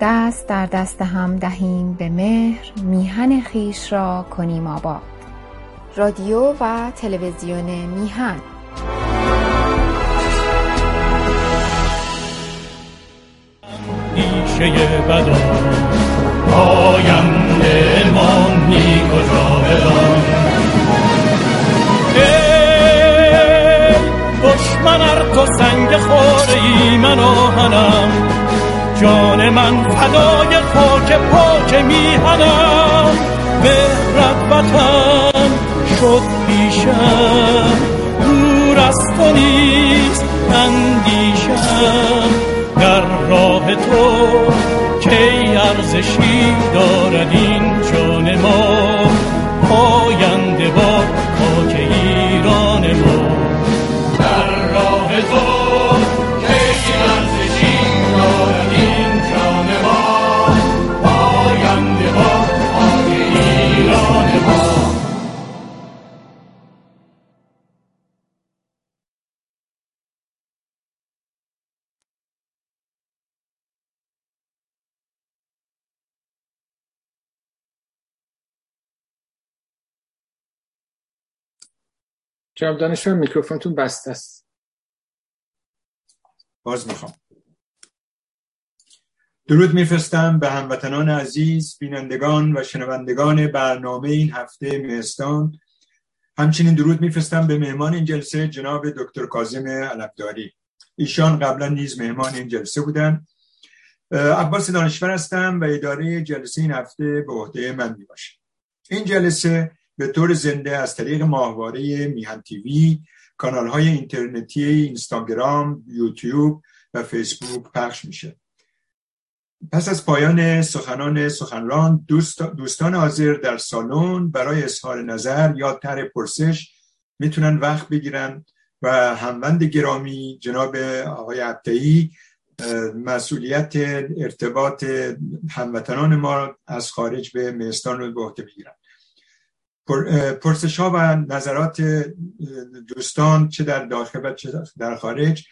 دست در دست هم دهیم به مهر میهن خویش را کنیم آباد. رادیو و تلویزیون میهن. کجا بدان. دشمن ار تو سنگ خوره ای من آهنم جان من فدای خاک پاک میهنم. مهرت وطن شد پیشم. دور از تو نیست اندیشم. در راه تو کی ارزشی دارد جناب دانشور میکروفونتون بسته است. باز می‌خوام. درود میفرستم به هموطنان عزیز بینندگان و شنوندگان برنامه این هفته مهستان همچنین درود میفرستم به مهمان این جلسه جناب دکتر کازم علبداری ایشان قبلا نیز مهمان این جلسه بودن. عباس دانشور هستم و اداره جلسه این هفته به عهده من می‌باشم. این جلسه به طور زنده از طریق ماهواره میهن تیوی کانال های اینترنتی اینستاگرام یوتیوب و فیسبوک پخش میشه. پس از پایان سخنان سخنران دوست دوستان حاضر در سالن برای اظهار نظر یا طرح پرسش می‌تونن وقت بگیرن و هموند گرامی جناب آقای عبدهی مسئولیت ارتباط هموطنان ما از خارج به مهستان رو به عهده بگیرن. پرسش ها و نظرات دوستان چه در داخل و چه در خارج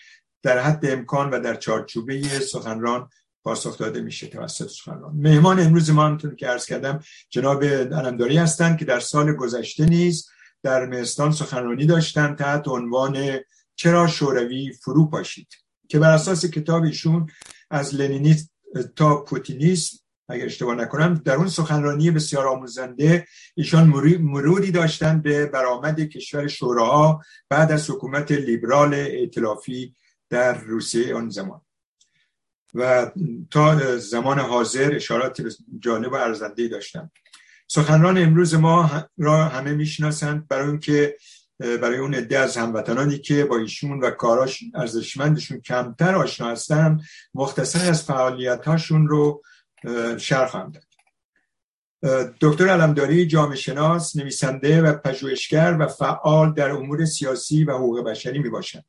در حد امکان و در چارچوبه سخنران پاسخ داده میشه توسط سخنران. مهمان امروز ما همونطور که عرض کردم جناب علمداری هستند که در سال گذشته نیز در مهستان سخنرانی داشتن تحت عنوان چرا شوروی فرو پاشید که بر اساس کتاب از لنینیست تا پوتینیسم اگر اشتباه نکنم در اون سخنرانی بسیار آموزنده ایشان مروری داشتن به برآمد کشور شوراها بعد از حکومت لیبرال ائتلافی در روسیه آن زمان. و تا زمان حاضر اشارات جانب و ارزنده داشتن. سخنران امروز ما را همه می‌شناسند. برای اینکه برای اون عده از هموطنانی که با ایشون و کاراش ارزشمندشون کمتر آشنا هستن مختصر از فعالیت هاشون رو شرح خواهم داد دکتر علمداری جامعه شناس نویسنده و پژوهشگر و فعال در امور سیاسی و حقوق بشری می باشند.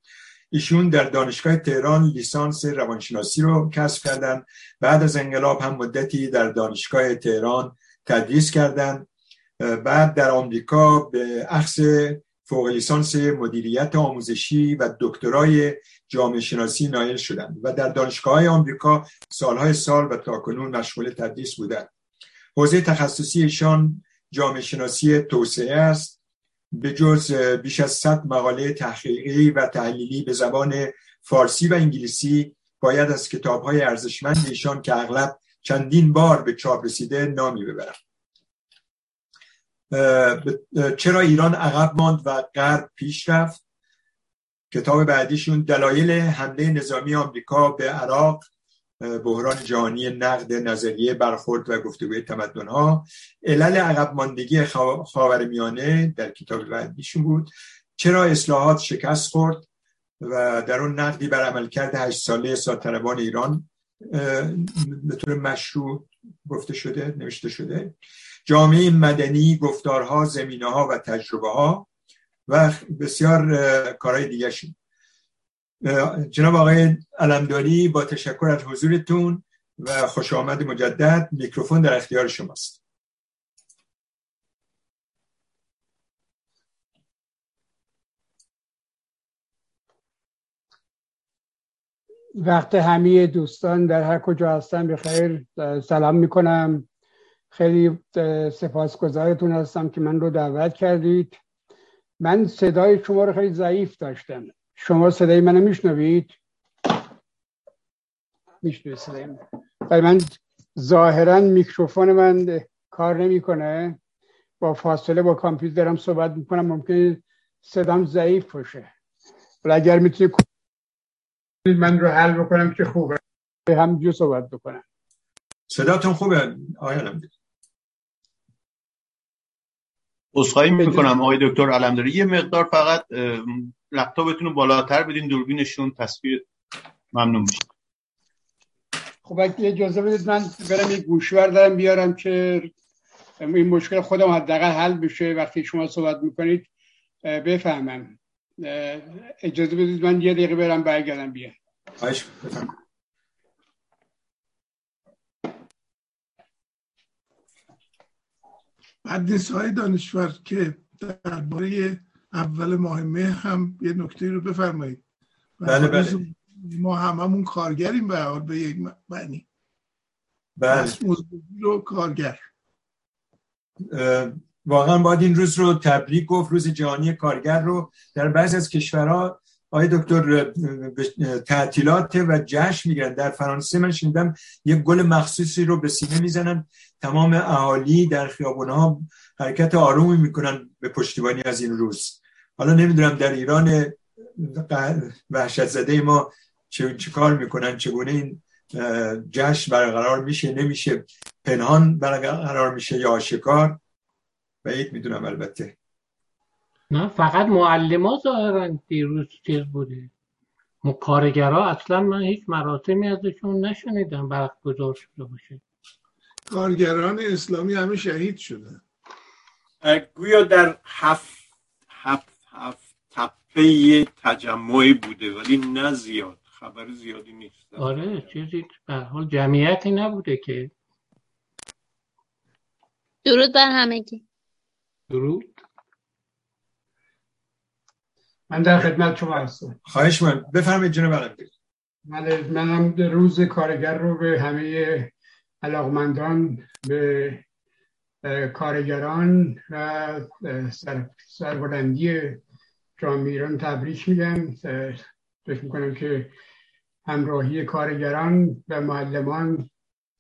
ایشون در دانشگاه تهران لیسانس روانشناسی رو کسب کردند. بعد از انقلاب هم مدتی در دانشگاه تهران تدریس کردند. بعد در آمریکا به اخص فوق لیسانس مدیریت آموزشی و دکترای جامعه شناسی نایل شدند و در دانشگاه های آمریکا سالهای سال و تاکنون مشغول تدریس بودند. حوزه تخصصی ایشان جامعه شناسی توسعه است. به جز بیش از 100 مقاله تحقیقی و تحلیلی به زبان فارسی و انگلیسی باید از کتاب های ارزشمند ایشان که اغلب چندین بار به چاپ رسیده نامی ببرم. چرا ایران عقب ماند و غرب پیش رفت؟ کتاب بعدیشون دلایل حمله نظامی آمریکا به عراق بحران جهانی نقد نظریه برخورد و گفتگوی تمدن ها علل عقب ماندگی خاورمیانه در کتاب بعدیشون بود. چرا اصلاحات شکست خورد و در اون نقدی بر عملکرد هشت ساله سالطنبان ایران به طور مشروع گفته شده نوشته شده. جامعه مدنی گفتارها زمینه ها و تجربه ها و بسیار کارهای دیگه شد جناب آقای علمداری با تشکر از حضورتون و خوش آمد مجدد میکروفون در اختیار شماست. وقت همه دوستان در هر کجا هستن به خیر سلام می‌کنم. خیلی سپاسگزارتون هستم که من رو دعوت کردید. من صدای شما رو خیلی ضعیف داشتم. شما صدای منو میشنوید؟ میشنوید صدای من. من ظاهرا میکروفون من کار نمی‌کنه. با فاصله با کامپیوترم صحبت می‌کنم. ممکن صدام ضعیف باشه. ولی اگر می‌تونید من رو حل بکنم که خوبه. همینجور صحبت بکنم. صداتون خوبه؟ آقای اصخایی می‌کنم. آقای دکتر علمداری یه مقدار فقط لپتاپتون رو بالاتر بدین دوربینشون تصویر ممنون میشه. خب اگه اجازه بدید من برم یه گوشور دارم بیارم که این مشکل خودم حداقل حل بشه. وقتی شما صحبت می‌کنید بفهمم. اجازه بدید من یه دقیقه برم برگردم بیام. حدیث های دانشور که درباره اول ماه مه هم یه نکته رو بفرمایید. بله بله. ما هممون کارگریم به حال به یک معنی. بله. رو کارگر. واقعا باید این روز رو تبریک گفت روز جهانی کارگر رو. در بعضی از کشورها آقای دکتر تعطیلات و جشن می‌گیرن. در فرانسه من شنیدم یک گل مخصوصی رو به سینه می‌زنن. تمام اهالی در خیابون ها حرکت آرومی می‌کنن به پشتیبانی از این روز. حالا نمی‌دونم در ایران وحشت زده ما چه, چه کار می‌کنن چگونه این جشن برقرار میشه نمیشه. پنهان برقرار میشه یا آشکار. بعید می‌دونم البته. نه فقط معلم ظاهرا دیروز چیز بوده. کارگرها اصلا من هیچ مراسمی ازشون نشنیدم برگزار شده باشه. کارگران اسلامی همه شهید شده گویا در هفت هفت هفت تپه تجمعی بوده ولی نه زیاد. خبر زیادی نیست. آره چیزی به حال جمعیتی نبوده که. درود بر همگی. درود. من در خدمت شما هستم. خواهش من بفرمایید جناب علمگیر بله منم روز کارگر رو به همه علاقمندان به کارگران و سر، سربلندی جامعه ایران تبریک میگم. فکر می‌کنم که همراهی کارگران و معلمان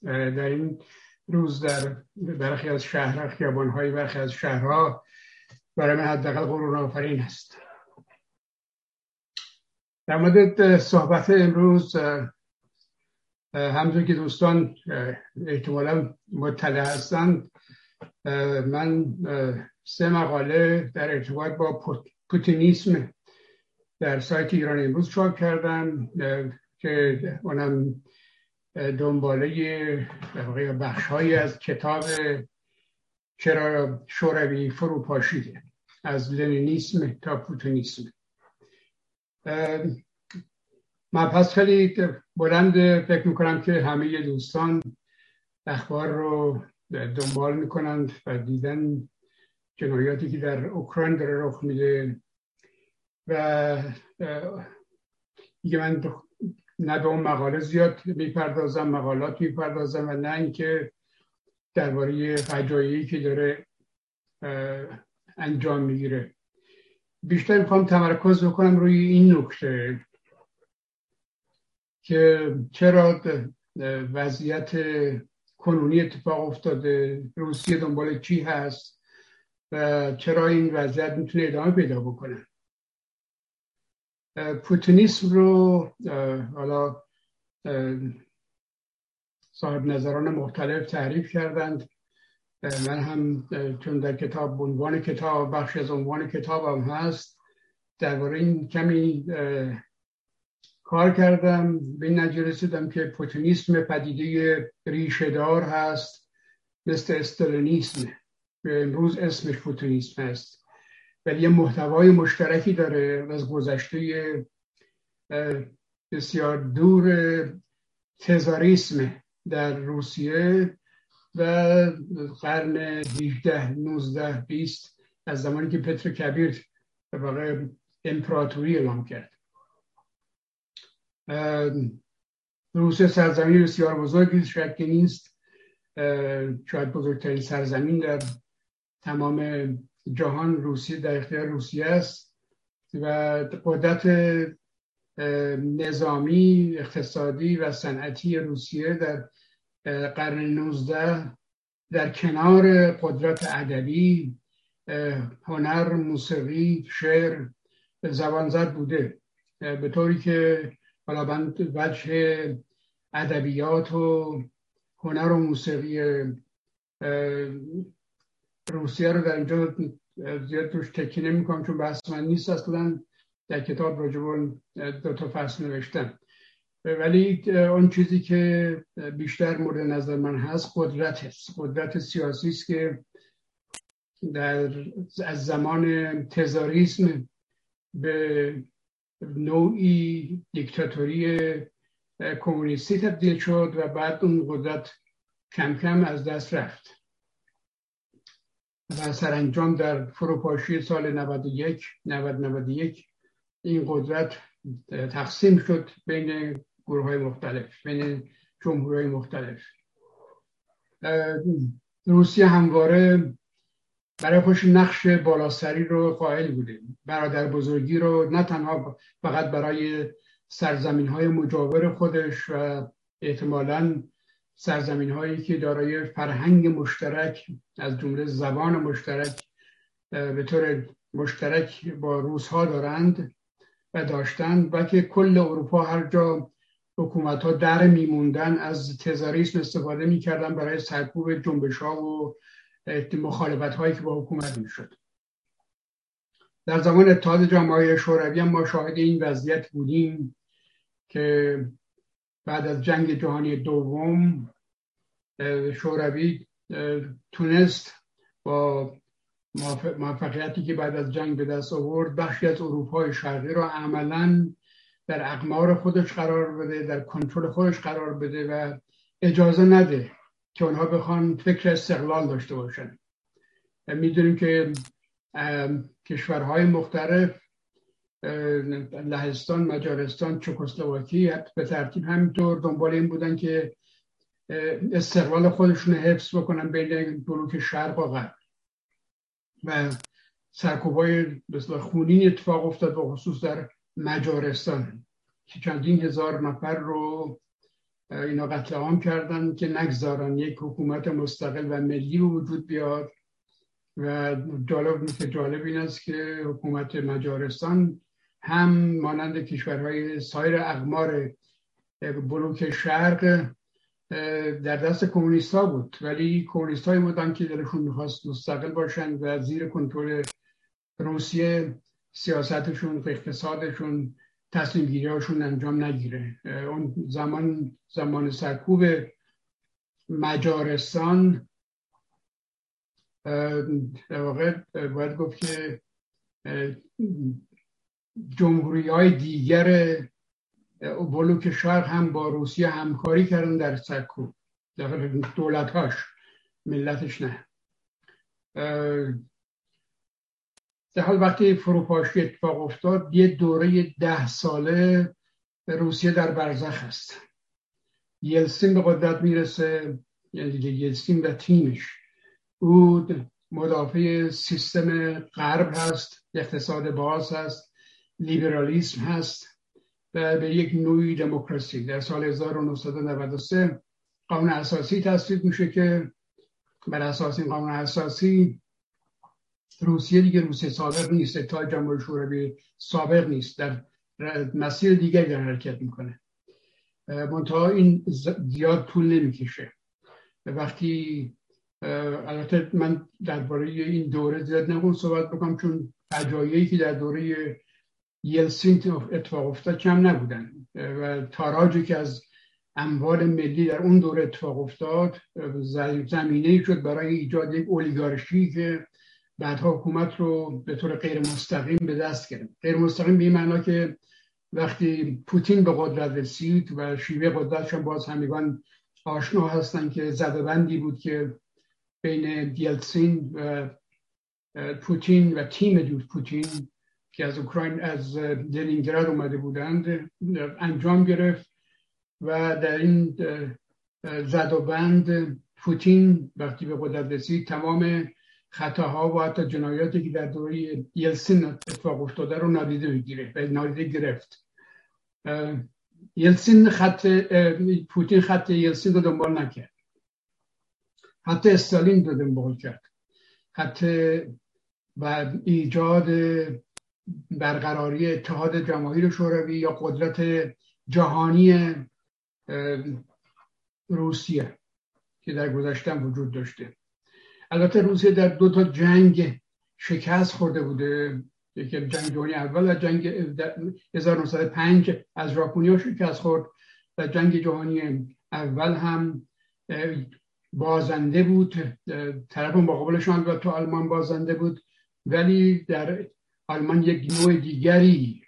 در این روز در برخی از شهرها خیابانهای برخی از شهرها برای من حداقل قرون آفرین است. در مورد صحبت امروز همونطور که دوستان احتمالا مطلع هستند من سه مقاله در ارتباط با پوتینیسم در سایت ایران امروز چاپ کردم که اونم دنباله بخش از کتاب چرا شوروی فرو از لنینیسم تا پوتینیسم. پس خیلی بلند فکر می‌کنم که همه دوستان اخبار رو دنبال می‌کنند و دیدن جنایاتی که در اوکراین داره رخ میده. و دیگه من نه به اون مقاله زیاد می‌پردازم مقالات می‌پردازم و نه اینکه درباره فجایعی که داره انجام می‌گیره. بیشتر می‌خوام تمرکز بکنم روی این نکته که چرا وضعیت کنونی اتفاق افتاده روسیه دنبال چی هست و چرا این وضعیت می‌تونه ادامه پیدا بکنه. پوتینیسم رو حالا صاحب نظران مختلف تعریف کردند. من هم چون در کتاب عنوان کتاب بخش از عنوان کتابم هست درباره این کمی کار کردم. به این رسیدم که پوتینیسم پدیده ریشهدار هست مثل استالینیسم. امروز اسمش پوتینیسم هست ولی یه محتوای مشترکی داره از گذشته بسیار دور تزاریسم در روسیه. و قرن 18 19 20 از زمانی که پتر کبیر واقع امپراتوری اعلام کرد. روسیه سرزمین بسیار بزرگی شکی نیست. شاید بزرگترین سرزمین در تمام جهان روسیه در اختیار روسیه است و قدرت نظامی اقتصادی و صنعتی روسیه در قرن 19 در کنار قدرت ادبی هنر موسیقی شعر زبان زد بوده به طوری که حالا وجه ادبیات و هنر و موسیقی روسیه رو در اینجا زیاد توش تکی نمی کنم چون بحث من نیست. اصلا در کتاب راجبون دو تا فصل نوشتم. ولی اون چیزی که بیشتر مورد نظر من هست قدرت است. قدرت سیاسی است که در از زمان تزاریسم به نوعی دیکتاتوری کمونیستی تبدیل شد و بعد اون قدرت کم کم از دست رفت. و سرانجام در فروپاشی سال 91 91 این قدرت تقسیم شد بین گروه های مختلف بین جمهوری مختلف. روسیه همواره برای خوش نقش بالاسری رو قائل بوده. برادر بزرگی رو نه تنها فقط برای سرزمین های مجاور خودش و احتمالا سرزمین هایی که دارای فرهنگ مشترک از جمله زبان مشترک به طور مشترک با روس ها دارند و داشتند و که کل اروپا هر جا حکومت ها در میموندن از تزاریسم استفاده می‌کردن برای سرکوب جنبش ها و مخالفت هایی که با حکومت می‌شد. در زمان اتحاد جماهیر شوروی هم ما شاهد این وضعیت بودیم که بعد از جنگ جهانی دوم شوروی تونست با موفقیتی که بعد از جنگ به دست آورد بخشی از اروپای شرقی را عملا در اقمار خودش قرار بده در کنترل خودش قرار بده و اجازه نده که اونها بخوان فکر استقلال داشته باشن. می‌دونیم که کشورهای مختلف لهستان مجارستان چکسلواکی به ترتیب همینطور دنبال این بودن که استقلال خودشون حفظ بکنن بین بلوک شرق و غرب. و سرکوبای بسیار خونین اتفاق افتاد و خصوص در مجارستان که چندین هزار نفر رو اینا قتل عام کردن که نگذارن. یک حکومت مستقل و ملی وجود بیاد. و جالب که جالب این است که حکومت مجارستان هم مانند کشورهای سایر اقمار بلوک شرق در دست کمونیست بود. ولی کمونیست هایی بودن که دلشون می‌خواست مستقل باشن و زیر کنترل روسیه سیاستشون اقتصادشون تصمیم گیری هاشون انجام نگیره. اون زمان زمان سرکوب مجارستان در واقع باید گفت که جمهوری های دیگر بلوک شرق هم با روسیه همکاری کردن در سرکوب در دولتهاش ملتش نه. در حال وقتی فروپاشی اتفاق افتاد یه دوره ده ساله روسیه در برزخ است. یلسین به قدرت می‌رسه یعنی یلسین و تیمش. او مدافع سیستم غرب هست اقتصاد باز هست لیبرالیسم هست و به یک نوعی دموکراسی. در سال 1993 قانون اساسی تصویب میشه که بر اساس این قانون اساسی روسیه دیگه روسیه سابق نیست تا جمهوری شوروی سابق نیست. در مسیر دیگری در حرکت می‌کنه. منتها این زیاد طول نمی‌کشه. وقتی البته من درباره این دوره زیاد نمون صحبت بکنم چون فجایعی که در دوره یلسین اتفاق افتاد کم نبودن. و تاراجی که از اموال ملی در اون دوره اتفاق افتاد زمینه شد برای ایجاد یک اولیگارشی که بعدها حکومت رو به طور غیر مستقیم به دست گرفت. غیر مستقیم به این که وقتی پوتین به قدرت رسید و شیوه قدرتش باز همگان آشنا هستن که زدبندی بود که بین یلسین و پوتین و تیم دوست پوتین که از اوکراین از لنینگراد اومده بودند انجام گرفت و در این زد پوتین وقتی به قدرت رسید تمام خطاها و حتی جنایاتی که در دوره یلسین اتفاق افتاده رو نادیده بگیره و نادیده گرفت. یلسین خط پوتین خط یلسین رو دنبال نکرد. حتی استالین رو دنبال کرد. حتی و ایجاد برقراری اتحاد جماهیر شوروی یا قدرت جهانی روسیه که در گذشتن وجود داشته. البته روسیه در دو تا جنگ شکست خورده بوده. یکی جنگ جهانی اول و جنگ 1905 از ژاپنیا شکست خورد و جنگ جهانی اول هم بازنده بود. طرف مقابلشان تو آلمان بازنده بود. ولی در آلمان یک نوع دیگری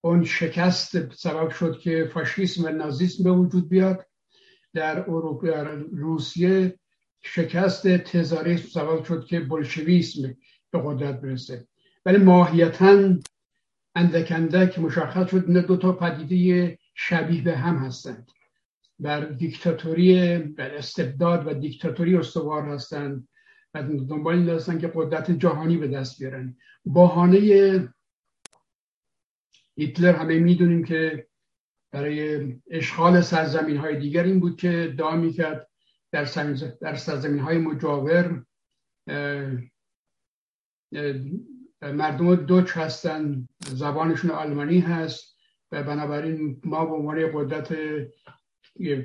اون شکست سبب شد که فاشیسم و نازیسم به وجود بیاد. در اروپا روسیه شکست تزاریسم سبب شد که بلشویسم به قدرت برسه. ولی ماهیتا اندک اندک مشخص شد نه دو تا پدیده شبیه به هم هستند. بر دیکتاتوری بر استبداد و دیکتاتوری استوار هستند و دنبال این هستند که قدرت جهانی به دست بیارن. بهانه هیتلر همه می‌دونیم که برای اشغال سرزمین های دیگر این بود که دعا می‌کرد در, در سرزمین های مجاور مردم دوچ هستن زبانشون آلمانی هست و بنابراین ما به عنوان قدرت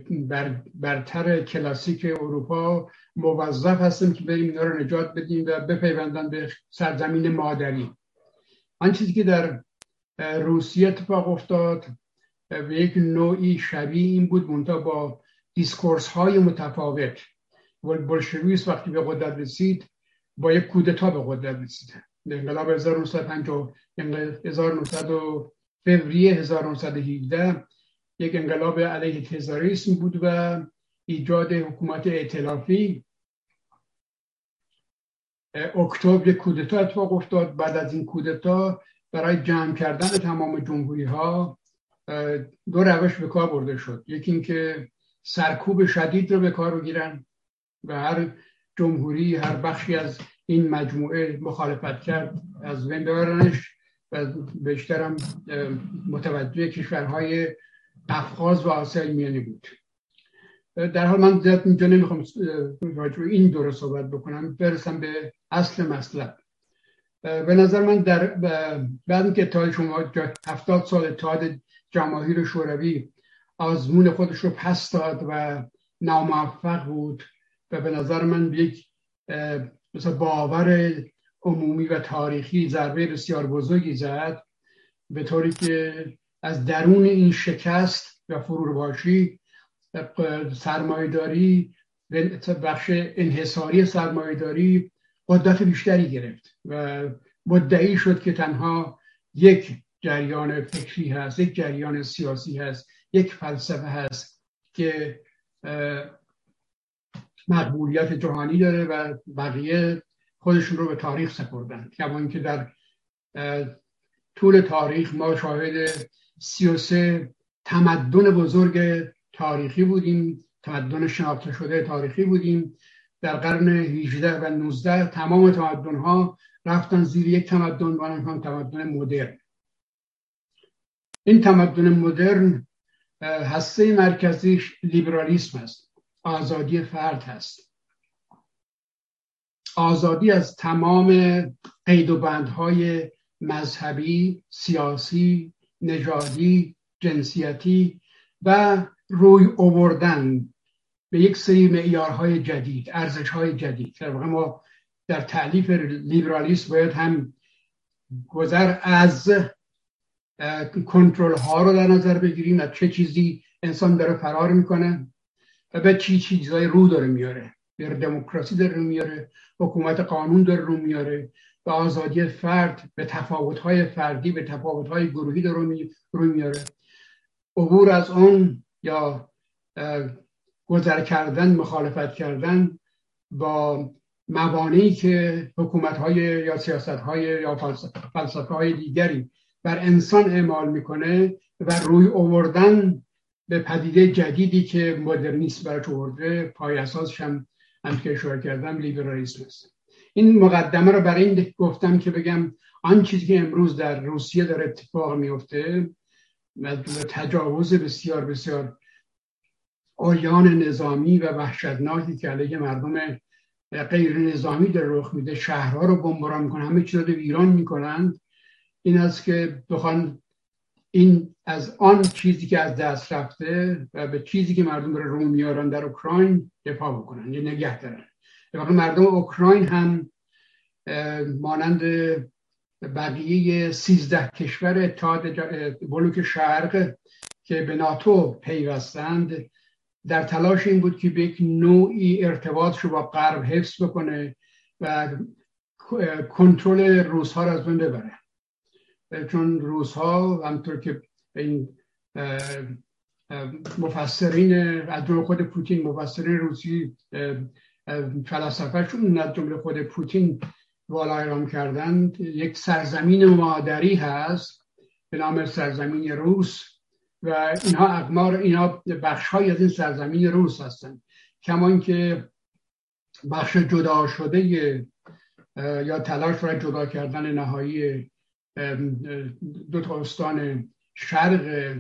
بر برتر کلاسیک اروپا موظف هستیم که بریم اینا رو نجات بدیم و بپیوندن به سرزمین مادری. آن چیزی که در روسیه اتفاق افتاد به یک نوعی شبیه این بود منتها با دیسکورس های متفاوت. بلشویس وقتی به قدرت رسید با یک کودتا به قدرت رسید. انقلاب 1950 1900 فوریه 1917 یک انقلاب علیه تزاریسم بود و ایجاد حکومت ائتلافی. اکتبر کودتا اتفاق افتاد. بعد از این کودتا برای جمع کردن تمام جمهوری ها دو روش به کار برده شد. یکی اینکه سرکوب شدید رو به کار بگیرن و هر جمهوری هر بخشی از این مجموعه مخالفت کرد از بین ببرنش و بیشترم متوجه کشورهای افغاز و آسیای میانی بود. در حال من زیاد اینجا نمی‌خوام راجع این دوره صحبت بکنم برسم به اصل مطلب. به نظر من در بعد اینکه اتحاد شما هفتاد سال اتحاد جماهیر شوروی آزمون خودش رو پس داد و ناموفق بود و به نظر من یک مثل باور عمومی و تاریخی ضربه بسیار بزرگی زد به طوری که از درون این شکست و فرورواشی سرمایداری بخش انحصاری سرمایداری قدرت بیشتری گرفت و مدعی شد که تنها یک جریان فکری هست یک جریان سیاسی هست یک فلسفه هست که مقبولیت جهانی داره و بقیه خودشون رو به تاریخ سپردن کما اینکه در طول تاریخ ما شاهد سی و سه تمدن بزرگ تاریخی بودیم تمدن شناخته شده تاریخی بودیم. در قرن 18 و 19 تمام تمدن ها رفتن زیر یک تمدن و تمدن مدرن. این تمدن مدرن هسته مرکزیش لیبرالیسم است. آزادی فرد هست. آزادی از تمام قید و بندهای مذهبی سیاسی نژادی جنسیتی و روی اووردن به یک سری معیارهای جدید ارزشهای جدید. در واقع ما در تعلیف لیبرالیسم باید هم گذر از کنترل ها رو در نظر بگیریم از چه چیزی انسان داره فرار می‌کنه و به چی چیزهای رو داره میاره. به دموکراسی داره رو میاره حکومت قانون داره رو میاره به آزادی فرد به تفاوت‌های فردی به تفاوت‌های گروهی داره رو میاره. عبور از اون یا گذر کردن مخالفت کردن با موانعی که حکومت های یا سیاست های یا فلسفه های دیگری بر انسان اعمال می‌کنه و روی اووردن به پدیده جدیدی که مدرنیسم برش آورده پای اساسش هم هم اشاره کردم لیبرالیسم است. این مقدمه رو برای این گفتم که بگم آن چیزی که امروز در روسیه داره اتفاق میفته تجاوز بسیار بسیار آیان نظامی و وحشتناکی که علیه مردم غیر نظامی در رخ میده شهرها رو بمباران می‌کنن همه چیز رو ویران می‌کنند. این است که بخوان این از آن چیزی که از دست رفته و به چیزی که مردم رو رو میارن در اوکراین دفاع بکنن یه نگه دارن. مردم اوکراین هم مانند بقیه سیزده کشور اتحاد بلوک شرق که به ناتو پیوستند در تلاش این بود که به یک نوعی ارتباط رو با غرب حفظ بکنه و کنترل روزها رو از بین ببره. چون روزها همطور که این مفسرین از جمله خود پوتین مفسرین روسی فلسفهشون از جمله خود پوتین والا اعلام کردند یک سرزمین مادری هست به نام سرزمین روس و اینها اقمار اینها بخش های از این سرزمین روس هستند. کما که بخش جدا شده یا تلاش برای جدا کردن نهایی دو تا استان شرق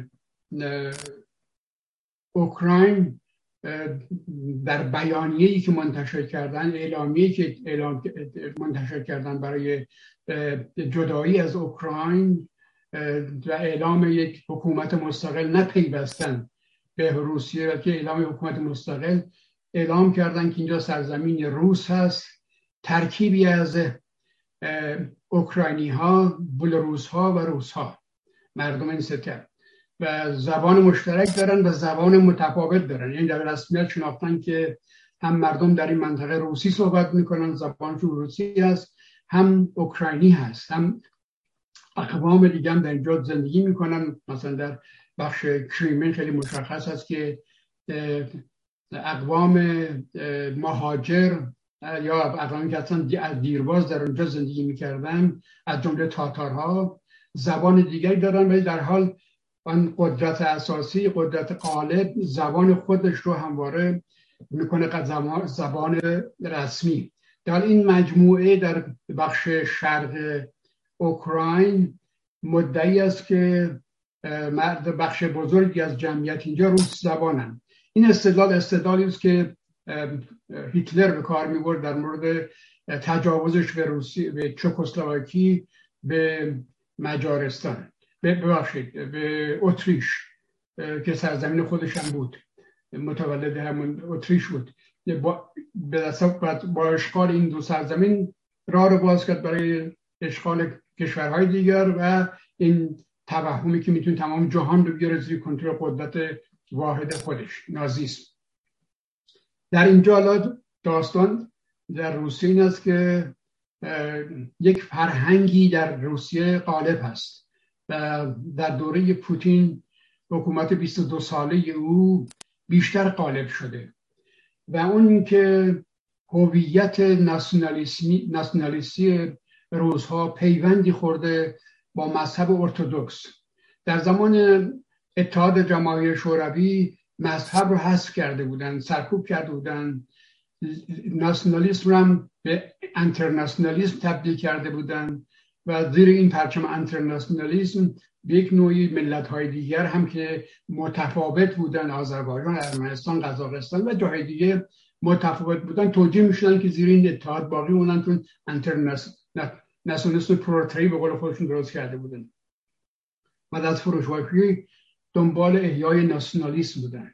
اوکراین در بیانیه‌ای که منتشر کردن اعلامیه‌ای که اعلام منتشر کردن برای جدایی از اوکراین و اعلام یک حکومت مستقل نپیوستن به روسیه که اعلام حکومت مستقل اعلام کردن که اینجا سرزمین روس هست. ترکیبی از اوکراینی ها بلروس ها و روس ها مردم این سته و زبان مشترک دارن و زبان متفاوت دارن. یعنی در رسمیت شناختن که هم مردم در این منطقه روسی صحبت می‌کنن زبانشون روسی هست هم اوکراینی هست. هم اقوام دیگه هم در اینجا زندگی می‌کنن. مثلا در بخش کریمین خیلی مشخص هست که اقوام مهاجر یا اقوامی که اصلا از دیرباز در اونجا زندگی می‌کردن از جمله تاتارها زبان دیگری دارن ولی در حال آن قدرت اساسی قدرت غالب زبان خودش رو همواره می‌کنه زبان رسمی. در این مجموعه در بخش شرق اوکراین مدعی است که مرد بخش بزرگی از جمعیت اینجا روس زبانن. این استدلال استدلالی است که هیتلر به کار می‌برد در مورد تجاوزش به روسی به چکسلواکی به مجارستان ببخشید به اتریش که سرزمین خودش هم بود متولد همون اتریش بود با, با اشغال این دو سرزمین راه رو باز کرد برای اشغال کشورهای دیگر و این توهمی که می‌تونه تمام جهان رو بیاره زیر کنترل قدرت واحد خودش نازیسم در اینجا داستان در روسیه این است که یک فرهنگی در روسیه غالب هست و در دوره پوتین حکومت 22 ساله او بیشتر غالب شده و اون که هویت ناسیونالیستی روزها پیوندی خورده با مذهب ارتودکس در زمان اتحاد جماهیر شوروی مذهب رو حذف کرده بودن سرکوب کرده بودن. ناسیونالیسم رو هم به انترناسیونالیسم تبدیل کرده بودن و زیر این پرچم انترناسیونالیسم به یک نوعی ملت های دیگر هم که متفاوت بودن آذربایجان ارمنستان قزاقستان و جاهای دیگه متفاوت بودن. توجیه می‌شدن که زیر این اتحاد باقی مونن چون انترناسیونالیسم پروتری به قول خودشون درست کرده بودن. و از فروشواکی دنبال احیای ناسیونالیسم بودن.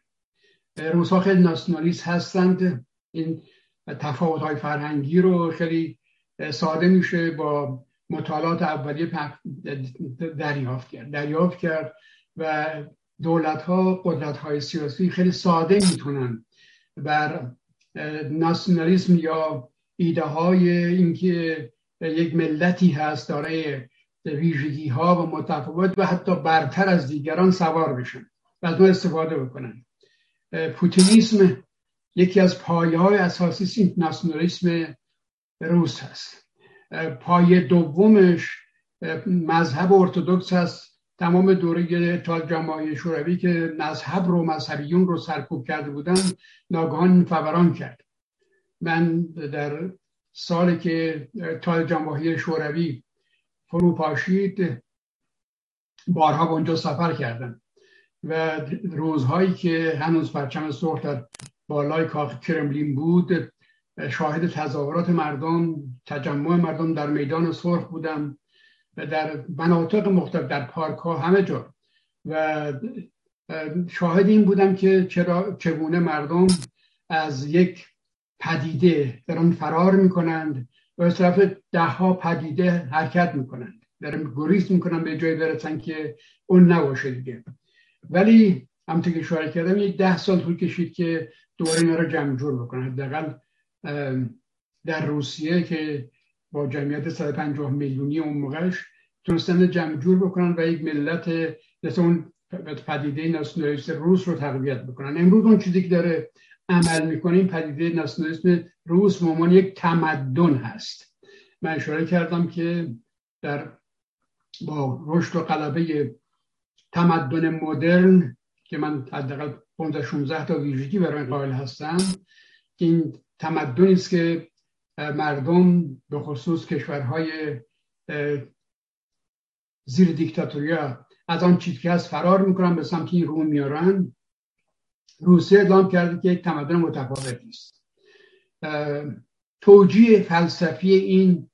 روزها خیلی ناسیونالیست هستند. این تفاوت های فرهنگی رو خیلی ساده میشه با مطالعات اولیه دریافت کرد. دریافت کرد و دولت ها قدرت های سیاسی خیلی ساده می‌تونن بر ناسیونالیسم یا ایده های اینکه یک ملتی هست دارای ویژگی ها و متفاوت و حتی برتر از دیگران سوار بشن. و از استفاده بکنن. پوتینیسم یکی از پایه های اساسی ناسیونالیسم روس هست. پای دومش مذهب ارتودکس هست. تمام دوره تا جماعی شوروی که مذهب رو مذهبیون رو سرکوب کرده بودن ناگهان فوران کرد. من در سالی که تا جماهیر شوروی فرو پاشید بارها به اونجا سفر کردم و روزهایی که هنوز پرچم سرخ در بالای کاخ کرملین بود شاهد تظاهرات مردم تجمع مردم در میدان سرخ بودم و در مناطق مختلف در پارک ها همه جا. و شاهد این بودم که چرا چگونه مردم از یک پدیده دارن فرار می‌کنند از طرف ده ها پدیده حرکت می‌کنند دارن گریز می‌کنن به جای برسن که اون نباشه دیگه. ولی همونطور که اشاره کردم یک ده سال طول کشید که دوباره اینا رو جمع جور بکنن. حداقل در روسیه که با جمعیت 150 میلیونی اون موقعش تونستن جمع جور بکنن و یک ملت مثل اون پدیده ناسیونالیست روس رو تقویت بکنن. امروز اون چیزی که داره عمل می‌کنه این پدیده ناسیونالیسم روس به یک تمدن هست. من اشاره کردم که در با رشد و قلبه تمدن مدرن که من حداقل 15 16 تا ویژگی برای قائل هستم که این تمدنی است که مردم به خصوص کشورهای زیر دیکتاتوریا از آن چیزی که هست فرار می‌کنن به سمت این رو میارن. روسیه اعلام کرده که یک تمدن متفاوتی است توجیه فلسفی این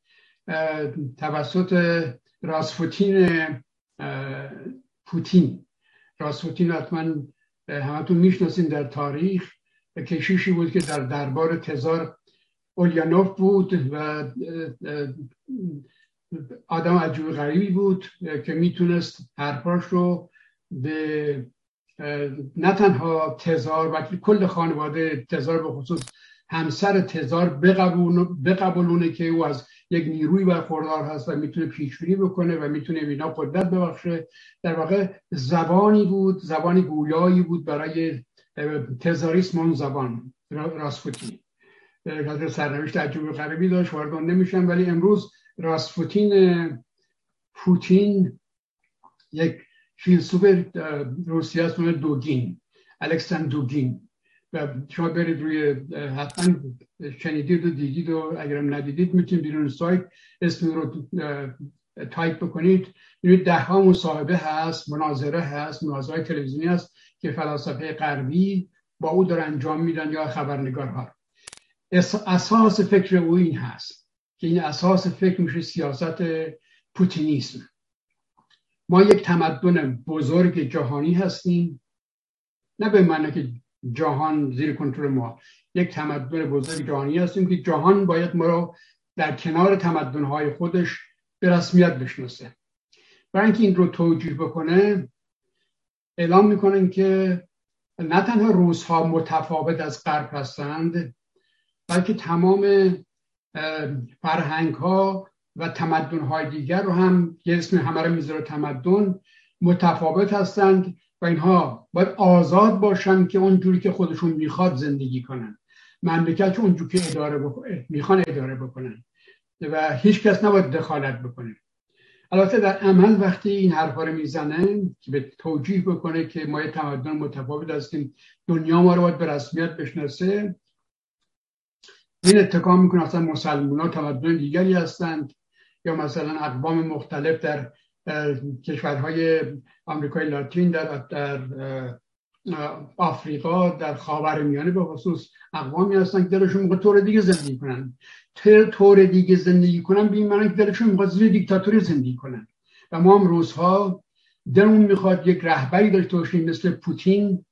توسط راسفوتین پوتین. راسفوتین حتما همتون می‌شناسین در تاریخ. کشیشی بود که در دربار تزار اولیانوف بود و آدم عجوب غریبی بود که می‌تونست حرفاش رو به نه تزار و کل خانواده تزار به خصوص همسر تزار بقبولونه که او از یک نیروی برخوردار هست و می‌تونه پیشبینی بکنه و می‌تونه اینا قدرت ببخشه. در واقع زبانی بود زبانی گویایی بود برای تزاریسم اون زبان راسپوتین. قدر سرنوشت عجیب غریبی داشت وارد نمیشن ولی امروز راسپوتین پوتین یک فیلسوف روسیه است دوگین الکساندر دوگین و شما برید روی حتما شنیدید و دیدید و اگرم ندیدید می‌تونید بیرون سایت اسم رو تایپ بکنید ببینید ده ها مصاحبه هست مناظره هست مناظره تلویزیونی هست که فلاسفه غربی با او داره انجام میدن یا خبرنگارها اساس فکر او این هست که این اساس فکر میشه سیاست پوتینیسم ما یک تمدن بزرگ جهانی هستیم. نه به معنی که جهان زیر کنترل ما. یک تمدن بزرگ جهانی هستیم که جهان باید ما رو در کنار تمدنهای خودش به رسمیت بشناسه. برای اینکه این رو توجیه بکنه اعلام می‌کنن که نه تنها روس ها متفاوت از غرب هستند بلکه تمام فرهنگ ها و تمدن های دیگر رو هم یه اسم همه رو می‌ذاره تمدن متفاوت هستند و اینها باید آزاد باشن که اونجوری که خودشون می‌خواد زندگی کنن. مملکت اونجوری که اداره می‌خوان اداره بکنن و هیچ کس نباید دخالت بکنه. البته در عمل وقتی این حرفا رو می‌زنه که به توجیه بکنه که ما یه تمدن متفاوت هستیم دنیا ما رو باید به رسمیت بشناسه. این اتکا می‌کنه اصلا مسلمان ها تمدن دیگری هستند. یا مثلا اقوام مختلف در کشورهای آمریکای لاتین در, در آفریقا در خاور میانه به خصوص اقوامی هستن که دلشون می‌خواد طور دیگه زندگی کنن. طور دیگه زندگی کنن به این که دلشون می‌خواد زیر دیکتاتوری زندگی کنن. و ما هم روزها دلمون می‌خواد یک رهبری داشته باشیم مثل پوتین.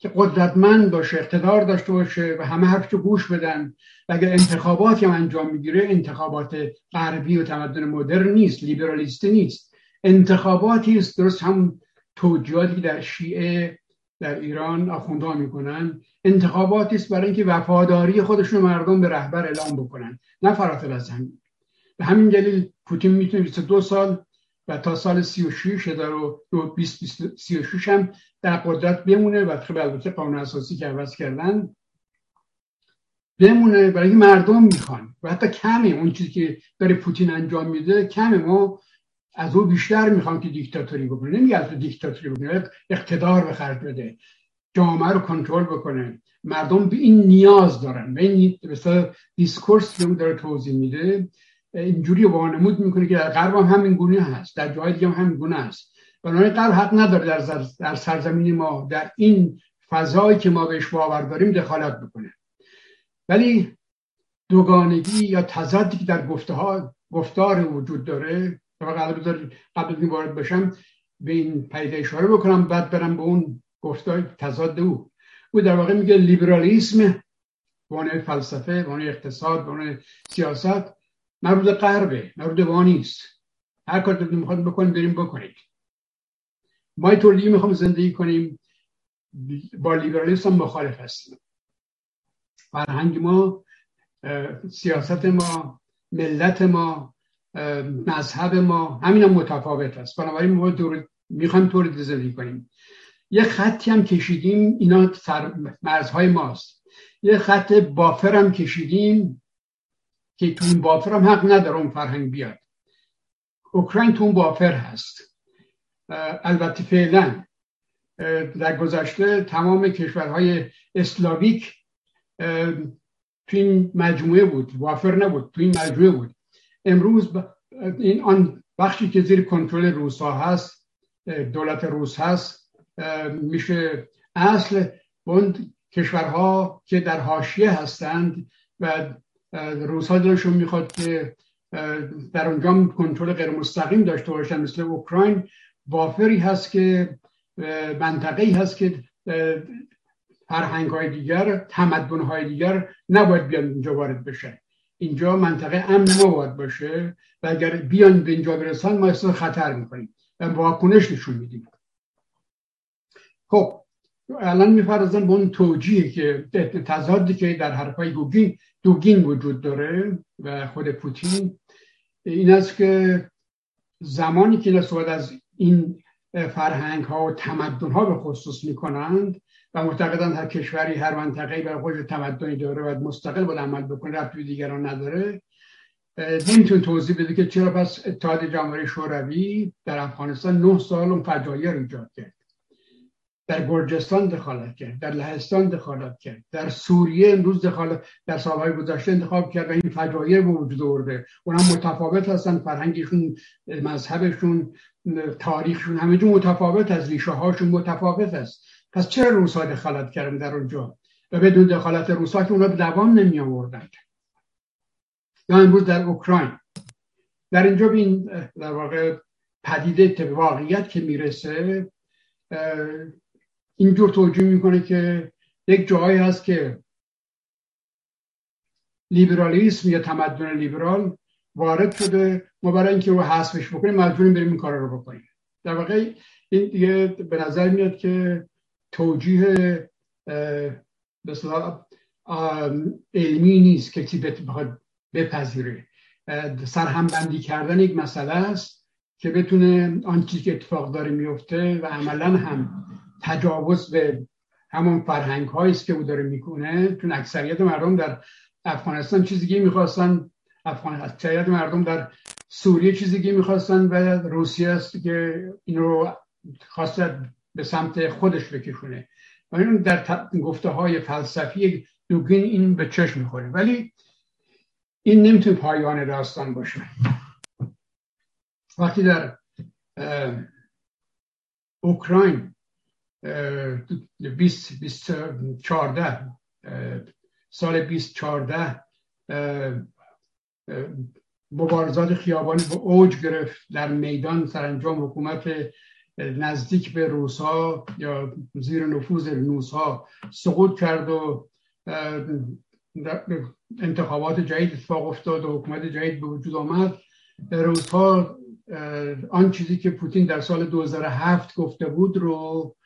که قدرتمند باشه اقتدار داشته باشه و همه حرفشو گوش بدن. و اگر انتخاباتی هم انجام می‌گیره انتخابات غربی و تمدن مدرن نیست لیبرالیستی نیست. انتخاباتی است درست هم توجیهاتی در شیعه در ایران آخوندها می‌کنن. انتخاباتی است برای اینکه وفاداری خودشون مردم به رهبر اعلام بکنن. نه فراتر از همین. به همین دلیل پوتین می‌تونه 22 سال و تا سال 36 و 36 هم در قدرت بمونه و خب البته قانون اساسی که عوض کردن بمونه. برای مردم می‌خوان و حتی کمه. اون چیزی که داره پوتین انجام میده کمه. ما از او بیشتر می‌خوام که دیکتاتوری بکنه. نمیگه از دیکتاتوری بکنه اقتدار به خرج بده جامعه رو کنترل بکنه. مردم به این نیاز دارن. و این دیسکورس که اون داره توضیح میده. اینجوری وانمود می‌کنه که در غرب هم همین گونه هست در جای دیگه هم همین گونه هست. بنابراین غرب حق نداره در, در سرزمین ما در این فضایی که ما بهش باور داریم دخالت بکنه. ولی دوگانگی یا تضادی که در گفته ها گفتار وجود داره قبل قبل این وارد بشم به این پیدا اشاره بکنم بعد برم به اون گفتار تضاد او. او در واقع میگه لیبرالیسم به فلسفه به اقتصاد به سیاست مربوط غربه مربوط به نیست هر کار دارید می‌خواد بکنید بریم بکنید. ما طور دیگه می‌خوام زندگی کنیم. با لیبرالیسم مخالف هستیم. فرهنگ ما سیاست ما ملت ما مذهب ما همین هم متفاوت است. بنابراین ما می‌خوایم طور زندگی کنیم. یه خطی هم کشیدیم اینا مرزهای ماست. یه خط بافر هم کشیدیم. که تو این بافر هم حق نداره اون فرهنگ بیاد. اوکراین تو اون بافر هست. البته فعلا در گذشته تمام کشورهای اسلاویک تو این مجموعه بود. وافر نبود تو این مجموعه بود. امروز این آن بخشی که زیر کنترل روس ها هست دولت روس هست میشه اصل اون کشورها که در حاشیه هستند و روس ها دلشون می‌خواد که در اونجا کنترل غیر مستقیم داشته باشن مثل اوکراین. وافری هست که منطقه هست که فرهنگ های دیگر تمدن های دیگر نباید بیان اینجا وارد بشه اینجا منطقه امن باید باشه و اگر بیان به اینجا برسن ما احساس خطر می‌کنیم. و واکنش نشون میدیم. خب الان میفرزن به اون توجیه که تضادی که در حرفای دوگین دوگین وجود داره و خود پوتین این است که زمانی که نسبت از این فرهنگ ها و تمدن ها به خصوص می‌کنند و معتقدند هر کشوری هر منطقه بر خودش تمدنی داره و مستقل باید عمل بکنه ربطی دیگران نداره نمیتون توضیح بده که چرا پس اتحاد جمهوری شوروی در افغانستان نه سال اون فجایع رو ایجاد کرد. در گرجستان دخالت کرد در لهستان دخالت کرد در سوریه امروز دخالت در سالهای گذشته انتخاب کرد و این فجایع به وجود آورده اونها متفاوت هستن فرهنگشون مذهبشون تاریخشون همه متفاوت از ریشه هاشون متفاوت است پس چرا روسا دخالت کردن در اونجا؟ و بدون دخالت روسا که اونا به دوام نمی آوردن یا امروز در اوکراین. در اینجا به این در واقع پدیده واقعیت که می‌رسه اینجور توجیه می‌کنه که یک جایی هست که لیبرالیسم یا تمدن لیبرال وارد شده. ما برای اینکه رو حذفش بکنیم مجبوریم بریم این کار رو بکنیم. در واقع این دیگه به نظر میاد که توجیه مثلا علمی نیست که کسی بخواد بپذیره. سرهمبندی کردن یک مسئله است که بتونه آن چیزی که اتفاق داره میفته و عملا هم تجاوز به همون فرهنگ هایی است که او داره می‌کنه. چون اکثریت مردم در افغانستان چیزی که می‌خواستن افغان اکثریت مردم در سوریه چیزی که می‌خواستن و روسیه است که این رو به سمت خودش بکشونه. و این در گفته های فلسفی دوگین این به چشم می‌خوره. ولی این نمی‌تونه پایان داستان باشه. وقتی در اوکراین 2014 سال 2014 مبارزات خیابانی به اوج گرفت در میدان سرانجام حکومت نزدیک به روسا یا زیر نفوذ روسا سقوط کرد و انتخابات جدید اتفاق افتاد و حکومت جدید به وجود آمد روزها آن چیزی که پوتین در سال 2007 گفته بود رو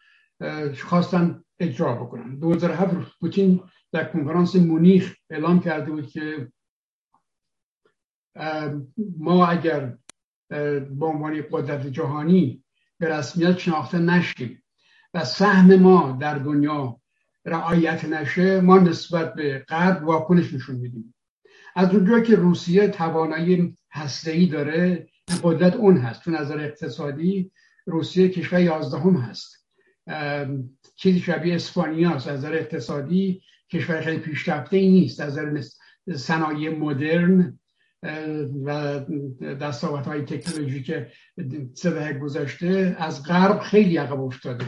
خواستن اجرا بکنن. 2007 پوتین در کنفرانس مونیخ اعلام کرده بود که ما اگر به عنوان قدرت جهانی به رسمیت شناخته نشیم و سهم ما در دنیا رعایت نشه ما نسبت به غرب واکنش نشون میدیم. از اونجا که روسیه توانایی هسته‌ای داره قدرت اون هست. تو نظر اقتصادی روسیه کشور یازدهم هست. چیزی شبیه اسپانیا از نظر اقتصادی کشور خیلی پیشرفته ای نیست. از نظر صنایع مدرن و دستاورت های تکنولوژی که سه گذاشته از غرب خیلی عقب افتاده.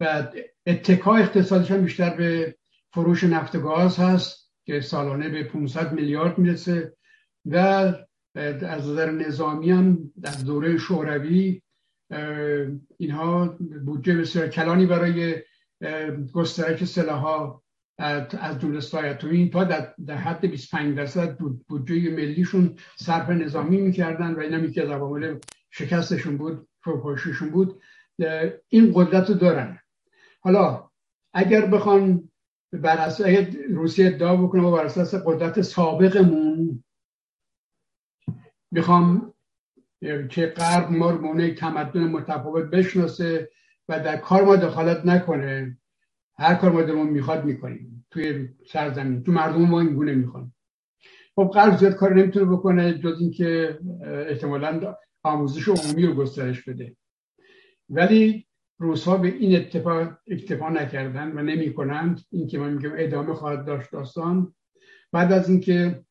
و اتکا اقتصادش بیشتر به فروش نفت گاز هست که سالانه به 500 میلیارد می‌رسه. و از نظر نظامی هم در دوره شوروی اینها بودجه بسیار کلانی برای گسترش سلاح از جمله این تا در, حد 25 درصد بودجه ملیشون صرف نظامی می‌کردن و این هم که از عوامل شکستشون بود فروپاشیشون بود. این قدرت رو دارن. حالا اگر بخوان بر اساس روسیه ادعا بکنه و بر اساس قدرت سابقمون می‌خوام که غرب ما رو تمدن متفاوت بشناسه و در کار ما دخالت نکنه. هر کار ما دلمون می‌خواد می‌کنیم. توی سرزمین تو مردم ما این گونه می‌خوان. خب غرب زیاد کار نمی‌تونه بکنه جز اینکه احتمالا آموزش عمومی رو گسترش بده. ولی روزها به این اتفاق اکتفا نکردن و نمی کنند این من میگم ادامه خواهد داشت داستان. بعد از اینکه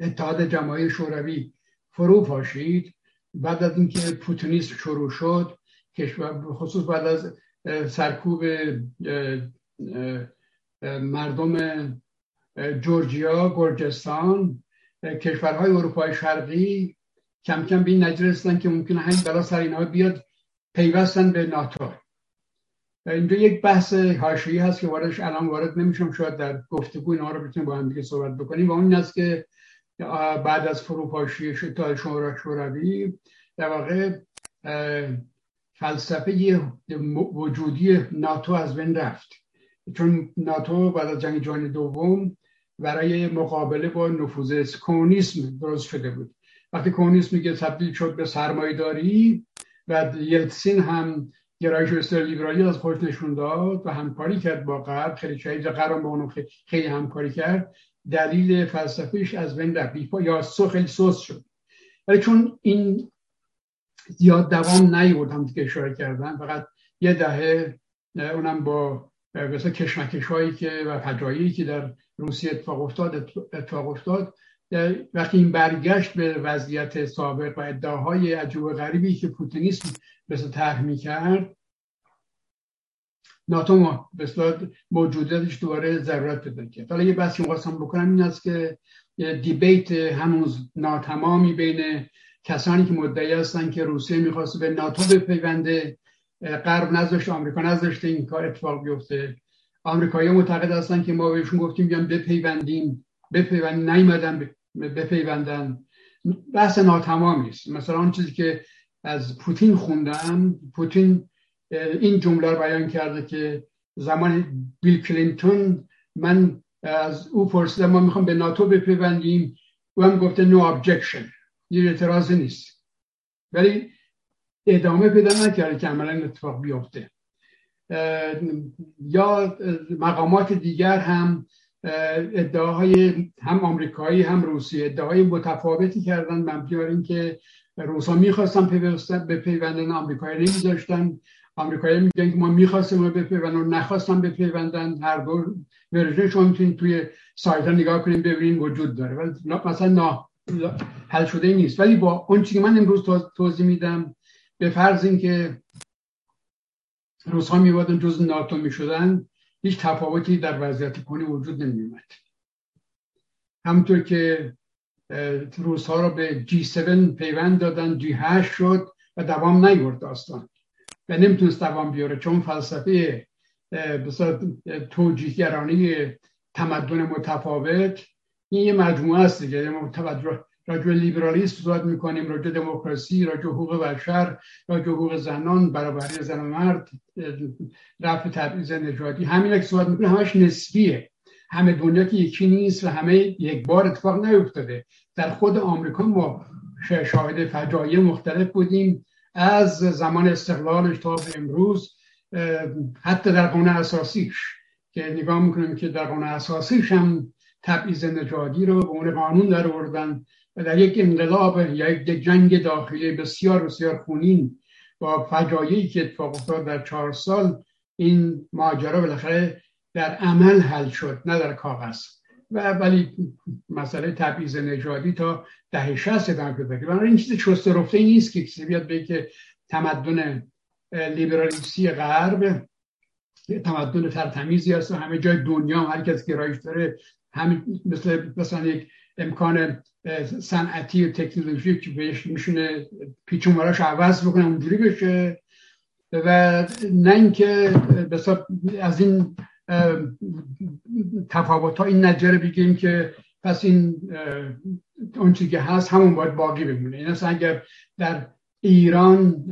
اتحاد جماهیر شوروی فرو پاشید بعد از اینکه پوتینیسم شروع شد کشور خصوص بعد از سرکوب مردم جورجیا گرجستان کشورهای اروپای شرقی کم کم به این نجر که ممکنه همین برای سر اینها بیاد پیوستن به ناتو. اینجا یک بحث حاشیه‌ای هست که واردش الان وارد نمیشم شاید در گفتگو اینها رو بتونیم با هم دیگه صحبت بکنیم. و اون این است که بعد از فروپاشی تا شوروی در واقع فلسفه وجودی ناتو از بین رفت. چون ناتو بعد از جنگ جهانی دوم برای مقابله با نفوذ کمونیسم درست شده بود. وقتی کمونیسم میگه تبدیل شد به سرمایه‌داری و یلتسین هم گرایش بسیار لیبرالی از خودش نشون داد و همکاری کرد با غرب. خیلی شاید غرب با اونو خیلی همکاری کرد. دلیل فلسفیش از بین رفت. یا خیلی سوس شد. ولی چون این زیاد دوام نیورد هم که اشاره کردن فقط یه دهه اونم با مثلا کشمکش هایی که و فجایی که در روسیه اتفاق افتاد اتفاق افتاد وقتی این برگشت به وضعیت سابق و ادعاهای عجوب غریبی که پوتینیسم مثل طرح می‌کرد ناتو مثلا موجودیتش دوباره ضرورت پیدا کرد. حالا یه بحثی می‌خواستم بکنم این است که دیبیت هنوز ناتمامی بین کسانی که مدعی هستن که روسیه می‌خواست به ناتو بپیونده غرب نذاشت آمریکا نذاشته این کار اتفاق بیفته. آمریکایی معتقد هستن که ما بهشون گفتیم بیان بپیوندیم. بپیوند نیومدن بپیوندن. بحث ناتمامی است. مثلا آن چیزی که از پوتین خوندم پوتین این جمله رو بیان کرده که زمان بیل کلینتون من از او پرسیدم ما می‌خوام به ناتو بپیوندیم او هم گفته no objection یه اعتراض نیست ولی ادامه پیدا نکرده که عملا اتفاق بیفته یا مقامات دیگر هم ادعاهای هم آمریکایی هم روسیه ادعاهای متفاوتی کردن مبنی بر اینکه روسا می‌خواستن به پیوندن آمریکایی نمیذاشتن آمریکایی میگن که ما می‌خواستیم به بپیوندن و نخواستن بپیوندن. هر دو ورژن شما می‌تونید توی سایت نگاه کنیم ببینید وجود داره. ولی مثلا نا حل شده نیست. ولی با اون چیزی که من امروز توضیح میدم به فرض اینکه روزها میبادن جز ناتو می‌شدن هیچ تفاوتی در وضعیت کنی وجود نمیومد همونطور که روزها رو به G7 پیوند دادن G8 شد و دوام نیورد داستان. و نمی‌تونست دوام بیاره چون فلسفه بسیار توجیهگرانی تمدن متفاوت. این یه مجموعه است دیگه. توجه راجع لیبرالیسم صحبت می‌کنیم راجع دموکراسی راجع حقوق بشر راجع حقوق زنان برابری زن و مرد رفع تبعیض نژادی. همین که صحبت می‌کنیم همش نسبیه. همه دنیا که یکی نیست و همه یک بار اتفاق نیفتاده. در خود آمریکا ما شاهد فجایع مختلف بودیم. از زمان استقلالش تا به امروز حتی در قانون اساسیش که نگاه می‌کنیم که در قانون اساسیش هم تبعیض نژادی رو به اون قانون در آوردن و در یک انقلاب یا یک جنگ داخلی بسیار بسیار خونین با فجایعی که اتفاق افتاد در چهار سال این ماجرا بالاخره در عمل حل شد نه در کاغذ. و ولی مسئله تبعیض نژادی تا دهه 60 ادامه پیدا کرد این چیز چست رفته نیست که کسی بیاد به که تمدن لیبرالیستی غرب تمدن ترتمیزی هست و همه جای دنیا هم هر کس گرایش داره همین مثل مثلا یک امکان صنعتی و تکنولوژی که بهش میشونه پیچونوراش عوض بکنه اونجوری بشه. و نه اینکه از این تفاوت این نجره بگیم که پس این اون که هست همون باید باقی بمونه. این اصلا اگر در ایران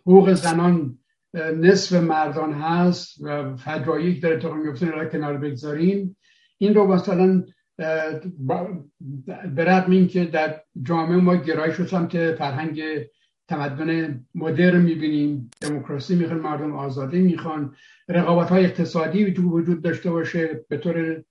حقوق زنان نصف مردان هست و فجایعی داره اتفاق میفته رو کنار بگذاریم. این رو مثلا به این که در جامعه ما گرایش رو سمت فرهنگ تمدن مدرن می‌بینیم دموکراسی می‌خوان مردم آزادی می‌خوان رقابت های اقتصادی وجود داشته باشه به طور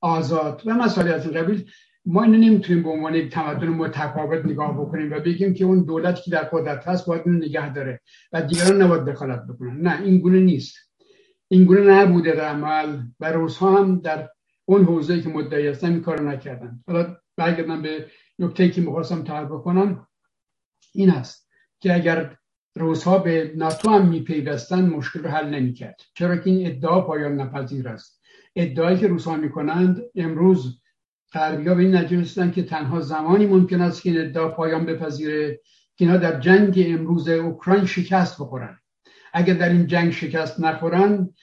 آزاد. و مسائل از این قبیل ما اینو نمی‌تونیم به عنوان یک تمدن متفاوت نگاه بکنیم و بگیم که اون دولتی که در قدرت هست باید اونو نگه داره و دیگران نباید دخالت بکنن. نه این گونه نیست. این گونه نبوده در عمل و روزها هم در اون حوزه که مدعی هستن این کارو نکردن. حالا برگردم به نکته که می‌خواستم تعریف بکنم. این است که اگر روزها به ناتو هم میپیوستن مشکل رو حل نمی‌کرد. چرا که این ادعا پایان نپذیر است. ادعایی که روزها می‌کنند امروز غربی به این نتیجه که تنها زمانی ممکن است که این ادعا پایان بپذیره که اینا در جنگ امروز اوکراین شکست بخورن. اگر در این جنگ شکست نخورن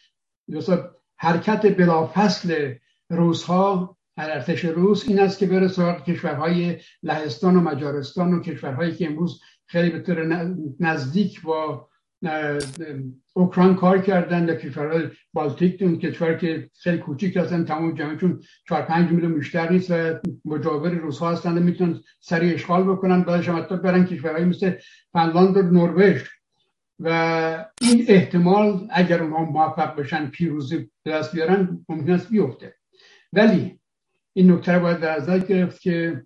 حرکت بلافصل روزها ارتش روس این است که بره سراغ کشورهای لهستان و مجارستان و کشورهایی که امروز خیلی به طور نزدیک با اوکراین کار کردن در کشورهای بالتیک اون کشور که خیلی کوچیک هستن تمام جمعشون 4 5 میلیون بیشتر نیست و مجاور روس ها هستن می‌تونن سریع اشغال بکنن. بعدش حتی برن کشورهای مثل فنلاند و نروژ. و این احتمال اگر اونها موفق بشن پیروزی دست بیارن ممکن است بیفته. ولی این نکته رو باید در نظر گرفت که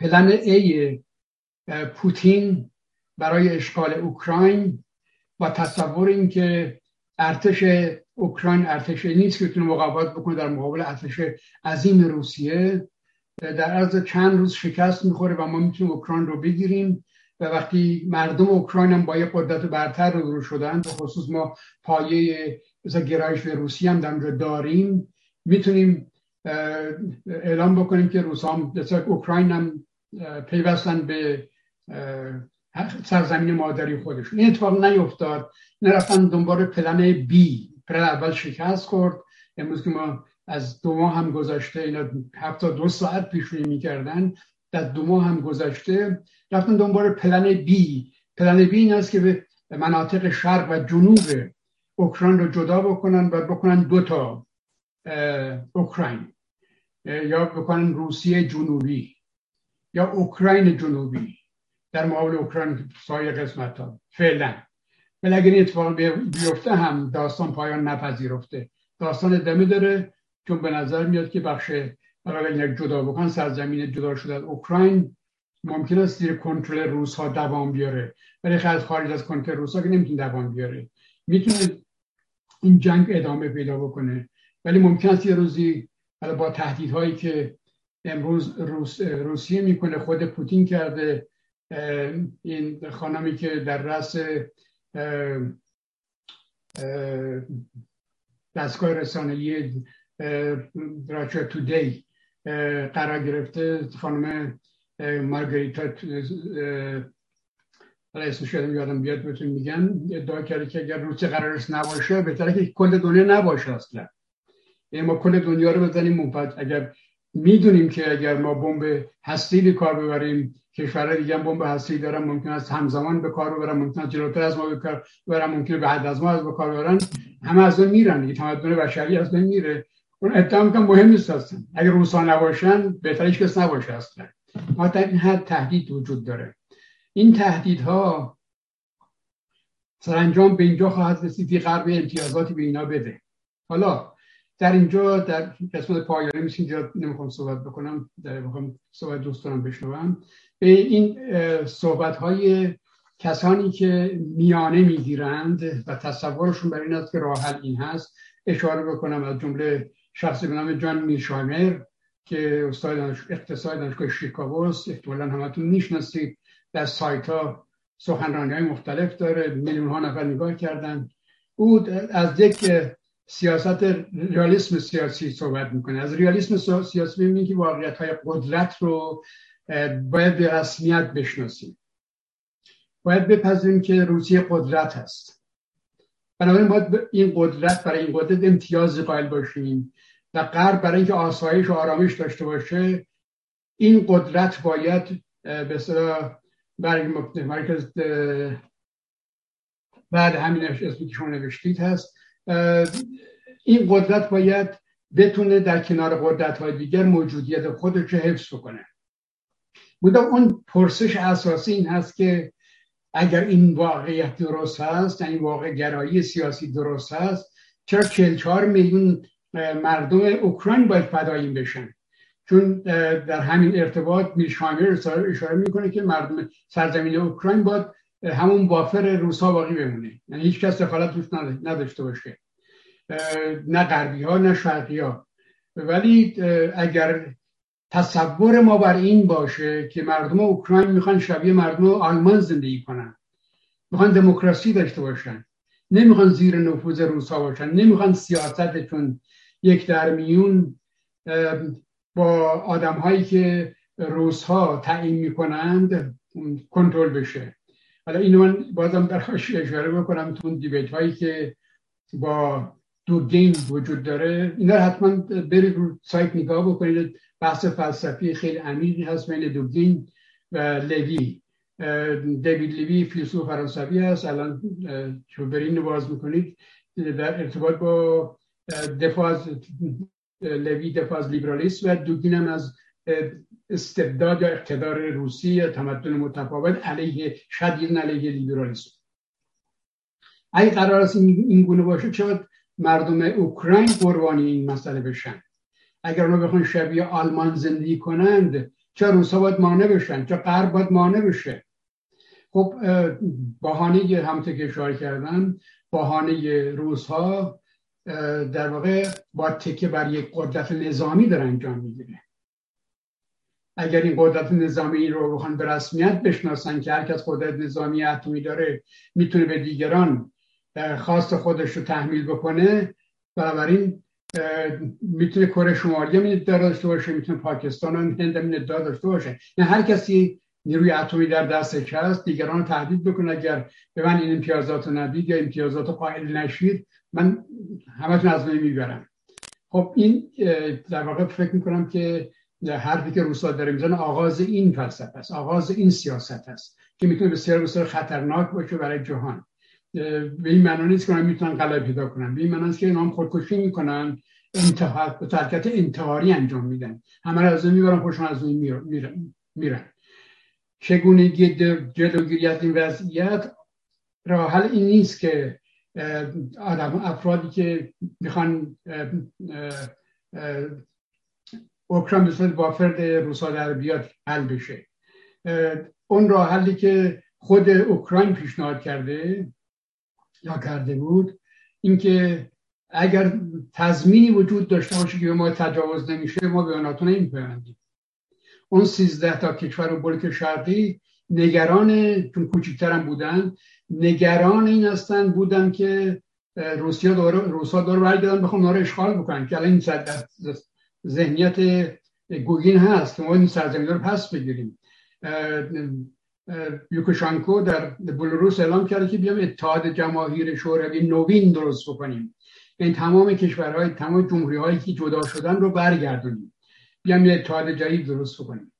پلن ای پوتین برای اشغال اوکراین با تصور اینکه ارتش اوکراین ارتش نیست که بتونه مقاومت بکنه در مقابل ارتش عظیم روسیه در عرض چند روز شکست می‌خوره و ما می‌تونیم اوکراین رو بگیریم و وقتی مردم اوکراین هم با یه قدرت برتر رو شدن به خصوص ما پایه مثلا گرایش به روسیه هم در داریم می‌تونیم اعلام بکنیم که روس هم اوکراین هم پیوستن به سرزمین مادری خودشون. این اتفاق نیفتاد. نرفتن دنبال پلن بی پلن اول شکست خورد. امروز که ما از دو ماه هم گذشته اینا هفته دو ساعت پیشونی می‌کردن در دو ماه هم گذشته رفتن دنبال پلن بی پلن بی این است که به مناطق شرق و جنوب اوکراین رو جدا بکنن و بکنن دو تا اوکراین. یا بکنن روسیه جنوبی یا اوکراین جنوبی. در مقابل اوکراین سایر قسمت ها فعلا. ولی اگر این اتفاق بیفته هم داستان پایان نپذیرفته. داستان ادامه داره چون به نظر میاد که بخش اگر جدا بکن سرزمین جدا شده از اوکراین ممکن است زیر کنترل روس ها دوام بیاره. ولی خیلی خارج از کنترل روس ها که نمی‌تونه دوام بیاره. می‌تونه این جنگ ادامه پیدا بکنه. ولی ممکن است یه روزی با تهدیدهایی که امروز روس، روسیه می‌کنه خود پوتین کرده این خانمی که در رأس دستگاه رسانه‌ای راچا تودی قرار گرفته خانم مارگریتا اسمش یادم یادم بیاد بهتون میگن ادعا کرده که اگر روسیه قرارش نباشه بهتره که کل دنیا نباشه اصلا. یعنی ما کل دنیا رو بزنیم منفجر اگر می‌دونیم که اگر ما بمب هستی به کار ببریم کشورهای دیگه هم بمب هستی دارن ممکن است همزمان به کار ببرن ممکن است جلوتر از ما به کار ببرن ممکن بعد از ما از به کار ببرن. همه از اون میرن دیگه تمدن بشری از بین میره. اون اتهام که مهم نیست هستن اگر روسا نباشن بهتر هیچ کس نباشه اصلا. ما این حد تهدید وجود داره. این تهدیدها سرانجام به اینجا خواهد رسید که غرب امتیازاتی به اینا بده. حالا در اینجا در قسمت پایانی میشه اینجا نمی‌خوام صحبت بکنم در می‌خوام صحبت دوستانم بشنوم. به این صحبت های کسانی که میانه می‌گیرند و تصورشون بر این است که راه این هست اشاره بکنم از جمله شخصی به نام جان میرشایمر که استاد اقتصاد دانشگاه شیکاگو است احتمالا همتون می‌شناسید. در سایت ها سخنرانی های مختلف داره میلیون ها نفر نگاه کردن. او از یک سیاست ریالیسم سیاسی صحبت می‌کنه. از ریالیسم سیاسی می‌بینی که واقعیت های قدرت رو باید به رسمیت بشناسیم. باید بپذیریم که روسیه قدرت هست. بنابراین باید این قدرت برای این قدرت امتیاز قائل باشیم و غرب برای اینکه آسایش و آرامش داشته باشه این قدرت باید به مرکز بعد همین اسمی که شما نوشتید هست این قدرت باید بتونه در کنار قدرت های دیگر موجودیت خودش حفظ کنه بودا اون پرسش اساسی این هست که اگر این واقعیت درست هست این واقع گرایی سیاسی درست هست چرا 44 میلیون مردم اوکراین باید فدایی بشن؟ چون در همین ارتباط میرشایمر اشاره می‌کنه که مردم سرزمین اوکراین باید همون بافر روسا باقی بمونه. یعنی هیچ کس دخالت توش نداشته باشه. نه غربی ها نه شرقی ها ولی اگر تصور ما بر این باشه که مردم اوکراین می‌خوان شبیه مردم آلمان زندگی کنن. می‌خوان دموکراسی داشته باشن. نمی‌خوان زیر نفوذ روسا باشن. نمی‌خوان سیاستشون یک در میون با آدم هایی که روس ها تعیین می‌کنند کنترل بشه. حالا اینو من بازم در اشاره بکنم تو اون دیبیت هایی که با دوگین وجود داره اینا حتما برید رو سایت نگاه بکنید. بحث فلسفی خیلی عمیقی هست بین دوگین و لوی. دیوید لوی فیلسوف فرانسوی هست. الان شما برین باز می‌کنید در ارتباط با دفاع از لوی دفاع از لیبرالیسم و دوگین هم از استبداد یا اقتدار روسی تمدن متفاوت علیه شدید علیه لیبرالیسم. اگه قرار است این گونه باشه چرا مردم اوکراین قربانی این مسئله بشن؟ اگر اونا بخوان شبیه آلمان زندگی کنند چرا روسا باید مانع بشن؟ چرا غرب باید مانع بشه؟ خب بهانه همونطور که اشاره کردن بهانه روس ها در واقع با تکه بر یک قدرت نظامی در انجام می‌گیره اگر این قدرت نظامی رو بخوان به رسمیت بشناسن که هر کس قدرت نظامی اتمی داره می‌تونه به دیگران خواست خودش رو تحمیل بکنه. بنابراین می‌تونه کره شمالی هم داشته باشه می‌تونه پاکستان و هند هم داشته باشه. نه هر کسی نیروی اتمی در دستش هست دیگران تهدید بکنه. اگر به من این امتیازات رو ندید یا امتیازات قائل نشید من همتون از می‌برم. خب این در واقع فکر می‌کنم که حرفی که روسا داره می‌زنه آغاز این فلسفه است آغاز این سیاست است که می‌تونه بسیار بسیار خطرناک باشه برای جهان. به این معنی نیست که می‌تونن غلبه پیدا کنن. به این معنی است که اینا خودکشی می‌کنن انتحار به ترکت انتحاری انجام میدن. همه از اون می‌برن خوشون از اون میرن میرن. چگونگی جلوگیری از این وضعیت راه حل این نیست که آدم افرادی که می‌خوان اوکراین به صورت بافرد روسا در بیاد حل بشه. اون راه حلی که خود اوکراین پیشنهاد کرده یا کرده بود اینکه اگر تضمینی وجود داشته باشه که ما تجاوز نمیشه ما به ناتو نمیپیوندیم. اون سیزده تا کشور و بلک شرقی نگران چون کوچکترم بودن نگران این هستن بودن که روسیا دور روسا دور برگردن بخوام ناره اشغال بکنن که الان این ذهنیت گوگین هست. ما این سرزمین رو پس بگیریم. یوکوشانکو در بلوروس اعلام کرده که بیام اتحاد جماهیر شوروی نوین درست بکنیم. این تمام کشورهای تمام جمهوری هایی که جدا شدن رو برگردونیم. بیام یه اتحاد جدید درست بکنیم.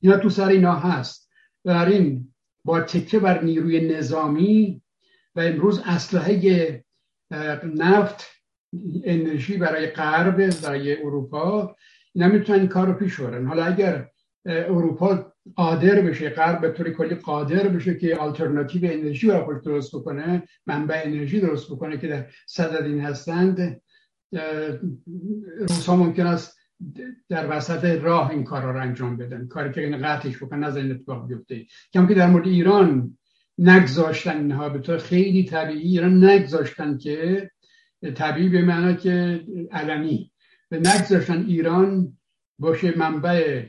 اینا تو سر اینا هست. این با تکه بر نیروی نظامی و امروز اسلحه نفت انرژی برای غرب برای اروپا اینا می‌تونن کار رو پیش برن. حالا اگر اروپا قادر بشه غرب به طور کلی قادر بشه که آلترناتیو انرژی رو خودش درست بکنه منبع انرژی درست بکنه که در صدد این هستند روسا ممکن است در وسط راه این کار رو انجام بدن. کاری که این قطعش بکن از این اتفاق بیفته. کم که در مورد ایران نگذاشتن اینها به طور خیلی طبیعی ایران نگذاشتن که طبیعی به معنا که علنی. به نگذاشتن ایران باشه منبع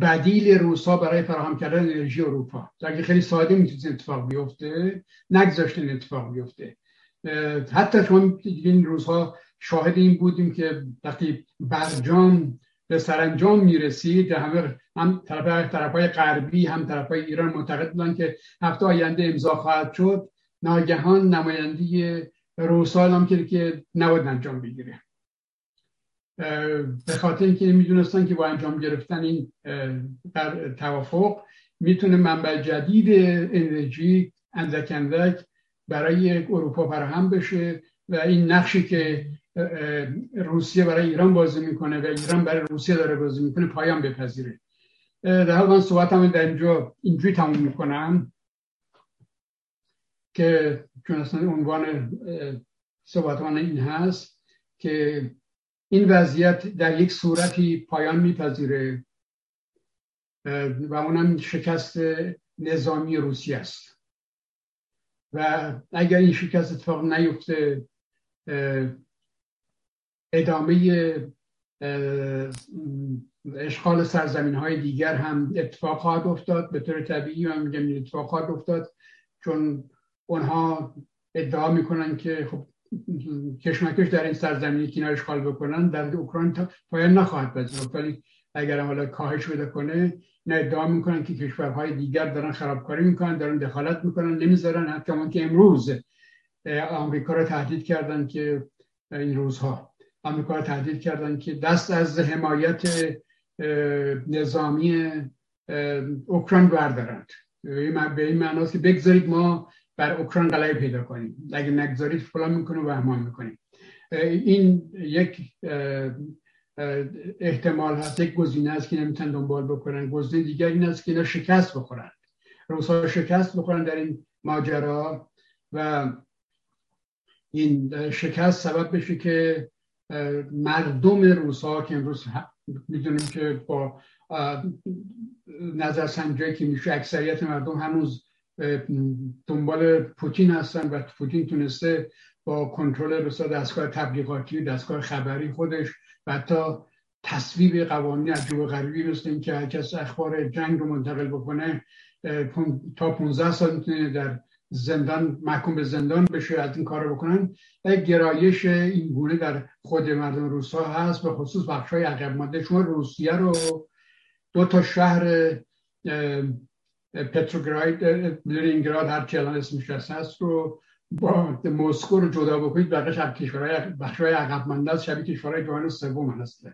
بدیل روسا برای فراهم کردن انرژی اروپا. اگه خیلی ساده می‌تونست اتفاق بیفته نگذاشتن اتفاق بیفته. حتی شما این روزها شاهد این بودیم که وقتی برجام به سرانجام می‌رسید همه هم طرف طرف های غربی هم طرف های ایران معتقد بودن که هفته آینده امضا خواهد شد. ناگهان نماینده روسا هم که که نباید انجام بگیره. به خاطر اینکه می‌دونستن که با انجام گرفتن این توافق می‌تونه منبع جدید انرژی اندک اندک برای اروپا فراهم بشه و این نقشی که روسیه برای ایران بازی می‌کنه و ایران برای روسیه داره بازی می‌کنه پایان بپذیره. در حال من صحبت هم در اینجا اینجوری تموم می‌کنم که چون اصلا عنوان صحبت من این هست که این وضعیت در یک صورتی پایان میپذیره و اونم شکست نظامی روسیه است. و اگر این شکست اتفاق نیفته ادامه اشغال سرزمین های دیگر هم اتفاق خواهد افتاد. به طور طبیعی من میگم اتفاق خواهد افتاد چون اونها ادعا می‌کنن که خب کشمکش در این سرزمینی که اینا اشغال بکنن در اوکراین پایان نخواهد پذیرفت. ولی اگر حالا کاهش بده کنه نه ادعا می‌کنن که کشورهای دیگر دارن خرابکاری می‌کنن دارن دخالت می‌کنن نمی‌ذارن. حتی که امروز آمریکا را تهدید کردن که این روزها. آمریکا را تهدید کردن که دست از حمایت نظامی اوکراین بردارند. به این معناست که بگذارید ما بر اوکراین غلبه پیدا کنیم. اگه نگذارید فلان می‌کنه و احمال می‌کنیم. این یک احتمال هست یک گزینه است که نمی‌تونن دنبال بکنن. گزینه دیگر این است که اینا شکست بخورن. روسا شکست بخورن در این ماجرا و این شکست سبب بشه که مردم روسا که امروز می‌دونیم که با نظر سنجایی که میشه اکثریت مردم هنوز دنبال پوتین هستن و پوتین تونسته با کنترل بسیار دستگاه تبلیغاتی دستگاه خبری خودش و حتی تصویب قوانین عجیب و غریبی مثل اینکه هر کس اخبار جنگ رو منتقل بکنه تا 15 سال می‌تونه در زندان محکوم به زندان بشه از این کار بکنن. یک گرایش این گونه در خود مردم روسا هست به خصوص بخش های عقب مانده. شما روسیه رو دو تا شهر پتروگراید لنینگراد هر چی الان اسمش هست رو با مسکو رو جدا بکنید بقیش از کشورهای بخشهای عقب مانده است شبیه کشورهای جهان سوم هست.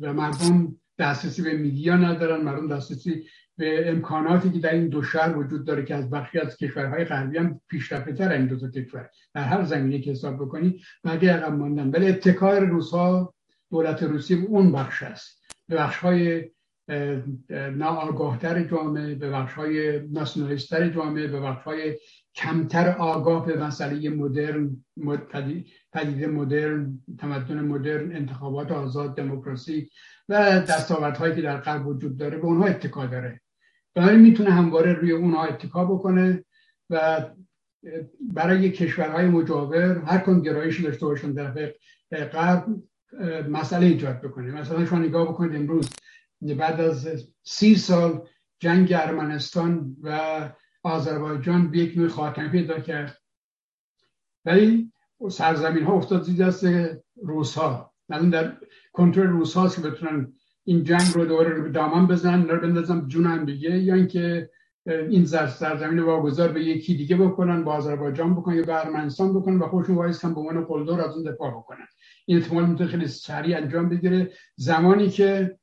و مردم دسترسی به میدیا ندارن مردم دسترسی به امکاناتی که در این دو شهر وجود داره که از بخشی از کشورهای غربی هم پیشرفته تر این دو تا کشور. در هر زمینه که حساب بکنید بقیه عقب ماندن ولی اتکای روسا دولت روسی اون بخش است به ناآگاهتر جامعه به بخش های ناسیونالیستر جامعه به بخش های کمتر آگاه به مسئله مدرن پدیده مدرن تمدن مدرن انتخابات آزاد دموکراسی و دستاوردهایی که در قلب وجود داره به اونها اتکا داره. بنابراین می‌تونه همواره روی اونها اتکا بکنه و برای کشورهای مجاور هر کن گرایشی داشته باشن در غرب مسئله ایجاد بکنه. مثلا شما نگاه بکنید امروز بعد از سی سال جنگ ارمنستان و آذربایجان به یک نوع خاتمه پیدا کرد. ولی سرزمین ها افتاد زیر دست روس ها در کنترل روس هاست که بتونن این جنگ رو دوباره رو دامان بزنن رو بندازن جون هم دیگه یا اینکه این سرزمین واگذار به یکی دیگه بکنن با آذربایجان بکنن یا به ارمنستان بکنن و خودشون وایس به عنوان قلدر از اون دفاع بکنن. این احتمال می‌تونه خیلی سریع انجام بگیره. زمانی که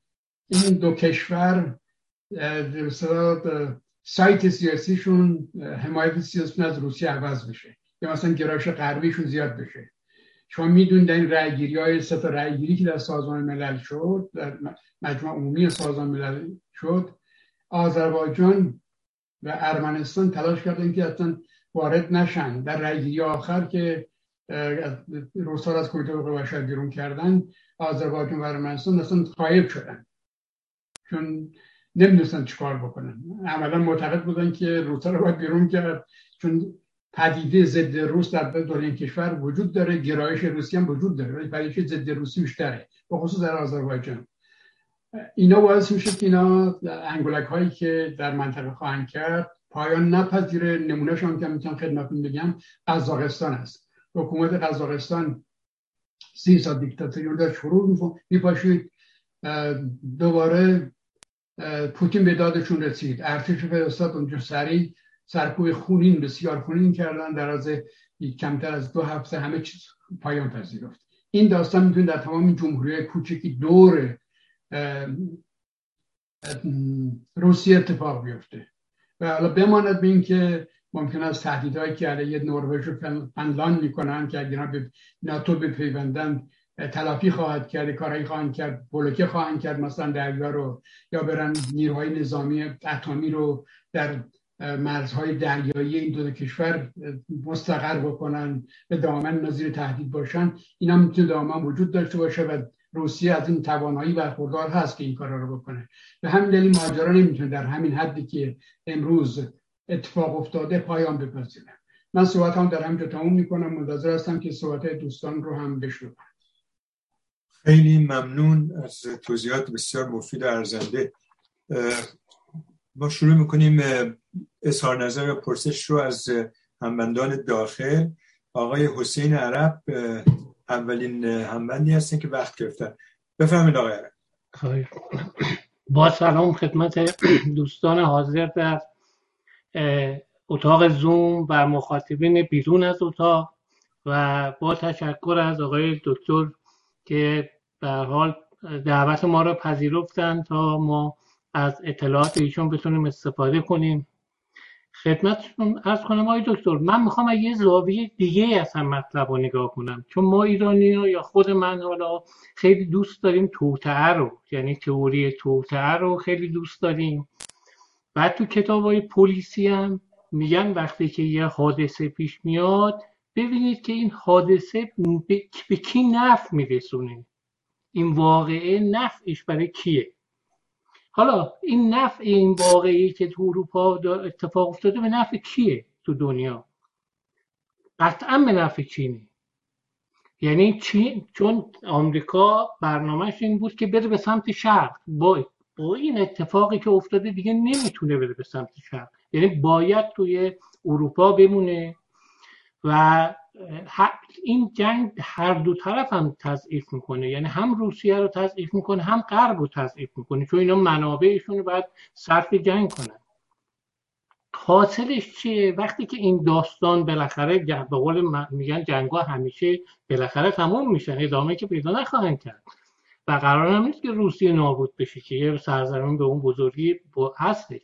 این دو کشور سایت سیاسیشون حمایت سیاسی از روسیه عوض بشه یا مثلا گرایش غربیشون زیاد بشه. شما می‌دونید این رأیگیری های سه رأیگیری که در سازمان ملل شد در مجمع عمومی سازمان ملل شد. آذربایجان و ارمنستان تلاش کردن که اصلا وارد نشن. در رأیگیری آخر که روسا از کمیته حقوق بشر بیرون کردن آذربایجان و ارمنستان اصلا غایب شدن. چون نمی‌دونستن چیکار بکنن. عملا معتقد بودن که روسا رو باید بیرون کرد چون پدیده ضد روس در دور این کشور وجود داره گرایش روسی هم وجود داره ولی پدیده ضد روسی بیشتره به خصوص در آذربایجان. اینا باعث میشه که اینا انگولک هایی که در منطقه خواهند کرد پایان نپذیره نمونهش هم که می‌تونم خدمتتون بگم قزاقستان است. حکومت قزاقستان سی سال دیکتاتوری رو فرو میپاشید دوباره پوتین به دادشون رسید. ارتش فرستاد اونجا سریع. سرکوی خونین بسیار خونین کردن. در از کمتر از دو هفته همه چیز پایان پذیرفت. این داستان می‌تونه در تمام جمهوری کوچکی دور روسیه اتفاق بیفته. و حالا بماند به اینکه ممکن است تهدیدهایی که علیه نروژ و فنلاند می‌کنن که اگر به ناتو بپیوندن تلافی خواهد کرد کارهایی خواهند کرد بلوکه خواهند کرد مثلا دریا رو یا برن نیروهای نظامی اتمی رو در مرزهای دریایی این دو کشور مستقر بکنن به دامن نظیر تهدید باشن. اینا می‌تونه دامن وجود داشته باشه و روسیه از این توانایی برخوردار هست که این کارا رو بکنه. به همین دلیل ماجرا نمی‌تونه در همین حدی که امروز اتفاق افتاده پایان بپذیره. من صحبت هم در همجا تموم می‌کنم. منتظر هستم که صحبت دوستان رو هم بشنوم خیلی ممنون از توضیحات بسیار مفید ارزنده. ما شروع می‌کنیم اظهار نظر و پرسش رو از همبندان داخل. آقای حسین عرب اولین همبندی هستن که وقت گرفتن. بفهمید آقای عرب. با سلام خدمت دوستان حاضر در اتاق زوم و مخاطبین بیرون از اتاق و با تشکر از آقای دکتر که در حال دعوت ما را پذیرفتن تا ما از اطلاعات ایشون بتونیم استفاده کنیم. خدمتتون ارز کنم آقای دکتر من می‌خوام یه زاویه دیگه از هم مطلب رو نگاه کنم. چون ما ایرانی ها یا خود من حالا خیلی دوست داریم توتعه رو یعنی تئوری توتعه رو خیلی دوست داریم. بعد تو کتاب های پلیسی هم میگن وقتی که یه حادثه پیش میاد ببینید که این حادثه به کی نفع میرسونه. این واقعه نفعش برای کیه؟ حالا این نفع این واقعی که تو اروپا اتفاق افتاده به نفع کیه تو دنیا؟ قطعا به نفع چینه. یعنی چین چون آمریکا برنامهش این بود که بره به سمت شرق. با این اتفاقی که افتاده دیگه نمی‌تونه بره به سمت شرق. یعنی باید توی اروپا بمونه. و این جنگ هر دو طرف هم تضعیف می‌کنه. یعنی هم روسیه رو تضعیف می‌کنه هم غرب رو تضعیف می‌کنه چون اینا منابعشون رو باید صرف جنگ کنن. حاصلش چیه؟ وقتی که این داستان بالاخره به قول میگن جنگا همیشه بالاخره تموم میشن ادامه که پیدا نخواهند کرد. و قرار هم نیست که روسیه نابود بشه که یه سرزمین به اون بزرگی هستش.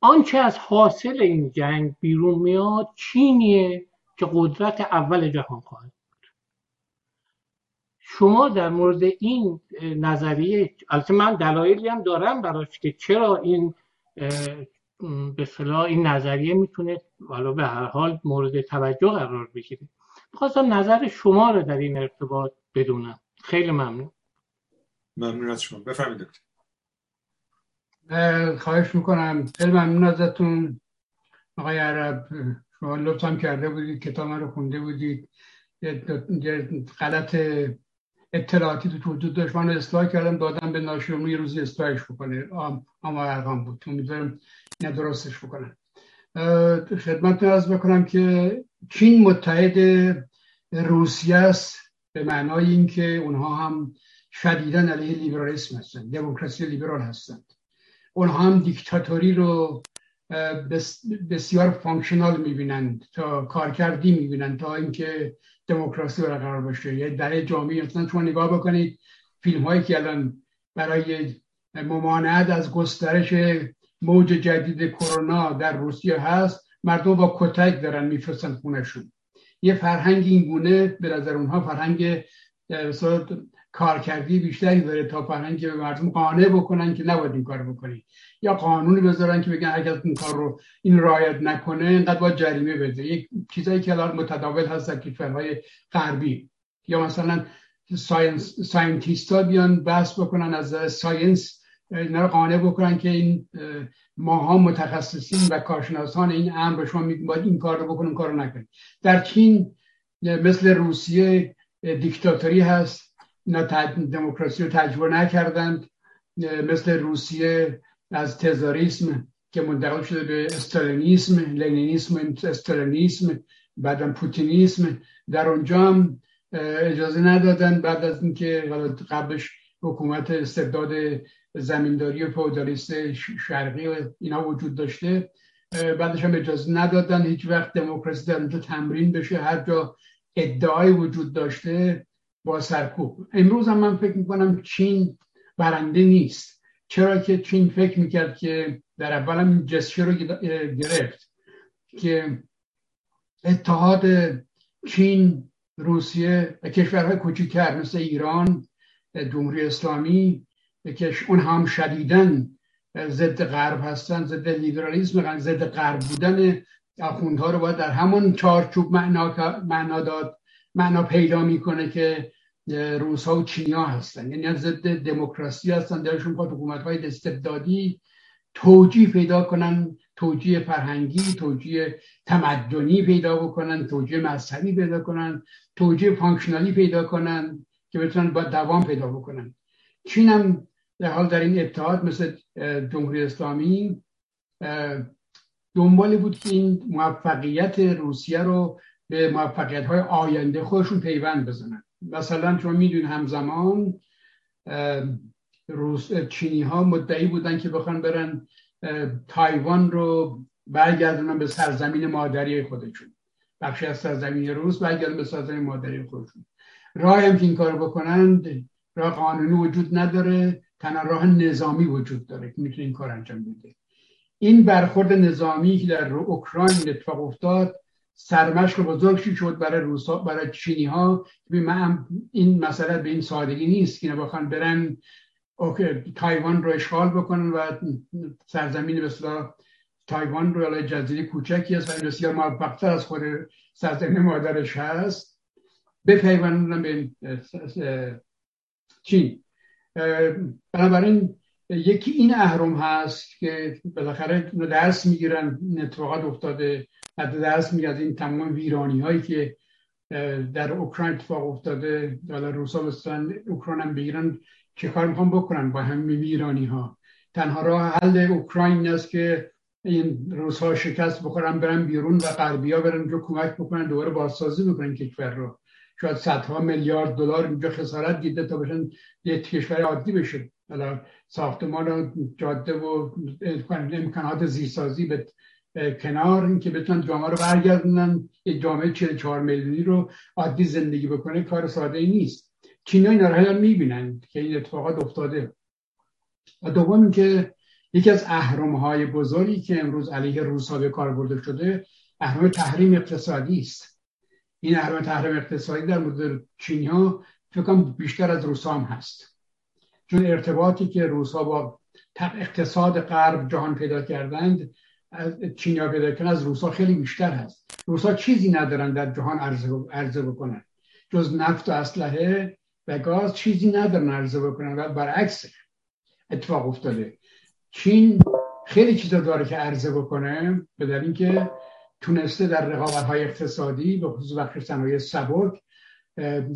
آنچه از حاصل این جنگ بیرون میاد چینیه که قدرت اول جهان خواهد بود. شما در مورد این نظریه البته من دلایلی هم دارم براش که چرا این به صلاح این نظریه می‌تونه حالا به هر حال مورد توجه قرار بگیره. می‌خواستم نظر شما رو در این ارتباط بدونم. خیلی ممنون. ممنون از شما. بفرمایید خواهش می‌کنم. خیلی ممنون ازتون. آقای عرب شما لطف هم کرده بودید کتاب رو خونده بودید. یه غلط اطلاعاتی تو وجود داشت. من اصلاح کردم دادم به ناشیومی روزی اصلاحش بکنه. اما ارقام بود. امیدوارم درستش بکنم خدمت عرض بکنم که چین متحد روسیه است به معنای اینکه اونها هم شدیدا علیه لیبرالیسم هستند دموکراسی لیبرال هستند اونها هم دیکتاتوری رو بسیار functional می‌بینند. یا کارکردی می‌بینند. تا اینکه دموکراسی برقرار باشه. یه در جامعه مثلا شما نگاه بکنید فیلم هایی که الان برای ممانعت از گسترش موج جدید کرونا در روسیه هست مردم با کتک دارن میفرستن خونشون یه فرهنگ این گونه به نظر اونها فرهنگ کارکردی بیشتری داره تا فرهنگ که به مردم قانع بکنن که نباید این کار بکنی. یا قانونی بذارن که بگن اگر این کار رو این رایت نکنه اینقدر باید جریمه بده. یک چیزایی که الان متداول هست در کشورهای غربی. یا مثلا science scientist ا بیان بحث بکنن از science اینا رو قانع بکنن که این ماها متخصصین و کارشناسان این امر شما باید این کار رو بکنن کار رو نکنید در چین مثل روسیه دیکتاتوری هست. دموکراسی رو تجربه نکردند. مثل روسیه از تزاریسم که منتقل شده به استالینیسم لنینیسم استالینیسم بعدم پوتینیسم. در اونجا هم اجازه ندادن بعد از اینکه قبلش حکومت استبداد زمینداری و فودالیست شرقی و اینا وجود داشته بعدش هم اجازه ندادن. هیچ وقت دموکراسی در اونجا تمرین بشه. هر جا ادعای وجود داشته با سرکوب. امروز هم من فکر می‌کنم چین برنده نیست. چرا که چین فکر می‌کرد که در اول هم رو گرفت که اتحاد چین روسیه و کشورهای کوچیکتر مثل ایران جمهوری اسلامی که اون هم شدیدن ضد غرب هستن ضد لیبرالیسم ضد غرب بودن آخوندها رو باید در همون چارچوب معنا, معنا داد معنا پیدا می‌کنه که روس و چینی ها هستن. یعنی ضد دموکراسی هستن درشون با حکومت های استبدادی توجیه پیدا کنن توجیه فرهنگی توجیه تمدنی پیدا بکنن توجیه مذهبی پیدا کنن توجیه فانکشنالی پیدا کنن که بتونن با دوام پیدا بکنن. چین هم در حال در این اتحاد مثل جمهوری اسلامی دنبالی بود که این موفقیت روسیه رو به موفقیت های آینده خودشون پیوند بزنن. مثلا شما میدون همزمان روس چینی ها مدعی بودن که بخوان برن تایوان رو برگردونن به سرزمین مادری خودشون. بخشی از سرزمین روس برگردن به سرزمین مادری خودشون. راه هم که این کار بکنند راه قانونی وجود نداره تنها راه نظامی وجود داره که می‌تونه این کار انجام بده. این برخورد نظامی که در اوکراین اتفاق افتاد سرمشق بزرگی شد برای روسا برای چینی ها این مسئله به این سادگی نیست که بخوان برن تایوان رو اشغال بکنن و سرزمین مثلا تایوان رو الان جزیره کوچکی است و بسیار موفقتر از خود سرزمین مادرش هست. بپیوندن به چین. بنابراین یکی این اهرم هست که بالاخره درس می‌گیرن اتفاقات افتاده. حتی درس می‌گیرن از این تمام ویرانی هایی که در اوکراین اتفاق افتاده حالا روسا بستن اوکراین هم بگیرن چه کار می‌خوان بکنن با همین ویرانی ها تنها راه حل اوکراین است که این روس ها شکست بخورن برن بیرون و غربی ها برن جو کمک بکنن دوباره بازسازی بکنن کشور رو. شاید صدها میلیارد دلار اینجا خسارت دیده تا بشن یه کشور عادی بشه. حالا ساختمان و جاده و امکانات زیرسازی به کنار اینکه بتونن جامعه رو برگردونن یه جامعه 44 میلیونی رو عادی زندگی بکنه کار ساده ای نیست. چینی اینا رو می‌بینن که این اتفاقات افتاده. و دوم اینکه یکی از اهرم های بزرگی که امروز علیه روسا به کار برده شده اهرم تحریم اقتصادی است. این اهرم تحریم اقتصادی در مورد چینی ها فکر بیشتر از روسا هم هست. چون ارتباطی که روسا با اقتصاد غرب جهان پیدا کردند چینیا پیدا کردن از روسا خیلی بیشتر هست. روسا چیزی ندارن در جهان عرضه بکنن. جز نفت و اسلحه و گاز چیزی ندارن عرضه بکنن و برعکس اتفاق افتاده. چین خیلی چیزا داره که عرضه بکنه به در اینکه تونسته در رقابت های اقتصادی به خصوص بخش صنایع سبک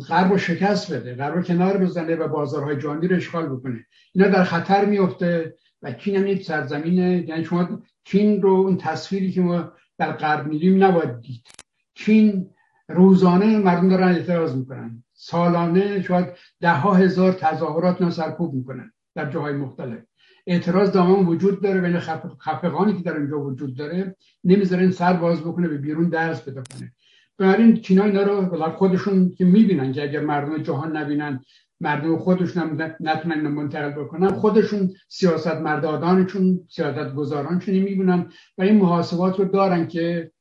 غرب رو شکست بده غرب رو کنار بزنه و بازارهای جهانی رو اشغال بکنه. اینا در خطر میفته و چین هم یک سرزمینه. یعنی شما چین رو اون تصویری که ما در غرب میدیم نباید دید. چین روزانه مردم دارن اعتراض می‌کنن. سالانه شاید ده ها هزار تظاهرات رو سرکوب می‌کنن در جاهای مختلف. اعتراض دامن وجود داره بین خفقانی که در اینجا وجود داره نمی‌ذارن سر باز بکنه به بیرون درس بده کنه. بنابراین چینا اینا رو خودشون که می‌بینن که اگر مردم جهان نبینن مردم خودشون نتونن منتقل بکنن. خودشون سیاست مردادانشون سیاست گذارانشون می‌بینن و این محاسبات رو دارن که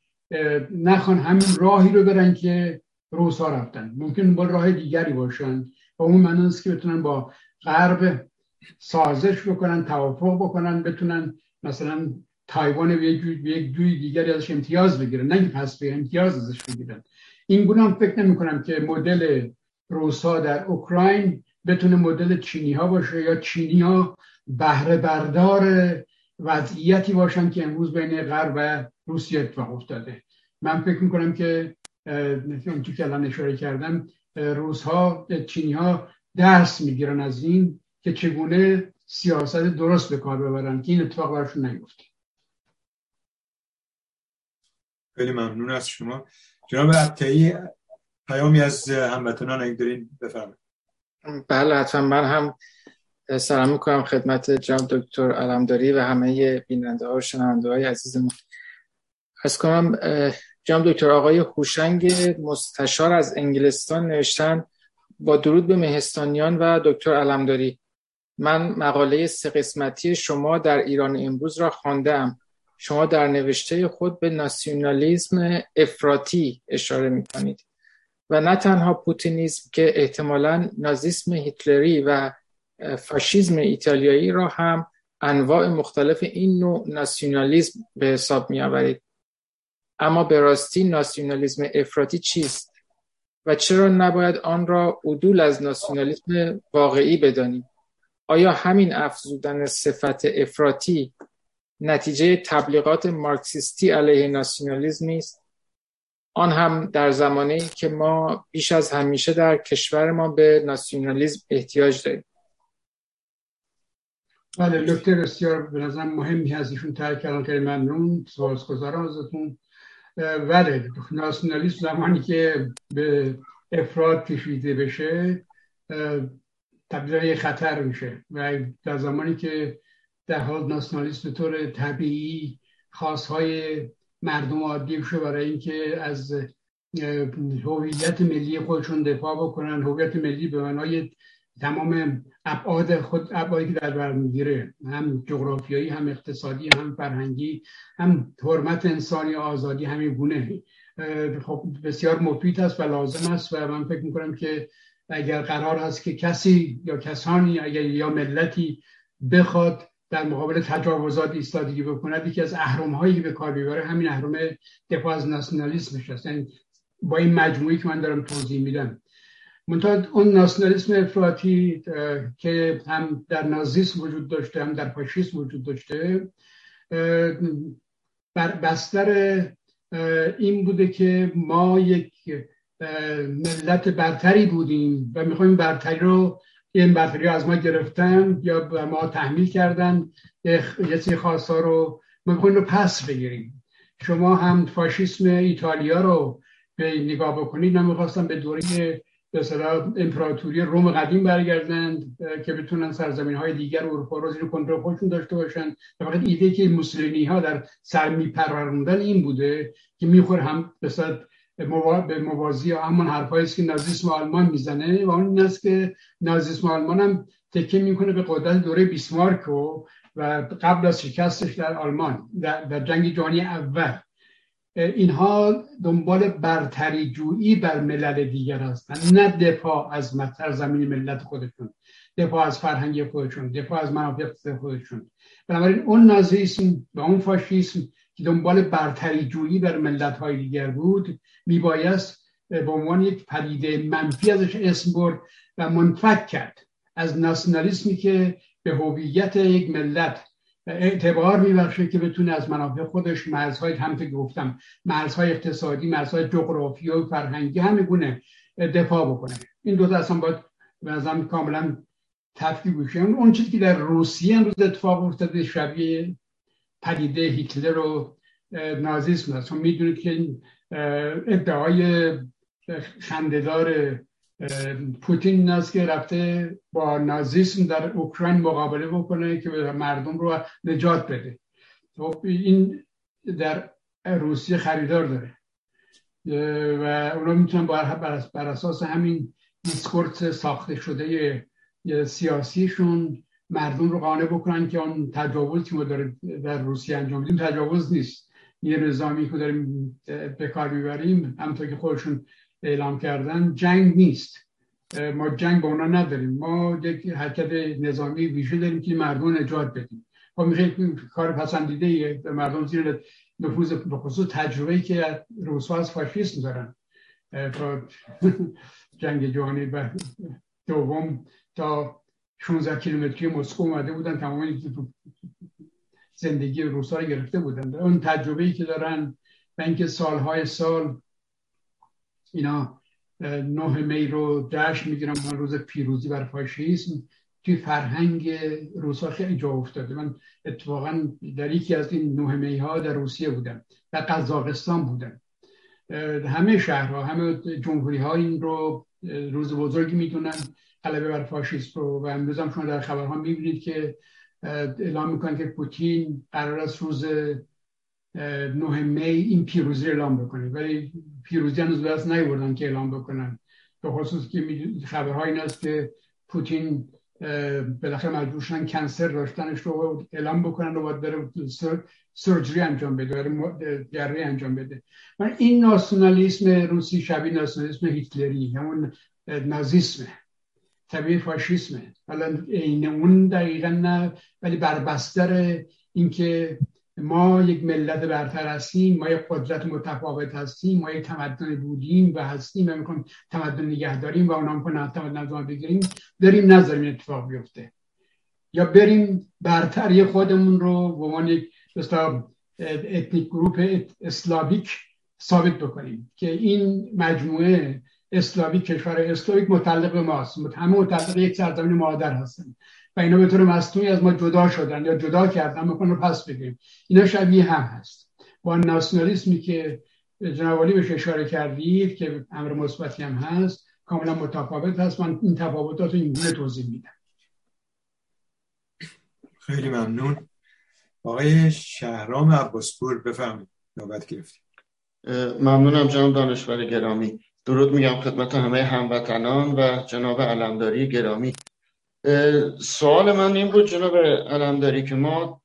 نخوان همین راهی رو برن که روسا رفتن. ممکن با راه دیگری باشن. و اون معنی که بتونن با غرب سازش بکنن توافق بکنن بتونن مثلا تایوان به یک جوی دیگری ازش امتیاز بگیرن. نه پس به امتیاز ازش بگیرن. این گونه هم فکر نمی کنم که مدل روسا در اوکراین بتونه مدل چینی ها باشه یا چینی ها بهره بردار وضعیتی باشن که امروز بین غرب و روسیه اتفاق افتاده. من فکر می‌کنم که اون که الان اشاره کردم روس ها چینی ها درس می‌گیرن از این که چگونه سیاست درست به کار ببرن که این اتفاق برشون نیفته. خیلی ممنون از شما. جناب ابتایی پیامی از هموطنان اگه دارین بفرمایید. بله حتما. من هم سلام می‌کنم خدمت جناب دکتر علمداری و همه بیننده ها و شنونده های عزیزمون. از کنم جناب دکتر آقای هوشنگ مستشار از انگلستان نوشتن با درود به مهستانیان و دکتر علمداری. من مقاله سه قسمتی شما در ایران امروز را خواندم شما در نوشته خود به ناسیونالیزم افراطی اشاره می کنید و نه تنها پوتینیزم که احتمالا نازیسم هیتلری و فاشیزم ایتالیایی را هم انواع مختلف این نوع ناسیونالیزم به حساب می آورید. اما به راستی ناسیونالیزم افراطی چیست و چرا نباید آن را عدول از ناسیونالیسم واقعی بدانیم آیا همین افزودن صفت افراطی نتیجه تبلیغات مارکسیستی علیه ناسیونالیسم نیست آن هم در زمانی که ما بیش از همیشه در کشور ما به ناسیونالیسم احتیاج داریم. بله نکته بسیار نظر مهمی از ایشون ترک کردن. خیلی ممنون. سپاسگزارم ازتون بله ناسیونالیسم زمانی که به افراد کشیده بشه تبدیل خطر میشه و در زمانی که در حال ناسیونالیسم به طور طبیعی خاصهای مردم عادی بشه برای اینکه از هویت ملی خودشون دفاع بکنن. هویت ملی به معنای تمام ابعاد خود ابعادی که در بر می‌گیره هم جغرافیایی هم اقتصادی هم فرهنگی هم حرمت انسانی آزادی همین گونه. خب بسیار مفید است و لازم است و من فکر می‌کنم که اگر قرار هست که کسی یا کسانی اگر یا ملتی بخواد در مقابل تجاوزات ایستادگی بکند یکی از اهرم هایی به کار ببره همین اهرم دفاع از ناسیونالیسمش هست یعنی با این مجموعی که من دارم توضیح میدم. منتها اون ناسیونالیسم افراطی که هم در نازیسم وجود داشته هم در فاشیسم وجود داشته بر بستر این بوده که ما یک ملت برتری بودیم و می‌خوایم برتری رو این برتری از ما گرفتن یا به ما تحمیل کردن یه سری خواستها رو می‌خوایم رو پس بگیریم. شما هم فاشیسم ایتالیا رو به نگاه بکنید. من می‌خواستم به دوره به امپراتوری روم قدیم برگردند که بتونن سرزمین های دیگر اروپا رو زیر کنترل خودشون داشته باشن. فقط ایده که موسولینی ها در سر میپروروندن این بوده که میخور هم به به موازی همون حرفایی که نازیسم آلمان می‌زنه. و اون این است که نازیسم آلمان هم تکه می‌کنه به قدرت دوره بیسمارک و قبل از شکستش در آلمان در, در جنگ جهانی اول. اینها دنبال برتری جویی بر ملل دیگر هستند نه دفاع از زمین ملت خودشون دفاع از فرهنگ خودشون دفاع از منافع خودشون. بنابراین اون نازیسم و اون فاشیسم که دنبال برتری جویی بر ملت های دیگر بود میبایست به عنوان یک پدیده منفی ازش اسم برد و منفک کرد. از ناسیونالیسمی که به هویت یک ملت اعتبار میبخشه که بتونه از منافع خودش مرزهای هم که گفتم مرزهای اقتصادی مرزهای جغرافی و فرهنگی همه گونه دفاع بکنه. این دو تا اصلا باید به کاملا تفکیک بشه. اون چیزی که در روسیه امروز اتفاق افتاده شبیه پدیده هیتلر و نازیسم هست چون می‌دونید که ادعای خندهدار پوتین است که رفته با نازیسم در اوکراین مقابله بکنه که مردم رو نجات بده. خب این در روسیه خریدار داره. و اونا می‌تونن بر اساس همین دیسکورس ساخته شده سیاسیشون مردم رو قانع بکنن که اون تجاوز که ما در روسیه انجام میدیم تجاوز نیست. یه نظامی که داریم به کار می‌بریم همونطور که خودشون اعلام کردن جنگ نیست. ما جنگ با اونا نداریم. ما یک حرکت نظامی ویژه داریم که مردم نجات بدیم. ما می‌خوایم کار پسندیده به مردم زیر نفوذ خصوص تجربه که روسا از فاشیسم دارن. تا جنگ جهانی دوم تا 16 کیلومتری مسکو اومده بودن تمام زندگی روسا رو گرفته بودن. اون تجربه که دارن و اینکه سالهای سال اینا نه می رو جشن می‌گیرن من روز پیروزی بر فاشیسم توی فرهنگ روسا خیلی جا افتاده. من اتفاقا در یکی از این نه می ها در روسیه بودم و قزاقستان بودم. همه شهرها همه جمهوری ها این رو روز بزرگی می‌دونن. غلبه بر فاشیست رو و امروز هم شما در خبرها می‌بینید که اعلام می‌کنن که پوتین قرار است روز نه می این پیروزی اعلام بکنه. ولی پیروزی هنوز دست نیوردن که اعلام بکنن. به خصوص که خبرها این است که پوتین بالاخره مجبور شدن کنسر داشتنش رو اعلام بکنن و باید بره سرجری انجام بده جراحی انجام بده. من این ناسیونالیسم روسی شبیه ناسیونالیسم هیتلری همون نازیسمه. طبیعی فاشیسمه. حالا این اون دقیقا نه ولی بربستر اینکه ما یک ملت برتر هستیم ما یک قدرت متفاوت هستیم ما یک تمدن بودیم و هستیم و می‌کنیم تمدن نگه داریم و اونا می‌کنن تمدن بگیریم بریم نظریم اتفاق بیفته. یا بریم برتری خودمون رو به عنوان یک ethnic group Slavic ثابت بکنیم که این مجموعه اسلامی کشور اسلامی متعلق به ماست. همه متعلق یک سرزمین مادر هستن. و اینا به طور مصنوعی از ما جدا شدن یا جدا کردن می‌کنن پس بگیم اینا شبیه هم هست. با ناسیونالیسمی که جناب بهش اشاره کردید که امر مثبتی هم هست کاملا متفاوت هست. من این تفاوتات رو اینگونه توضیح میدم. خیلی ممنون. آقای شهرام عباسپور بفهمید نوبت گرفتیم. ممنونم جناب دانشور گرامی. درود میگم خدمت همه هموطنان و جناب علمداری گرامی. سوال من این بود جناب علمداری که ما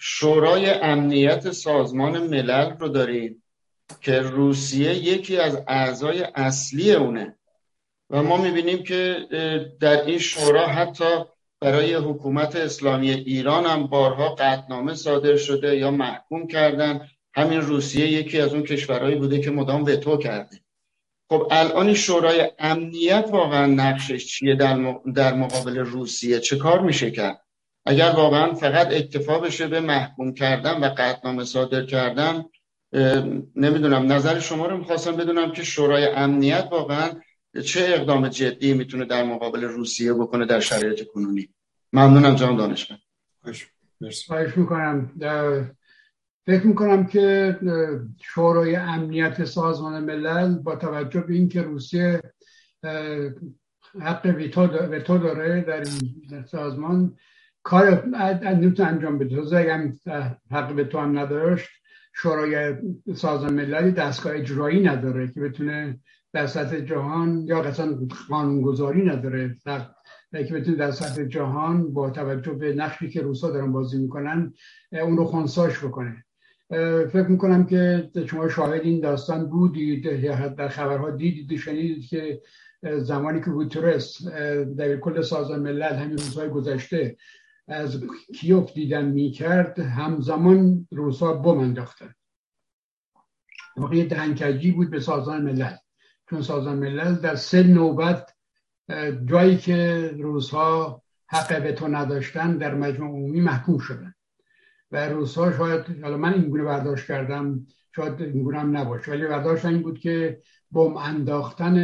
شورای امنیت سازمان ملل رو داریم که روسیه یکی از اعضای اصلی اونه و ما می‌بینیم که در این شورا حتی برای حکومت اسلامی ایران هم بارها قطنامه صادر شده یا محکوم کردن. همین روسیه یکی از اون کشورهایی بوده که مدام وتو کرده. خب الان شورای امنیت واقعا نقشش چیه در مقابل روسیه؟ چه کار میشه کرد؟ اگر واقعا فقط اکتفا بشه به محکوم کردن و قطنامه صادر کردن نمی‌دونم نظر شما رو می‌خواستم بدونم که شورای امنیت واقعا چه اقدام جدی می‌تونه در مقابل روسیه بکنه در شرایط کنونی. ممنونم جان دانشمند. مرسی می‌کنم. فکر می‌کنم که شورای امنیت سازمان ملل با توجه به اینکه روسیه حق ویتو داره در این سازمان کار نمی‌تونه انجام بده. تو اگر حق ویتو هم نداشت شورای سازمان مللی دستگاه اجرایی نداره که بتونه در سطح جهان یا قصلا قانونگذاری نداره که بتونه در سطح جهان با توجه به نقشی که روسا دارن بازی می‌کنن اون رو خونساش بکنه. فکر می‌کنم که شما شاهد این داستان بودید یا در خبرها دیدید شنیدید که زمانی که گوترس در کل سازمان ملل همین روزهای گذشته از کیوف دیدن می‌کرد همزمان روسا بم انداختن. واقعی دهنکجی بود به سازمان ملل. چون سازمان ملل در سه نوبت جایی که روزها حق به تو نداشتن در مجموع عمومی محکوم شدن. و روزها شاید حالا من این گونه برداشت کردم شاید این گونه هم نباشه. ولی برداشت این بود که بم انداختن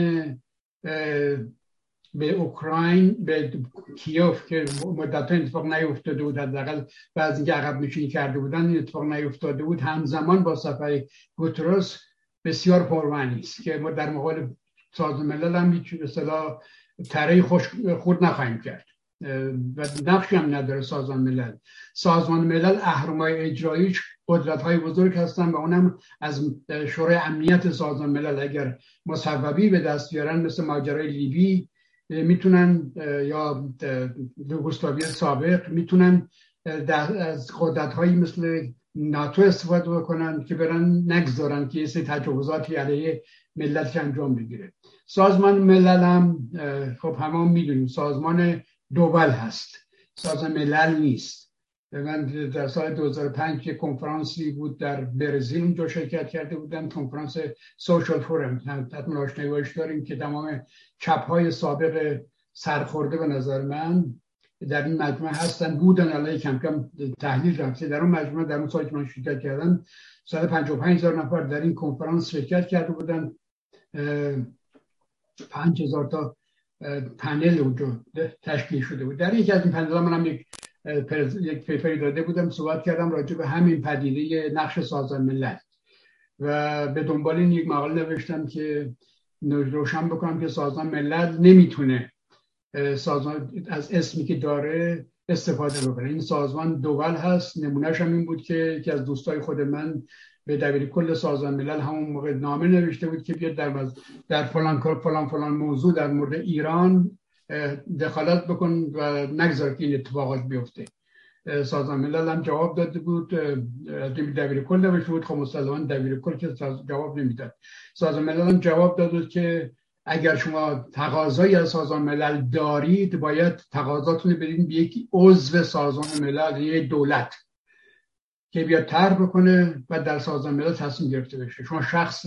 به اوکراین به کیوف که مدت اتفاق نیفتاده بود حداقل بعضی اینکه عقب نشینی کرده بودن این اتفاق نیفتاده بود. همزمان با سفر گوتروس بسیار پرمعنی است که ما در مقابل سازمان ملل هم هیچ به تره خوش خود نخواهیم کرد. و نقشی هم نداره سازمان ملل. سازمان ملل اهرمای اجراییش قدرت های بزرگ هستن و اونم از شورای امنیت سازمان ملل اگر مصوبی به دست بیارن مثل ماجرای لیبی می‌تونن یا یوگسلاوی سابق می‌تونن از قدرت هایی مثل ناتو استفاده بکنن که برن نگذارن که یه تجاوزاتی علیه ملت انجام بگیره سازمان ملل هم خب همه می‌دونیم سازمان دوبل هست. سازمان ملل نیست. من در سال 2005 که کنفرانسی بود در برزیل اونجا شرکت کرده بودم. کنفرانس سوشال فورم حتما آشنایی داریم که تمام چپ های سابق سرخورده به نظر من در این مجموعه هستن. بودن الان کم کم تحلیل رفته. در اون مجموعه در اون سالی که من شرکت کردم 155 هزار نفر در این کنفرانس شرکت کرده بودن. 5000 تا پنل اونجا تشکیل شده بود در یکی از این پنل من هم یک یک پیپری داده بودم صحبت کردم راجع به همین پدیده نقش سازمان ملل و به دنبال این یک مقاله نوشتم که روشن بکنم که سازمان ملل نمی‌تونه سازمان از اسمی که داره استفاده بکنه این سازمان دول هست نمونهش هم این بود که یکی از دوستای خود من به دبیر کل سازمان ملل همون موقع نامه نوشته بود که بیاد در, در فلان فلان فلان موضوع در مورد ایران دخالت بکن و نگذار که این اتفاقات بیفته. سازمان ملل هم جواب داده بود. دبیر کل نوشته بود. خب مسلما دبیر کل که جواب نمی‌داد. سازمان ملل هم جواب داد بود که اگر شما تقاضایی از سازمان ملل دارید باید تقاضاتون بدین به یک عضو سازمان ملل یک دولت. که بیاد طرح بکنه و در سازمان ملل تصمیم گرفته بشه. شما شخص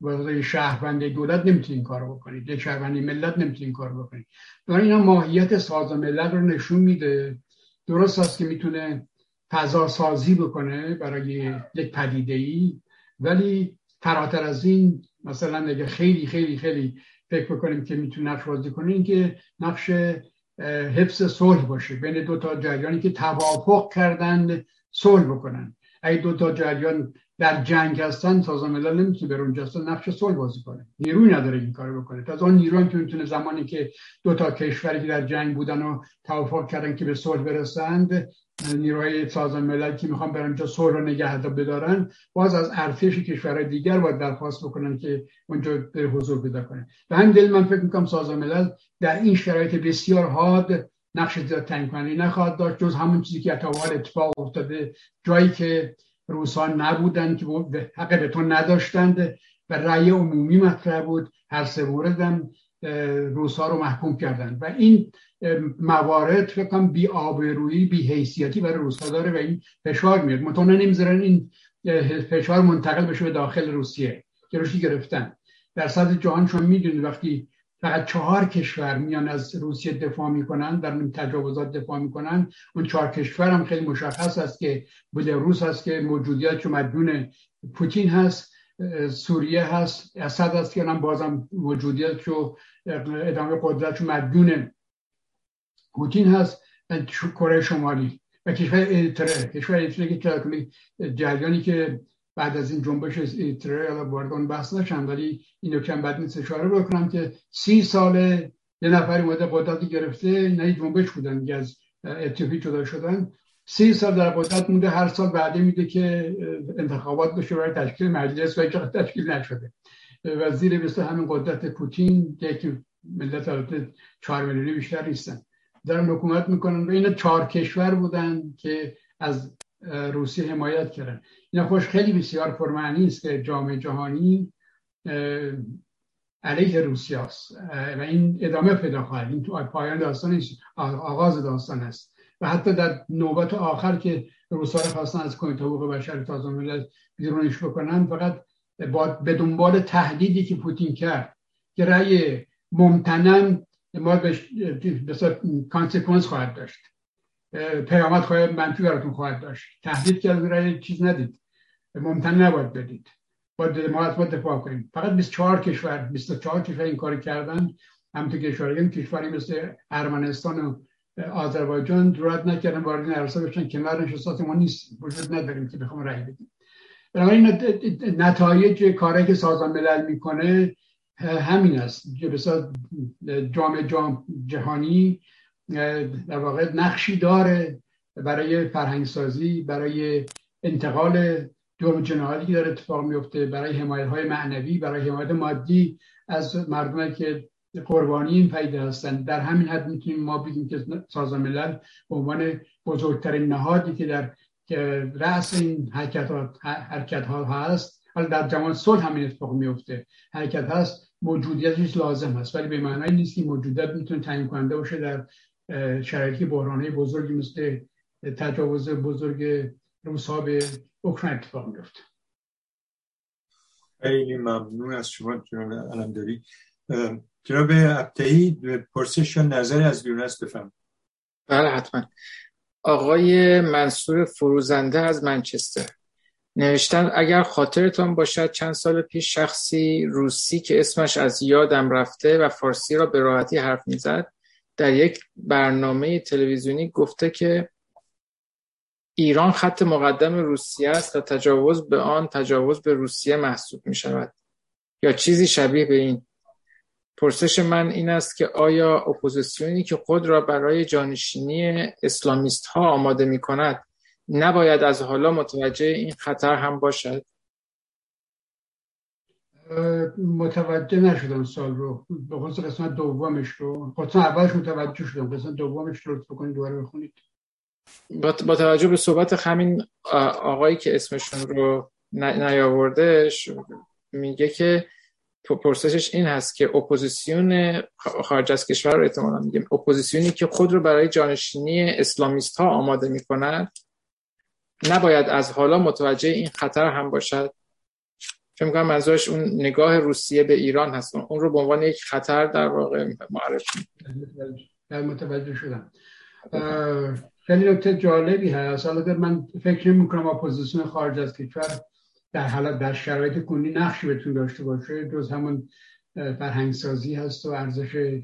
واسه شهروند دولت نمی‌تونین کار بکنید. یک شهروند ملت نمی‌تونین کار بکنید. این ماهیت سازمان ملل رو نشون میده. درست است که می‌تونه فضا سازی بکنه برای یک پدیده ای ولی فراتر از این مثلا اگه خیلی خیلی خیلی فکر بکنیم که می‌تونه نقش بازی کنه این که نقش حفظ صلح باشه. بین دو تا جریانی که توافق کردند صلح بکنن. اگه دو تا جریان در جنگ هستن سازمان ملل نمی‌تونه بر اونجا نقش صلح بازی کنه. نیروی نداره این کارو بکنه. تا اون نیروی که می‌تونه زمانی که دو تا کشوری که در جنگ بودن و توافق کردن که به صلح برسند نیروهای سازمان ملل که می‌خوان برن اونجا صلح رو نگه بدارن باز از ارتش کشورهای دیگر باید درخواست بکنن که اونجا به حضور پیدا کنه به همین دلیل من فکر می‌کنم سازمان ملل در این شرایط بسیار حاد نقش زیاد تعیین کننده نخواهد داشت جز همون چیزی که اتفاق اتفاق افتاده. جایی که روسا نبودن که حق به تو نداشتند و رأی عمومی مطرح بود هر سه موردم روسا رو محکوم کردن و این موارد فکر کنم بی آبرویی بی حیثیتی برای روسا داره و این فشار میاد. متونه نمی‌ذارن این فشار منتقل بشه به داخل روسیه که روشی گرفتن. در سطح جهان شما می‌دونید وقتی فقط چهار کشور میان از روسیه دفاع می‌کنن در این تجاوزات دفاع می‌کنن. اون چهار کشور هم خیلی مشخص است که روس هست که موجودیت مدیون پوتین هست سوریه هست اسد هست که هم بازم موجودیت و ادامه قدرت مدیون پوتین هست کره شمالی و کشور ایتره. کشور ایتره که جریانی که بعد از این جنبش ایتره وارد اون بحث نشم ولی این کم بعد نیست اشاره بکنم که سی سال یه نفری اومده قدرت گرفته نه جنبش بودن از اتیوپی جدا شدن. سی سال در قدرت مونده هر سال بعدی میده که انتخابات بشه برای تشکیل مجلس و تشکیل نشده. و زیر بسته همین قدرت پوتین که ملت البته چهار میلیونی بیشتر نیستن. دارن حکومت می‌کنن. و این چهار کشور بودن که از روسیه حمایت کردن. اینا خوش خیلی بسیار پرمعنی است که جامعه جهانی علیه روسیه است. و این ادامه پیدا خواهد. این تو پایان داستان آغاز داستان است. و حتی در نوبت آخر که روسا خواستن از کمیته حقوق بشر سازمان ملل بیرونش بکنن فقط به دنبال تهدیدی که پوتین کرد که رأی ممتنن ما به کانسیکونس خواهد داشت. پیامد خواهد منفی براتون خواهد داشت. تهدید کرد رأی چیز ندید. ممتن نباید بدید. باید ما از دفاع کنیم. فقط 24 کشور 24 کشور این کار کردن هم تو کشور کشوری مثل ارمنستان و آذربایجان جرأت نکردن وارد این عرصه بشن کنار نشستات ما نیست وجود نداریم که بخوام رأی بدیم. بنابراین نتایج کاری که سازمان ملل می‌کنه همین است. که جامعه جام جهانی در واقع نقشی داره برای فرهنگسازی برای انتقال جرم جنایتی که داره اتفاق میفته برای حمایت های معنوی برای حمایت مادی از مردمی که قربانی این پیدا هستند. در همین حد می‌تونیم ما بگیم که سازمان ملل به عنوان بزرگترین نهادی که در رأس این حرکت ها, حرکت ها هست حالا در جوان صلح همین اتفاق میفته حرکت هست موجودیتش لازم هست ولی به معنی نیست که موجودیت می‌تونه تعیین کننده باشه در شرایطی بحرانه بزرگی مثل تجاوز بزرگ روسا به اوکراین اتفاق میفته خیلی ممنون از شما جناب علمداری. جناب ابتهی پرسش یا نظر از یونس بفهم بله حتما. آقای منصور فروزنده از منچستر. نوشتن اگر خاطرتان باشد چند سال پیش شخصی روسی که اسمش از یادم رفته و فارسی را به راحتی حرف می‌زد در یک برنامه تلویزیونی گفته که ایران خط مقدم روسیه است و تجاوز به آن تجاوز به روسیه محسوب می شود یا چیزی شبیه به این. پرسش من این است که آیا اپوزیسیونی که خود را برای جانشینی اسلامیست ها آماده می کند نباید از حالا متوجه این خطر هم باشد؟ متوجه نشدم سال رو. به خصوص قسمت دومش رو. قسمت اولش متوجه شدم. قسمت دومش رو بکنید دوباره بخونید. با توجه به صحبت همین آقایی که اسمشون رو نیاورده میگه که پرسشش این هست که اپوزیسیون خارج از کشور رو احتمالا میگیم. اپوزیسیونی که خود رو برای جانشینی اسلامیست ها آماده می‌کند نباید از حالا متوجه این خطر هم باشد. فکر می‌کنم منظورش اون نگاه روسیه به ایران هست. اون رو به عنوان یک خطر در واقع معرفی متوجه شدم. خیلی نکته جالبی هست. حالا من فکر نمی کنم اپوزیسیون خارج از کشور در حالت در شرایط کنی نقشی بتون داشته باشه. جز همون فرهنگسازی هست و ارزش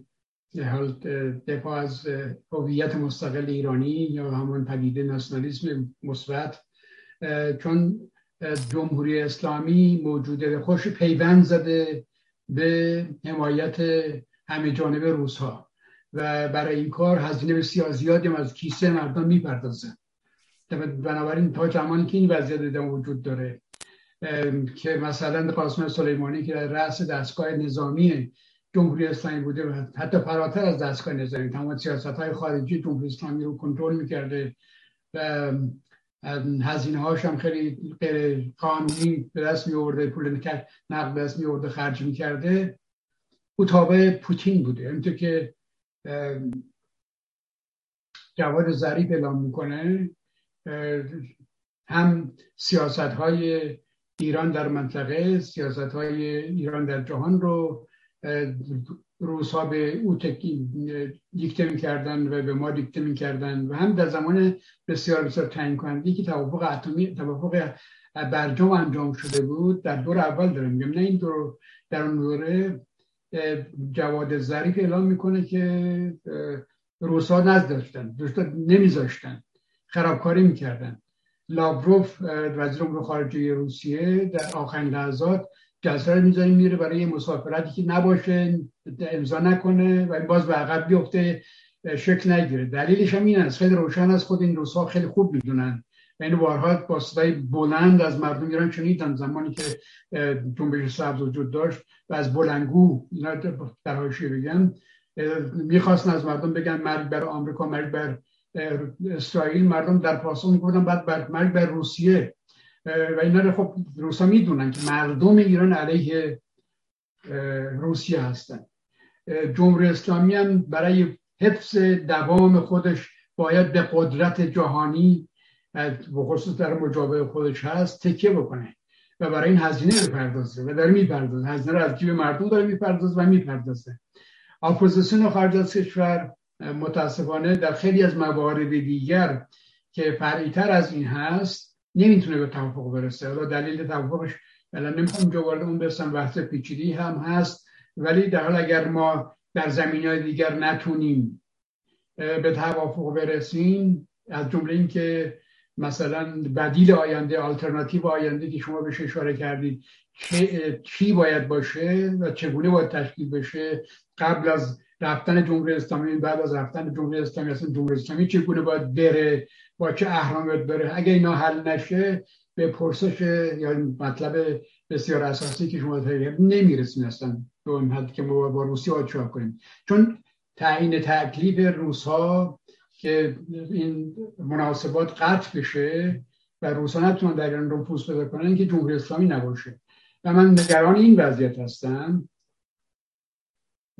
حال دفاع از هویت مستقل ایرانی یا همون پدیده ناسیونالیسم مثبت. چون جمهوری اسلامی موجوده خوش پیوند زده به حمایت همه جانب روس ها و برای این کار هزینه بسیار زیادی هم از کیسه مردم می‌پردازه بنابراین تا زمانی که این وضعیت وجود داره که مثلا قاسم سلیمانی که در رأس دستگاه نظامی جمهوری اسلامی بوده حتی فراتر از دستگاه نظامی تمام سیاست های خارجی جمهوری اسلامی رو کنترل می‌کرده و هزینه هاش هم خیلی غیر قانونی به دست می آورده پول نقد دست می آورده خرج می کرده او تابع پوتین بوده. همینطور که جواد ظریف اعلام می‌کنه هم سیاست های ایران در منطقه سیاست های ایران در جهان رو روزها به او دیکته می‌کردن و به ما دیکته می‌کردن و هم در زمان بسیار بسیار تعیین کننده که توافق اتمی توافق برجام انجام شده بود در دور اول دارم میگم نه این دور در اون دوره جواد ظریف اعلام می‌کنه که روسا نزداشتن نمیذاشتن خرابکاری می‌کردن. لاوروف وزیر امور خارجه روسیه در آخرین لحظات جلسه رو می‌ذاریم میره برای مسافرتی که نباشه امضا نکنه و باز به عقب بیفته شکل نگیره. دلیلش هم این است خیلی روشن است خود این روزها خیلی خوب می‌دونن. و این بارها با صدای بلند از مردم ایران شنیدن زمانی که جنبش سبز وجود داشت و از بلنگو اینا در حاشیه بگن می‌خواستن از مردم بگن مرگ بر آمریکا مرگ بر اسرائیل. مردم در پاسخ می‌گفتن بعد مرگ بر روسیه. و اینا رو خب روسا می‌دونن که مردم ایران علیه روسیه هستن. جمهوری اسلامی هم برای حفظ دوام خودش باید به قدرت جهانی خصوص در مجابه خودش هست تکیه بکنه و برای این هزینه بپردازه و داره می‌پردازه. هزینه رو از جیب مردم داره می‌پردازه و می‌پردازه. اپوزیسیون خارج از کشور متاسفانه در خیلی از موارد دیگر که فرعیتر از این هست نمی‌تونه به توافق برسه. حالا دلیل توافقش الان نمی‌خوام جو وارد اون برسم بحث پیچیدی هم هست ولی در حال اگر ما در زمین های دیگر نتونیم به توافق برسیم از جمله این که مثلا بدیل آینده آلترناتیو آینده که شما بهش اشاره کردید چی باید باشه و چگونه باید تشکیل بشه؟ قبل از رفتن جمهوری اسلامی بعد از رفتن جمهوری اسلامی اصلا جمهوری اسلامی چگونه باید بره؟ با چه اهرامیت بره. اگه اینا حل نشه به پرسش یا مطلب بسیار اساسی که شما نمی‌رسیم اصلا به اون حد که ما با روسیه باید کنیم. چون تعیین تکلیف روس ها که این مناسبات قطع بشه و روسا نتونن در ایران رو پوست پیدا کنن که جمهوری اسلامی نباشه. و من نگران این وضعیت هستم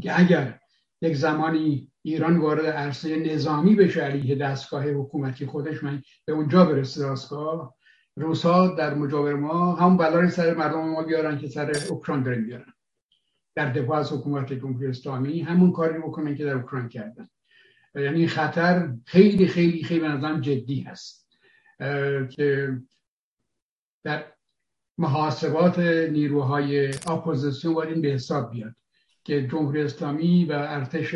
که اگر یک زمانی ایران وارد عرصه نظامی بشه علیه دستگاه حکومتی خودش من به اونجا برسه دستگاه. روسا در مجاور ما هم بلای سر مردم ما بیارن که سر اوکراین دارن بیارن. در دفاع از حکومت جمهوری همون کاری بکنن که در اوکراین کردن. یعنی خطر خیلی خیلی خیلی نظرم جدی هست. که در محاسبات نیروهای اپوزیسیون باید این به حساب بیاد که جمهوری اسلامی و ارتش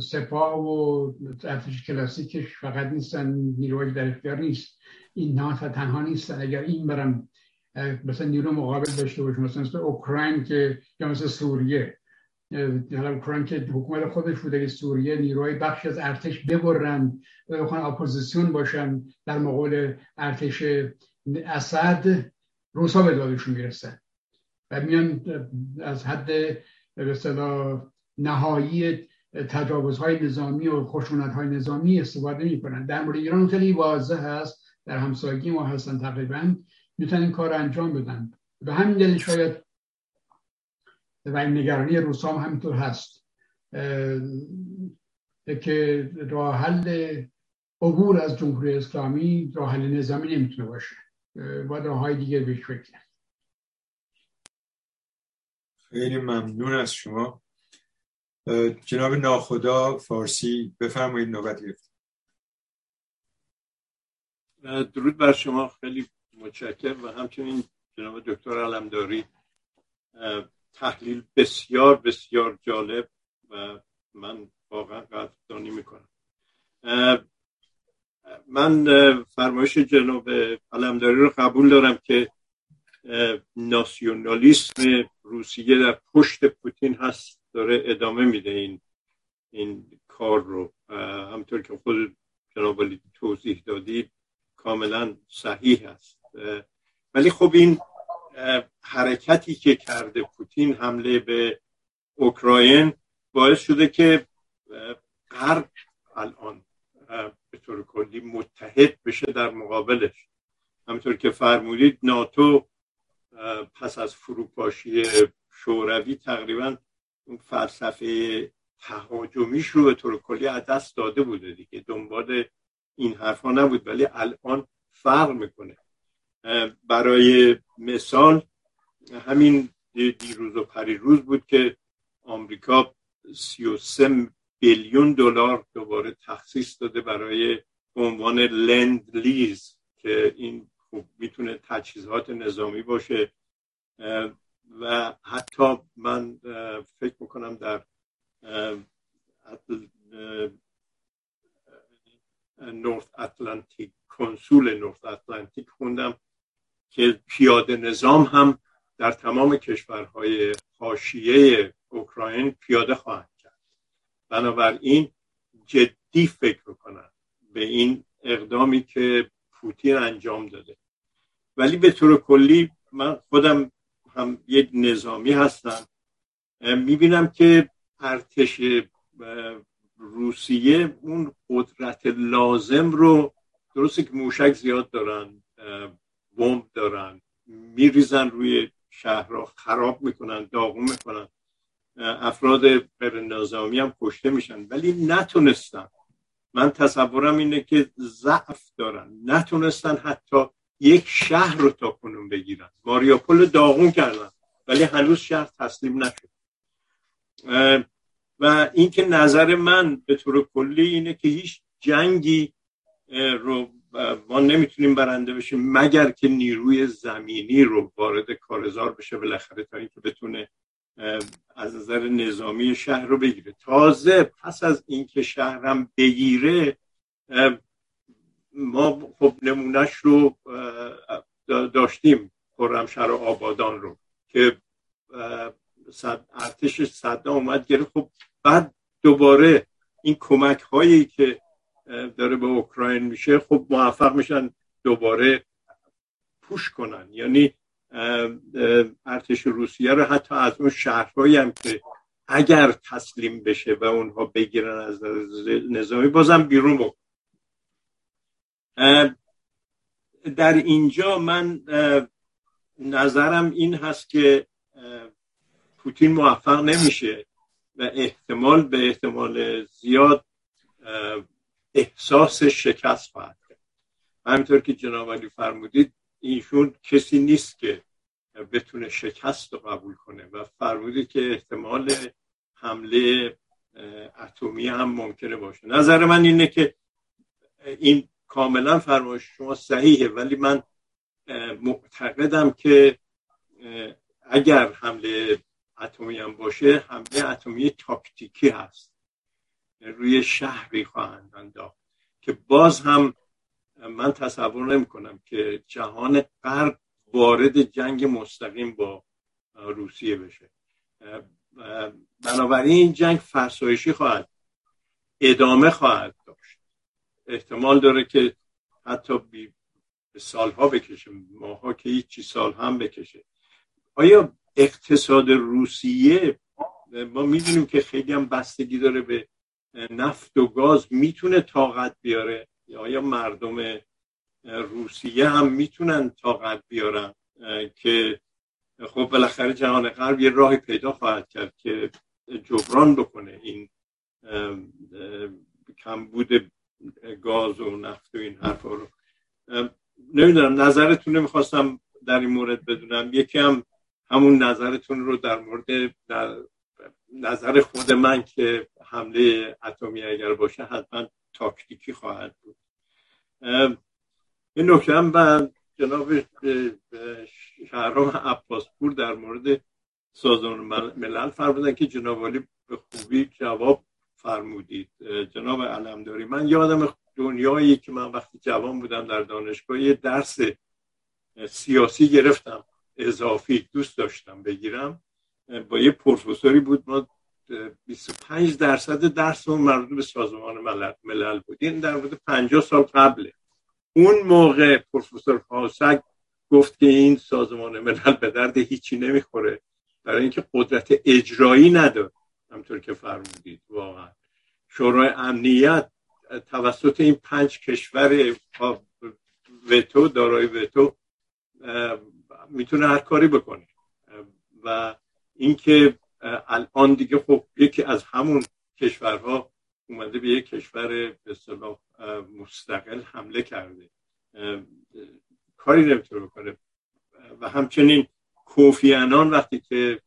سپاه و ارتش کلاسیکش فقط نیستن نیروهای در اختیار نیست. این تنها نیستن. اگر این برم مثلا نیرو مقابل داشته باشه مثلا مثل اوکراین که یا مثل سوریه. حالا اوکراین که حکومت خودش بوده سوریه نیروهای بخشی از ارتش ببرن و بخوان اپوزیسیون باشن در مقابل ارتش اسد روسا به دادشون می‌رسن. و میان از حد به نهایی تجاوزهای نظامی و خشونتهای نظامی استفاده می‌کنن. در مورد ایران خیلی واضح هست در همسایگی ما هستن تقریبا. می‌تونن این کار انجام بدن. به همین دلیل شاید و این نگرانی روسا هم همینطور هست که راه حل عبور از جمهوری اسلامی راه حل نظامی نمی‌تونه باشه. باید راه های دیگه بهش فکر خیلی ممنون از شما. جناب ناخدا فارسی بفرمایید نوبت گرفت درود بر شما خیلی متشکرم و همچنین جناب دکتر علمداری تحلیل بسیار بسیار جالب و من واقعا قدردانی می‌کنم. من فرمایش جناب علمداری رو قبول دارم که ناسیونالیسم روسیه در پشت پوتین هست. داره ادامه میده این این کار رو. همطور که خود جناب توضیح دادید کاملا صحیح است. ولی خب این حرکتی که کرده پوتین حمله به اوکراین باعث شده که غرب الان به طور کلی متحد بشه در مقابلش. همطور که فرمودید ناتو پس از فروپاشی شوروی تقریبا اون فلسفه تهاجمیش رو به طور کلی از دست داده بوده دیگه. دنبال این حرفا نبود ولی الان فرق می‌کنه. برای مثال همین دیروز و پریروز بود که آمریکا 33 بیلیون دلار دوباره تخصیص داده برای عنوان لند لیز که این خوب می‌تونه تجهیزات نظامی باشه. و حتی من فکر می‌کنم در نورث اتلانتیک کنسول نورث اتلانتیک خوندم که پیاده نظام هم در تمام کشورهای حاشیه اوکراین پیاده خواهند کرد. بنابراین جدی فکر می‌کنن به این اقدامی که پوتین انجام داده. ولی به طور کلی من خودم هم یک نظامی هستم می‌بینم که ارتش روسیه اون قدرت لازم رو درسته که موشک زیاد دارن بمب دارن میریزن روی شهرها خراب می‌کنن داغون می‌کنن. افراد غیر نظامی هم کشته میشن. ولی نتونستن. من تصورم اینه که ضعف دارن. نتونستن حتی یک شهر رو تا کنون بگیرن. ماریاپول داغون کردن. ولی هنوز شهر تسلیم نشد. و اینکه نظر من به طور کلی اینه که هیچ جنگی رو ما نمی‌تونیم برنده بشیم مگر که نیروی زمینی رو وارد کارزار بشه بالاخره تا اینکه بتونه از نظر نظامی شهر رو بگیره. تازه پس از اینکه شهرم بگیره ما خب نمونهش رو داشتیم خرمشهر آبادان رو که ارتش صدا اومد گرفت. خب بعد دوباره این کمک هایی که داره به اوکراین میشه خب موفق میشن دوباره پوش کنن. یعنی ارتش روسیه رو حتی از اون شهرهایی هم که اگر تسلیم بشه و اونها بگیرن از نظامی بازم بیرون بکن. در اینجا من نظرم این هست که پوتین موفق نمیشه و احتمال به احتمال زیاد احساس شکست خواهد کرد. همینطور که جناب علی فرمودید ایشون کسی نیست که بتونه شکست رو قبول کنه و فرمودید که احتمال حمله اتمی هم ممکنه باشه. نظر من اینه که این کاملا فرمایش شما صحیحه ولی من معتقدم که اگر حمله اتمی هم باشه حمله اتمی تاکتیکی هست. روی شهری خواهند انداخت که باز هم من تصور نمی کنم که جهان غرب وارد جنگ مستقیم با روسیه بشه. بنابراین این جنگ فرسایشی خواهد ادامه خواهد احتمال داره که حتی بی سالها بکشه ماها که هیچی سال هم بکشه. آیا اقتصاد روسیه ما می‌دونیم که خیلی هم بستگی داره به نفت و گاز می‌تونه طاقت بیاره؟ یا آیا مردم روسیه هم می‌تونن طاقت بیارن؟ که خب بالاخره جهان غرب یه راهی پیدا خواهد کرد که جبران بکنه این کمبود گاز و نفت و این حرفا رو. نمی‌دونم نظرتون نمی‌خواستم در این مورد بدونم. یکی هم همون نظرتون رو در مورد نظر خود من که حمله اتمی اگر باشه حتما تاکتیکی خواهد بود. این نکته هم جناب شهرام عباسپور در مورد سازمان ملل فرمودن که جناب به خوبی جواب فرمودید. جناب علمداری من یادم دنیایی که من وقتی جوان بودم در دانشگاه یه درس سیاسی گرفتم اضافی دوست داشتم بگیرم. با یه پروفسوری بود ما 25 درصد درس اون مربوط به سازمان ملل بود. این در مورد 50 سال قبله. اون موقع پروفسور پاسک گفت که این سازمان ملل به درد هیچی نمی‌خوره. برای اینکه قدرت اجرایی نداره. همطور که فرمودید واقعا. شورای امنیت توسط این پنج کشور وتو دارای وتو می‌تونه هر کاری بکنه. و اینکه الان دیگه خب یکی از همون کشورها اومده به یک کشور به اصطلاح مستقل حمله کرده. کاری نمی‌تونه بکنه. و همچنین کوفیانان وقتی که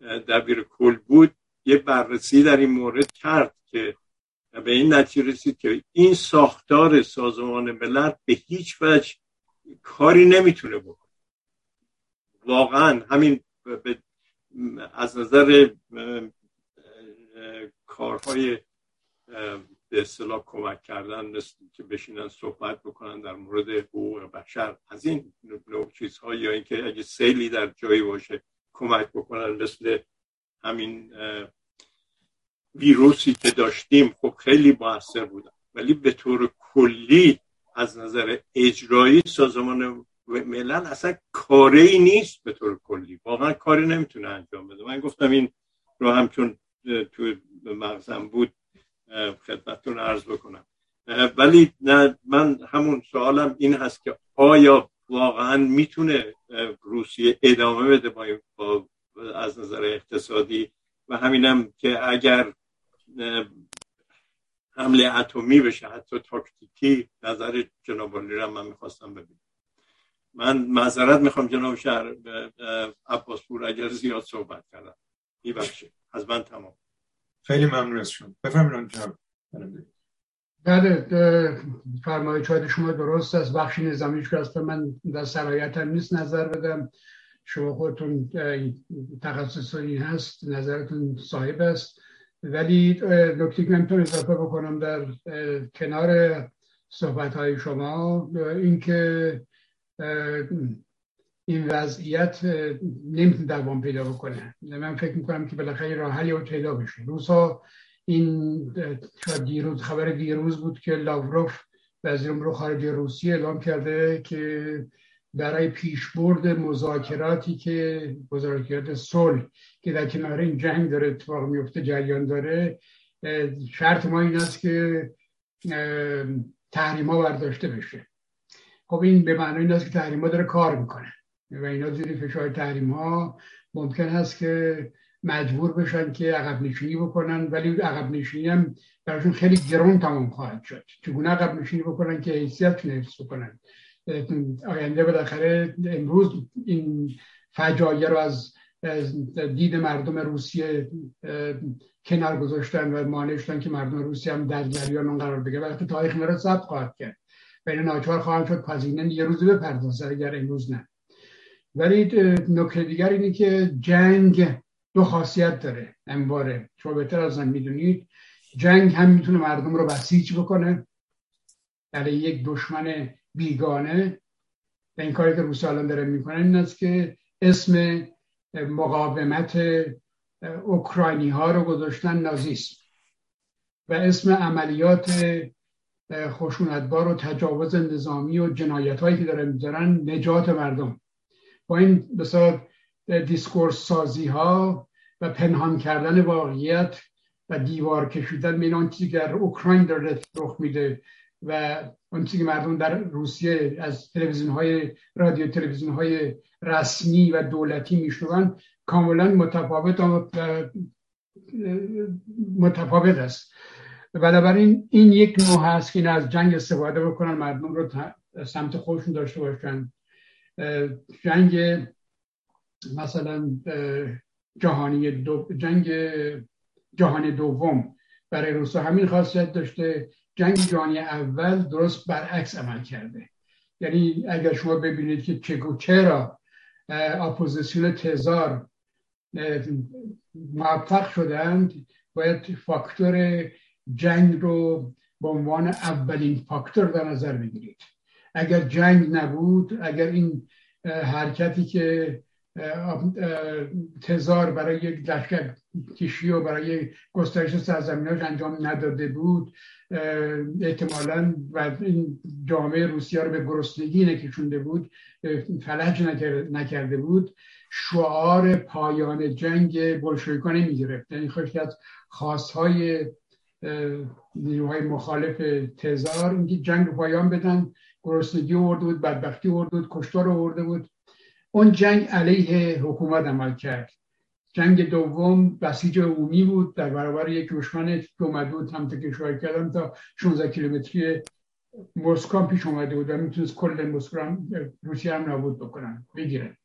دبیر کل بود یه بررسی در این مورد کرد که به این نتیجه رسید که این ساختار سازمان ملل به هیچ وجه کاری نمی‌تونه بکنه. واقعا همین از نظر کارهای به اصطلاح کمک کردن که بشینن صحبت بکنن در مورد حقوق بشر از این نوع چیزها یا اینکه اگه سیلی در جایی باشه کمک بکنن مثل همین ویروسی که داشتیم خب خیلی موثر بودن. ولی به طور کلی از نظر اجرایی سازمان ملل اصلا کاری نیست به طور کلی. واقعا کاری نمی‌تونه انجام بده. من گفتم این رو همچون تو مغزم بود خدمتتون عرض بکنم. ولی نه من همون سوالم این هست که آیا واقعا می‌تونه روسیه ادامه بده با از نظر اقتصادی؟ و همینم که اگر حمله اتمی بشه حتی تاکتیکی نظر جناب را من می‌خواستم ببینم. من معذرت می‌خوام جناب شهر عباس پور اگر زیاد صحبت کردم. بخشه از من تمام. خیلی ممنون از شما. بفرمایید جناب بله فرمایش های شما درست است بخش نظامیش که من در هم نیست نظر بدم. شما خودتون تخصص این هست نظرتون صاحب است. ولی نکته که نمیتون اضافه بکنم در کنار صحبت های شما. اینکه این وضعیت نمی‌تونه دوام پیدا بکنه. من فکر می‌کنم که بالاخره راه حلی پیدا بشه. روسا این دیروز خبر دیروز بود که لاوروف وزیر امور خارجه روسیه اعلام کرده که برای پیشبرد مذاکراتی که مذاکرات صلح که در کنار این جنگ داره اتفاق میفته جریان داره شرط ما این است که تحریما برداشته بشه. خب این به معنی این است که تحریم ها داره کار می‌کنه و اینا زیر فشار تحریم ها ممکن هست که مجبور بشن که عقب نشینی بکنن ولی عقب نشینی هم براشون خیلی گرون تمام خواهد شد. چگونه عقب نشینی بکنن که حیثیت حفظ بکنن؟ آینده بالاخره امروز این فجایع رو از دید مردم روسیه کنار گذاشتن و مانع شدن که مردم روسیه هم در جریان اون قرار بگیره. وقتی تاریخ رو ثبت خواهد کرد. بین ناچار خواهد شد پذیرن یه روزی بپردازه اگر امروز نه. ولی نکته دیگر اینه که جنگ دو خاصیت داره. انباره شما بهتر از من می‌دونید جنگ هم می‌تونه مردم رو بسیج بکنه. برای یک دشمن بیگانه. و این کاری که روسیه الان داره می‌کنن این است که اسم مقاومت اوکراینی ها رو گذاشتن نازیسم و اسم عملیات خشونتبار و تجاوز نظامی و جنایت هایی که داره می‌ذارن نجات مردم. با این بسیار دیسکورس سازی ها و پنهان کردن واقعیت و دیوار کشیدن بین آن چیزی که در اوکراین داره رخ میده. و اون که مردم در روسیه از تلویزیون های رادیو تلویزیون های رسمی و دولتی میشنون کاملا متفاوت متفاوت است. بنابراین این یک نوع هست که از جنگ استفاده بکنن مردم رو سمت خودشون داشته باشن. جنگ مثلا جهانی دو جنگ جهان دوم برای روسا همین خاصیت داشته جنگ جهانی اول درست برعکس عمل کرده. یعنی اگر شما ببینید که چگو چرا اپوزیسیون تزار موفق شدند باید فاکتور جنگ رو به عنوان اولین فاکتور در نظر بگیرید. اگر جنگ نبود اگر این حرکتی که تزار برای یک لشکر کشی و برای گسترش سرزمیناش انجام نداده بود احتمالا و این جامعه روسیه رو به گرسنگی نکشونده بود فلج نکرده بود. شعار پایان جنگ بلشویکا نمی گرفت یعنی خیلی از خاصهای نیروهای مخالف تزار اینکه جنگ رو پایان بدن گرسنگی ورده بود بدبختی ورده بود کشتار ورده بود. اون جنگ علیه حکومت عمل کرد. جنگ دوم بسیج عمومی بود. در برابر یک دشمن که اومده بود هم شاید کردم تا 16 کیلومتری مسکو پیش اومده بود و می‌تونست کل مسکو روسیه هم نابود بکنن بگیرن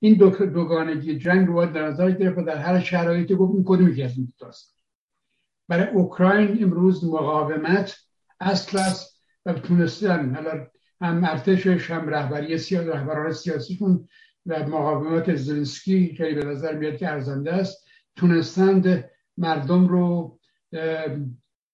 این دو دوگانگی جنگ رو در نظر گرفت و در هر شرایطی گفت این کدومی که از این برای اوکراین امروز مقاومت اصل است و تونستن هم ارتشش هم رهبری سیاسی رهبران سیاسیشون و مقاومت زلنسکی خیلی به نظر میاد که ارزنده است. تونستند مردم رو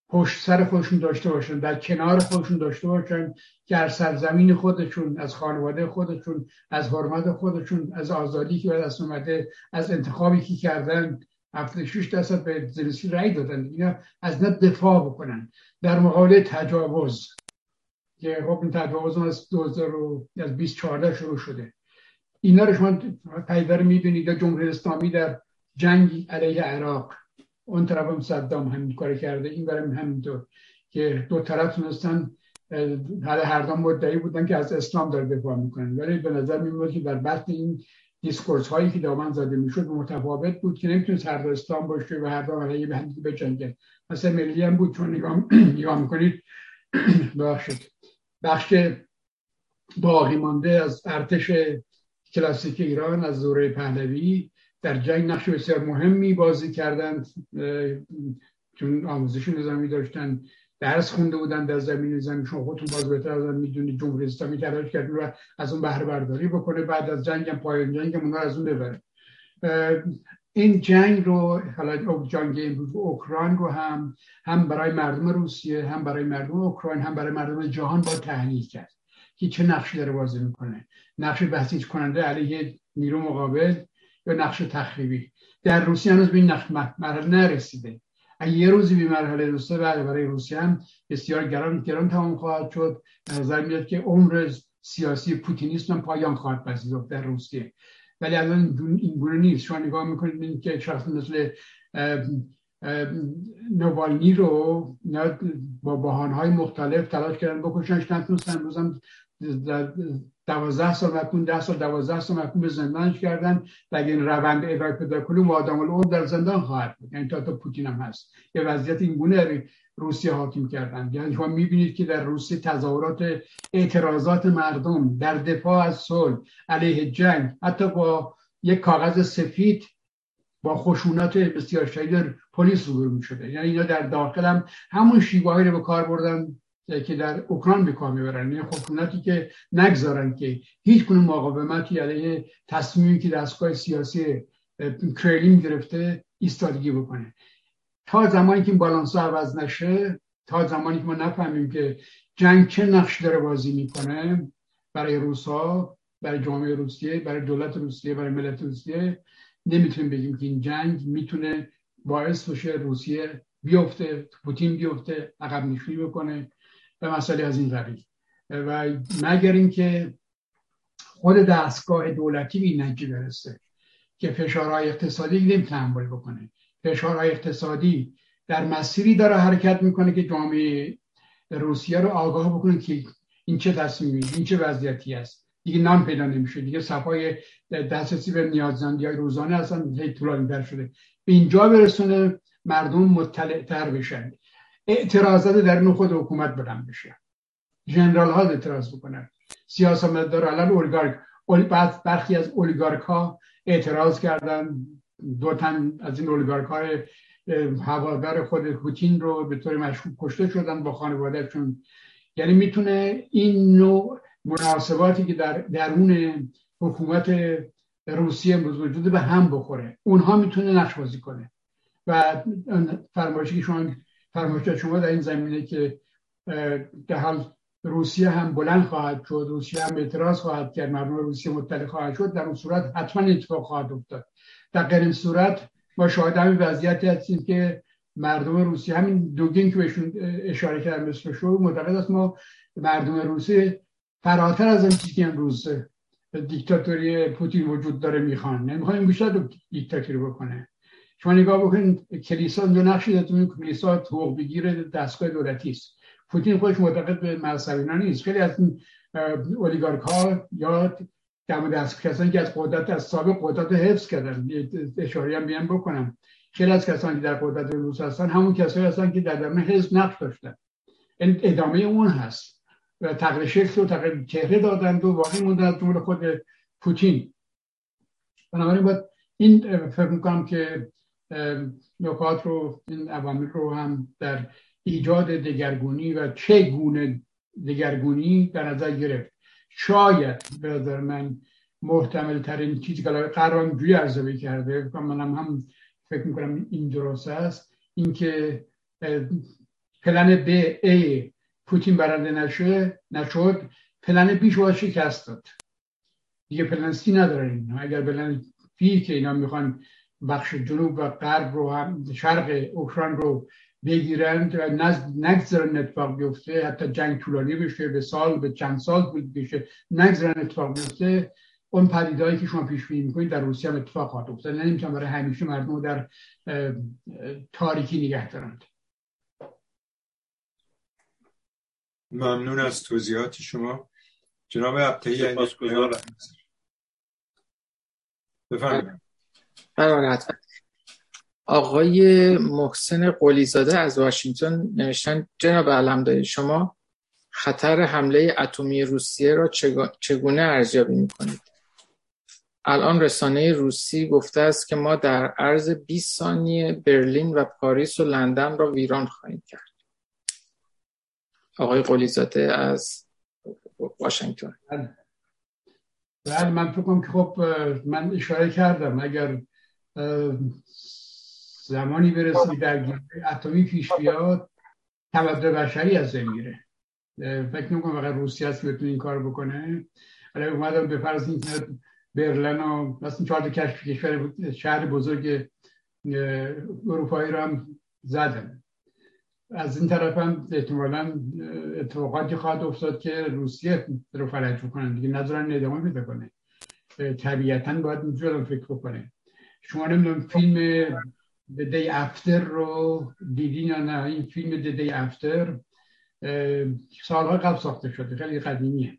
پشت سر خودشون داشته باشن در کنار خودشون داشته باشن که از سرزمین خودشون از خانواده خودشون از حرمت خودشون از آزادی که به دست اومده از انتخابی که کردن 76 درصد به زلنسکی رأی دادن. اینا از نه دفاع بکنن. در مقابل تجاوز که خب این تجاوز از 2014 شروع شده. اینا رو شما پیدر می‌دونید جمهوری اسلامی در جنگ علیه عراق. اون طرف هم صدام همین کار کرده این برای همینطور که دو طرف تونستن هر دو مدعی بودن که از اسلام داره دفاع می‌کنن. ولی به نظر میاد که در بحث این discourse هایی که دامن زده می‌شد متفاوت بود که نمی‌تونست هر دو اسلام باشه و هر دو علیه به هم بجنگن. مثلا ملی هم بود چون نگاه, نگاه می‌کنید. ببخشید. بخش باقی مانده از ارتش کلاسیک ایران از دوره پهلوی در جنگ نقش بسیار مهمی بازی کردند چون آموزش نظامی داشتن درس خونده بودن در زمین زمین. شما خودتون باز بهتر از من می‌دونید جمهوری اسلامی تلاش کرد و از اون بهره برداری بکنه بعد از جنگ هم پایان جنگ هم از اون ببره. این جنگ رو حالا جنگ امروز اوکراین رو هم هم برای مردم روسیه هم برای مردم اوکراین هم برای مردم جهان با تحلیل کرد. که چه نقشی داره بازی می‌کنه. نقش بسیج کننده علیه نیرو مقابل یا نقش تخریبی. در روسیه هنوز به این نقش مرحله نرسیده. اگه یه روزی به مرحله رسیده بعد برای روسیه هم بسیار گران گران تمام خواهد شد. نظر میاد که عمر سیاسی پوتینیسم هم پایان خواهد پذیرفت در روسیه. ولی الان این گونه نیست. شما نگاه می‌کنید که شخص مثل نوالنی رو با های مختلف تلاش کردن بکشنش نتونستن روزم دوازده سال محکوم ده سال دوازده سال محکوم به زندانش کردن و اگه این روند ادامه پیدا کنه مادام العمر در زندان خواهد بود. یعنی تا تا پوتین هم هست. یه وضعیت این گونه روسیه حاکم کردن. یعنی شما می‌بینید که در روسیه تظاهرات اعتراضات مردم در دفاع از صلح علیه جنگ حتی با یک کاغذ سفید با خشونت بسیار شدید پلیس روبرو شده یعنی اینا در داخل هم همون شیوهایی رو به کار بردن. که در اوکراین به کار می‌برن. یعنی خشونتی که نگذارن که هیچ کنون مقاومتی علیه تصمیمی که دستگاه سیاسی کرلین گرفته ایستادگی بکنه. تا زمانی که این بالانس عوض نشه تا زمانی که ما نفهمیم که جنگ چه نقش داره بازی می‌کنه برای روسا برای جامعه روسیه برای دولت روسیه برای ملت روسیه نمی‌تونیم بگیم که این جنگ می‌تونه باعث بشه روسیه بیفته پوتین بیفته عقب نشینی بکنه. به مسئله از این قبیل و مگر اینکه خود دستگاه دولتی به نتیجه برسه که فشارهای اقتصادی تحمل بکنه. فشارهای اقتصادی در مسیری داره حرکت می‌کنه که جامعه روسیه رو آگاه بکنه که این چه تصمیمی این چه وضعیتی است. دیگه نام پیدا نمیشه. دیگه صفای دسترسی به نیازمندی های روزانه اصلا هی طولانی شده. به اینجا برسونه مردم مطلع تر بشن. اعتراضات در خود حکومت بلند بشه. جنرال ها اعتراض بکنن. سیاست مدار الان اولیگارک برخی از اولیگارک ها اعتراض کردن. دو تن از این اولیگارک های هوادار خود پوتین رو به طور مشکوک کشته شدن با خانوادهشون. یعنی می‌تونه این نوع مناسباتی که در درون حکومت روسیه وجود به هم بخوره. اونها می‌تونه نقش بازی کنه. و فرمایشی که شما فرمایش شما در این زمینه که در حال روسیه هم بلند خواهد شد روسیه هم اعتراض خواهد کرد مردم روسیه مطلع خواهد شد در اون صورت حتما اتفاق خواهد افتاد. در غیر صورت ما شاهد همین وضعیتی هستیم که مردم روسیه همین دوگین که بهشون اشاره کرد مثل شو معتقد است ما مردم روسیه فراتر از آن چیزی امروز دیکتاتوری پوتین وجود داره می‌خوان. نمی‌خوان بیشتر دیکتاتوری بکنه. شما نگاه بکنید کلیسا دو نقشی داره کلیسا حقوق بگیر دستگاه دولتی است. پوتین خودش معتقد به مذهبینا نیست. خیلی از این اولیگارک ها یا دم دست کسانی که از قدرت از سابق قدرت حفظ کردن. اشاره هم بیان بکنم. خیلی از کسانی که در قدرت روس هستن همون کسایی هستن که در درون حزب نقش داشتن. ادامه اون هست. و تغییر شکل و تغییر چهره دادند و واقعی موندن از خود پوتین. بنابراین باید این فکر می‌کنم که نکات رو این عوامل رو هم در ایجاد دگرگونی و چه گونه دگرگونی در نظر گرفت. شاید به نظر من محتمل ترین چیزی که قرار جوی ارزبه کرده منم هم فکر می‌کنم این درست است اینکه پلن ب ای پوتین برنده نشه نشد پلن بیش باید شکست داد. دیگه پلن سی ندارن اگر پلن فی که اینا می‌خوان بخش جنوب و غرب رو هم شرق اوکراین رو بگیرند و نگذارن اتفاق بیفته. حتی جنگ طولانی بشه به سال به چند سال طول بشه نگذارن اتفاق بیفته. اون پدیدهایی که شما پیش بینی می‌کنید در روسیه هم اتفاق خواهد افتاد. نمی‌تونن برای همیشه مردم در تاریکی نگه دارند. ممنون از توضیحات شما. جناب عبتهی بفرمایید. آقای محسن قلیزاده از واشنگتن نوشتن جناب علمداری شما خطر حمله اتمی روسیه را چگونه ارزیابی می‌کنید؟ الان رسانه روسی گفته است که ما در عرض 20 ثانیه برلین و پاریس و لندن را ویران خواهیم کرد. آقای قلیزاده از واشنگتن. بله. من فکر که خب من اشاره کردم. اگر زمانی برسی در اتمی پیش بیاد تمدن بشری از بین میره فکر نمی‌کنم فقط روسیه است که بتونه این کار بکنه. ولی اومدم به فرض اینکه برلن و مثلا چهار کشور شهر بزرگ اروپایی رو هم زدن. از این طرف هم احتمالا اتفاقاتی خواهد افتاد که روسیه رو فلج بکنن. دیگه نظرن ادامه پیدا کنه طبیعتا باید اینجور فکر بکنه شما نمی‌دونم فیلم The Day After رو دیدین یا نه؟ این فیلم The Day After سالها قبل ساخته شده خیلی قدیمیه.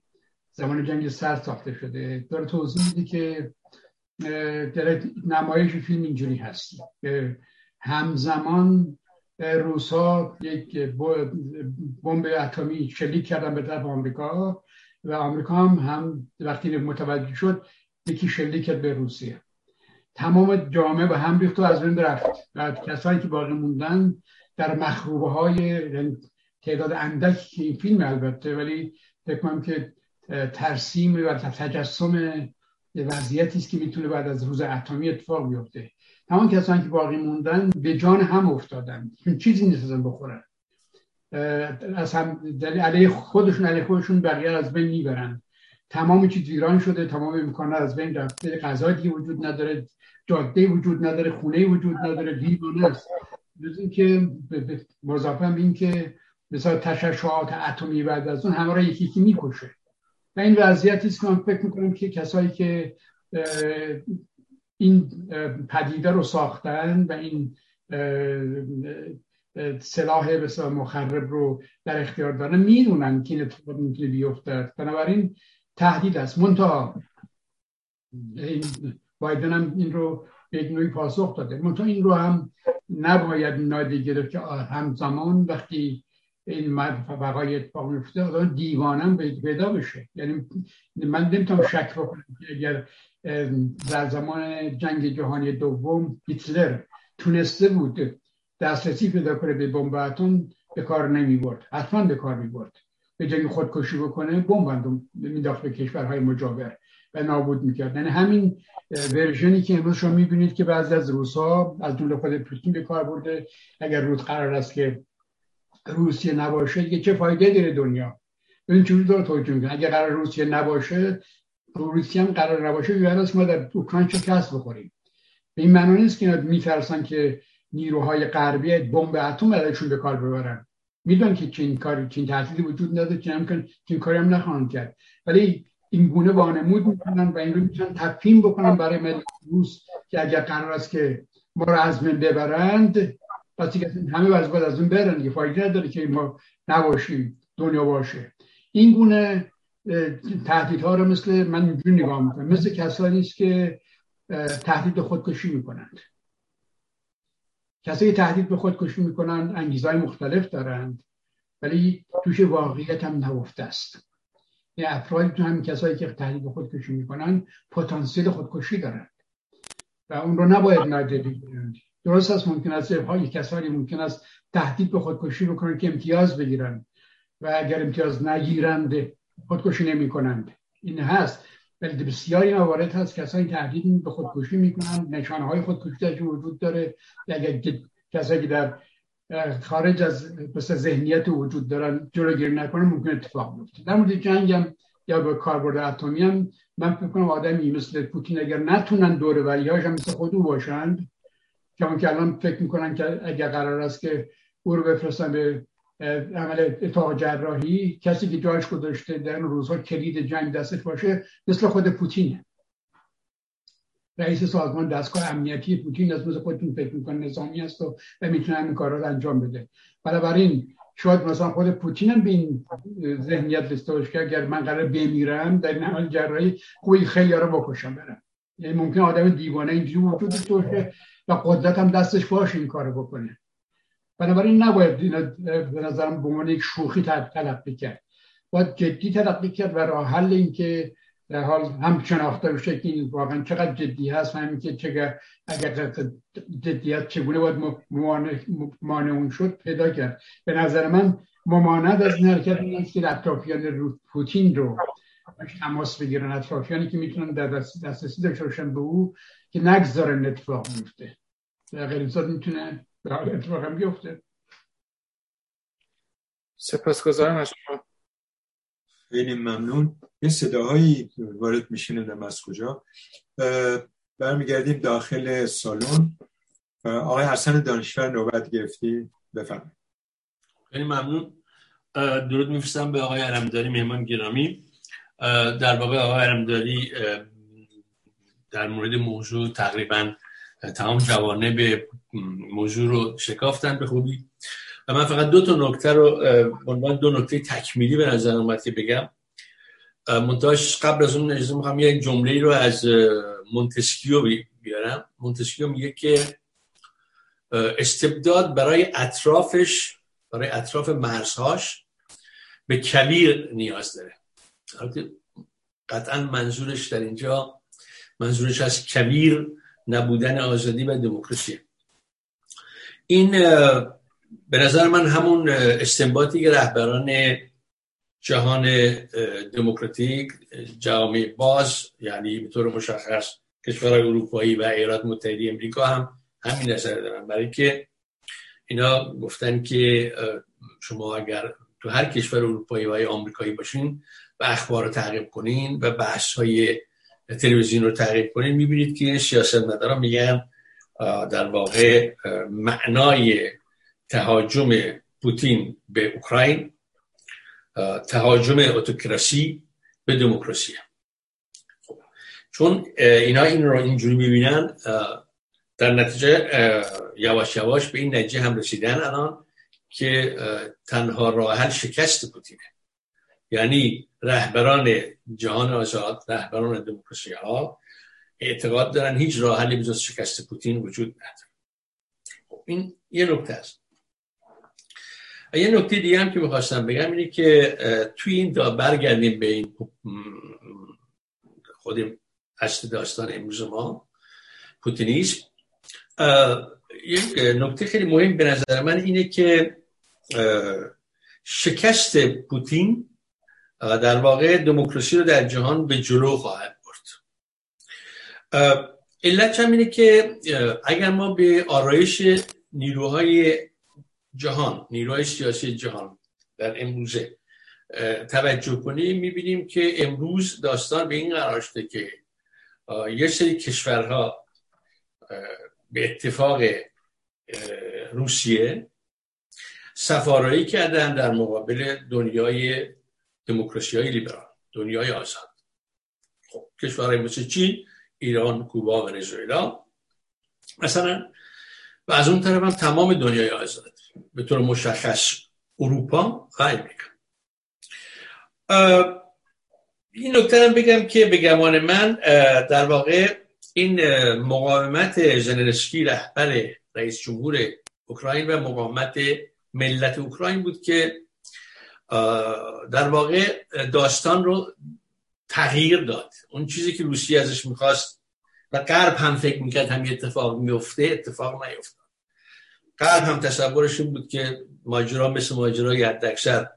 زمان جنگ سرد ساخته شده. داره توضیح میده که در نمایش فیلم اینجوری هست. همزمان روسا یک بمب اتمی شلیک کردن به طرف آمریکا و آمریکا هم, هم وقتی متوجه شد یکی شلیک کرد به روسیه. تمام جامعه به هم ریخت و از بین رفت. و کسانی که باقی موندن در مخروبه های یعنی تعداد اندکی که این فیلم البته ولی فکر که ترسیم و تجسم وضعیتی است که می‌تونه بعد از روز اتمی اتفاق بیفته. تمام کسانی که باقی موندن به جان هم افتادن. چیزی نیستن بخورن از هم علیه خودشون علیه خودشون بقیه از بین می‌برن. تمام چیز ویران شده تمام امکانات از بین رفته غذایی وجود نداره جاده وجود نداره خونه وجود نداره دیوانه است. اینکه مضافم این که مثلا تشعشعات اتمی بعد از اون همه را یکی یکی می‌کشه. و این وضعیتی است که من فکر می‌کنم که کسایی که این پدیده رو ساختن و این سلاح بسیار مخرب رو در اختیار دارن می‌دونن که این اتفاق می‌تونه بیفته. بنابراین تهدید است. منتها بایدن هم این رو به نوعی پاسخ داده. منتها این رو هم نباید نادیده گرفت که همزمان وقتی این وقای اتفاق میفته دیوانم پیدا بشه. یعنی من نمی‌تونم شک بکنم که اگر در زمان جنگ جهانی دوم هیتلر تونسته بود دسترسی پیدا کنه به بمب اتم به کار نمی برد حتما به کار می برد به جنگ خودکشی بکنه بمب مینداخت به کشورهای مجاور و نابود می‌کرد. یعنی همین ورژنی که امروز شما می‌بینید که بعضی از روسا از جمله خود پوتین به کار برده. اگر روز قرار است که روسیه نباشه دیگه چه فایده داره دنیا؟ این چجوری داره توجه می‌کنه؟ اگر قرار روسیه نباشه روسیه هم قرار نباشه بیاد ما در اوکراین کس بخوریم؟ به این معنی نیست که میترسن که نیروهای غربی بمب اتم ازشون به کار ببرن. می‌دونن که چین کاری چین تهدیدی وجود نداره چین هم چین کاری هم نخواهند کرد. ولی این گونه وانمود می‌کنن و این رو می‌تونن تفهیم بکنن برای ملت روس که اگر قرار است که ما رو از من ببرند پس که همه از از اون برن. دیگه فایده نداره که ما نباشیم دنیا باشه. این گونه تهدیدها رو مثل من اینجوری نگاه می‌کنم. مثل کسانی است که تهدید خودکشی می‌کنند. کسایی تهدید به خودکشی می‌کنند انگیزهای مختلف دارند. ولی توش واقعیت هم نهفته است. یه افرادی تو همین کسایی که تهدید به خودکشی می‌کنن پتانسیل خودکشی دارند. و اون رو نباید نادیده بگیرند. درست است ممکن است های کسانی ممکن است تهدید به خودکشی بکنند که امتیاز بگیرند. و اگر امتیاز نگیرند خودکشی نمی کنند این هست. ولی بسیاری موارد هست. کسانی تهدید به خودکشی می‌کنند نشانه های خودکشی در وجود داره. اگر کسایی که در خارج از بس ذهنیت وجود دارن جلوگیری نکنن ممکن اتفاق بیفته. در مورد جنگ هم یا به کاربرد اتمی هم من فکر کنم آدمی مثل پوتین اگر نتونن دوره ولی هم مثل خود او باشند که الان فکر می‌کنن که اگر قرار است که او رو بفرستن به عمل اتاق جراحی. کسی که جایش گذاشته در این روزها کلید جنگ دستش باشه مثل خود پوتینه رئیس سازمان دستگاه امنیتی پوتین از مثل خودتون فکر می‌کنه نظامی است و, می‌تونه این کار رو انجام بده. بنابراین شاید مثلا خود پوتین هم به این ذهنیت رسیده که اگر من قرار بمیرم در این عمل جراحی خوبی خیلی رو بکشم برم. یعنی ممکن آدم دیوانه اینجوری وجود داشته و قدرت هم دستش باشه این کارو بکنه. بنابراین نباید به نظرم به عنوان یک شوخی تلقی کرد. باید جدی تلقی کرد و راه حل این که در حال هم شناخته بشه که این واقعا چقدر جدی هست و همین که چقدر اگر جدیت چگونه باید مانع اون شد پیدا کرد. به نظر من ممانعت از این حرکت این است که اطرافیان پوتین رو تماس بگیرن. اطرافیانی که می‌تونن در دسترسی داشته باشن به او که نگذارن اتفاق میفته در غیر می‌تونه به حال اتفاق هم بیفته. سپاسگزارم از شما. خیلی ممنون. یه صداهایی وارد میشینه از کجا؟ برمیگردیم داخل سالن. آقای حسن دانشور نوبت گرفتی. بفرمایید. خیلی ممنون. درود میفرستم به آقای علمداری مهمان گرامی. در واقع آقای علمداری در مورد موضوع تقریبا تمام جوانه به موضوع رو شکافتن به خوبی. و من فقط دو تا نکته رو عنوان دو نکته تکمیلی به نظر اومد که بگم. منتهاش قبل از اون اجازه می‌خوام یک جمله رو از مونتسکیو بیارم. مونتسکیو میگه که استبداد برای اطرافش برای اطراف مرزهاش به تخریب نیاز داره. قطعا منظورش در اینجا منظورش از کبیر نبودن آزادی و دموکراسی. این به نظر من همون استنباطی که رهبران جهان دموکراتیک جامعه باز یعنی به طور مشخص کشورهای اروپایی و ایالات متحده امریکا هم همین نظر دارن. برای که اینا گفتن که شما اگر تو هر کشور اروپایی و آمریکایی باشین و اخبار رو تعقیب کنین و بحث های تلویزیون رو تعقیب کنین می‌بینید که سیاست مدارا میگن در واقع معنای تهاجم پوتین به اوکراین تهاجم اتوکراسی به دموکراسی خب. چون اینا این رو اینجوری می‌بینن در نتیجه یواش یواش به این نتیجه هم رسیدن الان که تنها راه حل شکست پوتینه یعنی رهبران جهان آزاد رهبران دموکراسی ها اعتقاد دارن هیچ راه حلی بجز شکست پوتین وجود نداره. خب این یه نکته است. یه نکته دیگه هم که می‌خواستم بگم اینه که توی این دا برگردیم به این خود اصل داستان امروز ما پوتینیسم. یک نکته خیلی مهم به نظر من اینه که شکست پوتین در واقع دموکراسی رو در جهان به جلو خواهد برد. علت هم اینه که اگر ما به آرایش نیروهای جهان نیروهای سیاسی جهان در امروزه توجه کنیم می‌بینیم که امروز داستان به این قرار شده که یه سری کشورها به اتفاق روسیه سفارایی کردن در مقابل دنیای دموکراسی های لیبرال دنیای آزاد. خب کشورهای مثل چین ایران کوبا ونزوئلا. مثلا و از اون طرف هم تمام دنیای آزاد. به طور مشخص اروپا و امریکا. این نکته بگم که به گمان من در واقع این مقاومت زنرسکی رهبر رئیس جمهور اوکراین و مقاومت ملت اوکراین بود که در واقع داستان رو تغییر داد. اون چیزی که روسیه ازش می‌خواست و غرب هم فکر می‌کرد هم اتفاق میفته اتفاق نیفتاد. غرب هم تصورش این بود که ماجرا مثل ماجرای اکثر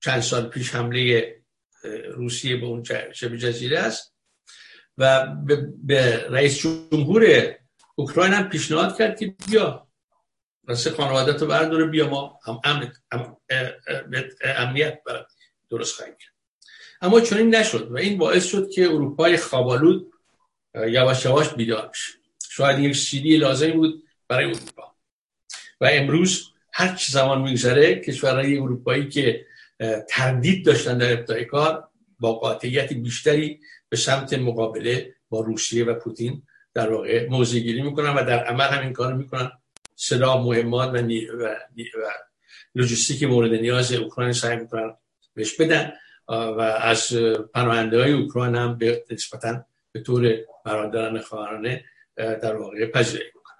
چند سال پیش حمله روسیه به اون شبه جزیره است. و به رئیس جمهور اوکراین هم پیشنهاد کرد که بیا. راسته خانواده تو برداره بیا ما هم امنیت درست خواهیم کرد. اما چون این نشد و این باعث شد که اروپای خوابالود یواش یواش بیدار بشه. شاید یک سیدی لازم بود برای اروپا. و امروز هر چی زمان میگذره کشورهای اروپایی که تردید داشتن در ابتدای کار با قاطعیت بیشتری به سمت مقابله با روسیه و پوتین در واقع موضع گیری می‌کنن و در عمل همین کار می‌کنن. سلاح مهمات و, و, لوجستیک مورد نیاز اوکراین سعی می‌کنن بهش بدن. و از پناهنده های اوکراین هم به نسبتا به طور برادران خواهرانه در واقع پذیرایی می‌کنن.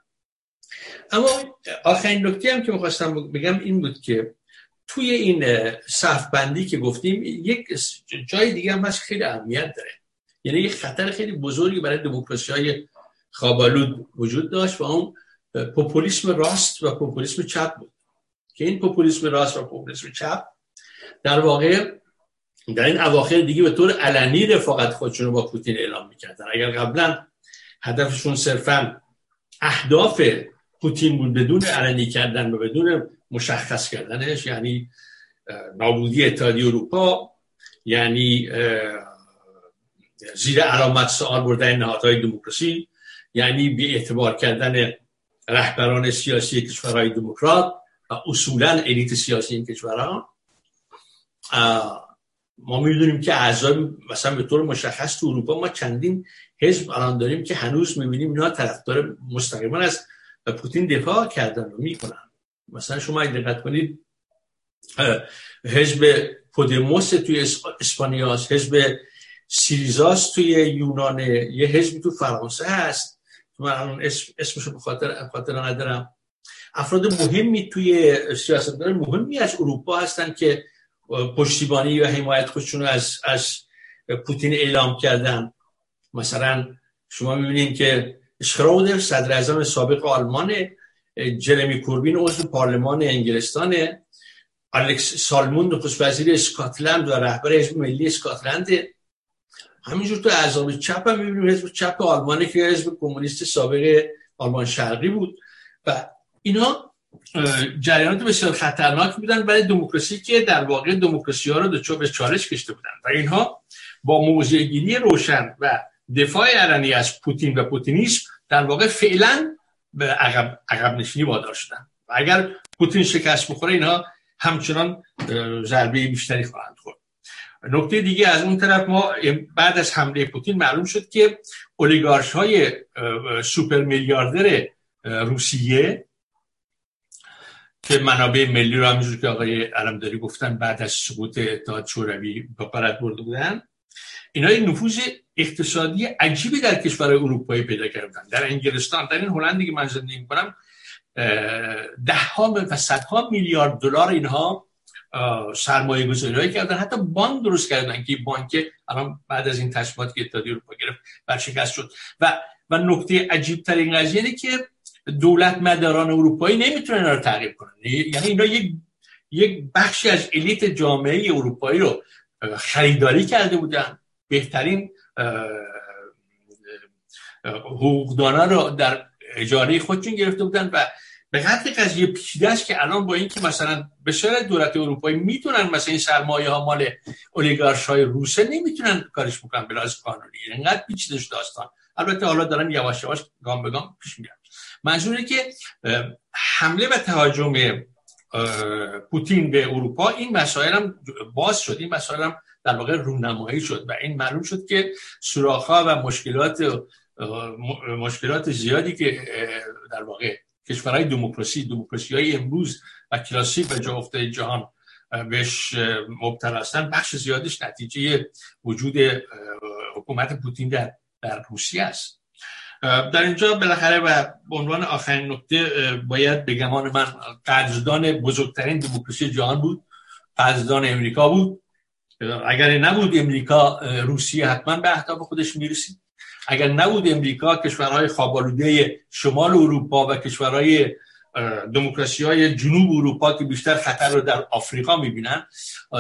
اما آخرین نکته هم که می‌خواستم بگم این بود که توی این صف بندی که گفتیم یک جای دیگه هم خیلی اهمیت داره. یعنی یک خطر خیلی بزرگی برای دموکراسی های خوابالود وجود داشت و اون پوپولیسم راست و پوپولیسم چپ بود. که این پوپولیسم راست و پوپولیسم چپ در واقع در این اواخر دیگه به طور علنی رفاقت خودشون رو با پوتین اعلام می‌کردن. اگر قبلا هدفشون صرفا اهداف پوتین بود بدون علنی کردن و بدون مشخص کردنش یعنی نابودی اتحادیه اروپا یعنی زیر علامت سوال بردن نهادهای دموکراسی یعنی بی اعتبار کردن رهبران سیاسی کشورهای دموکرات و اصولا الیت سیاسی این کشورها. ما می‌دونیم که اعضای مثلا به طور مشخص تو اروپا ما چندین حزب الان داریم که هنوز می‌بینیم اینا طرفدار مستقیما از پوتین دفاع کردن و می‌کنن. مثلا شما اگه دقت کنید حزب پودموس توی اسپانیاست حزب سیریزاس توی یونانه یه حزبی تو فرانسه هست. من الان اسم اسمشو به خاطر خاطر ندارم افراد مهمی توی سیاستمدار مهمی از اروپا هستن که پشتیبانی و حمایت خودشون از از پوتین اعلام کردن. مثلا شما می‌بینید که شراودر صدر اعظم سابق آلمان جرمی کوربین عضو پارلمان انگلستان الکس سالمون نخست وزیر اسکاتلند و رهبر حزب ملی اسکاتلند. همینجور تو اعضاب چپ هم می‌بینیم حزب چپ آلمانی که حزب کمونیست سابق آلمان شرقی بود. و اینا جریانات بسیار خطرناک بودن برای دموکراسی که در واقع دموکراسی ها رو به چالش کشته بودن. و اینها با موضع گیری روشن و دفاع علنی از پوتین و پوتینیسم در واقع فعلا به عقب, عقب نشینی وادار شدن. و اگر پوتین شکست بخوره اینها همچنان ضربه بیشتری خواهند خورد. نکته دیگه از اون طرف ما بعد از حمله پوتین معلوم شد که اولیگارش های سوپر میلیاردر روسیه که منابع ملی رو همینجور که آقای علمداری گفتن بعد از سقوط اتحاد شوروی به قرد برده بودن اینا یک نفوذ اقتصادی عجیبی در کشورهای اروپایی پیدا کردن. در انگلستان در این هلندی که من زندگی می‌کنم ده ها و صدها میلیارد دلار اینها سرمایه گذاری کردن حتی بانک درست کردن که بانک الان بعد از این تصمیمات که اتحادیه اروپا گرفت برشکست شد. و و نکته عجیب تر این قضیه که دولت مداران اروپایی نمی‌تونن رو تغییر کنن. یعنی اینا یک یک بخشی از الیت جامعه اروپایی رو خریداری کرده بودن. بهترین حقوقدانا رو در اجاره خودشون گرفته بودن و به قدر قضیه است که الان با اینکه مثلا به شرط دولت اروپایی می‌تونن مثلا این سرمایه ها مال اولیگارش های روسه نمی‌تونن کارش بکنن به لحاظ قانونی. اینقدر پیچیده داستان. البته حالا دارن یواش یواش گام به گام پیش میرن. منظوره که حمله و تهاجم پوتین به اروپا این مسائل هم باز شد. این مسائل هم در واقع رونمایی شد و این معلوم شد که سوراخ‌ها و مشکلات مشکلات زیادی که در واقع کشورهای دموکراسی دموکراسی های امروز و کلاسیک و جا افتاده جهان بهش مبتلا هستن. بخش زیادش نتیجه وجود حکومت پوتین در در روسیه است. در اینجا بالاخره و به عنوان آخرین نکته باید به گمان من قدردان بزرگترین دموکراسی جهان بود. قدردان امریکا بود. اگر نبود امریکا روسیه حتما به اهداف خودش می‌رسید. اگر نبود امریکا کشورهای خوابالوده شمال اروپا و کشورهای دموکراسی های جنوب اروپا که بیشتر خطر رو در آفریقا می‌بینن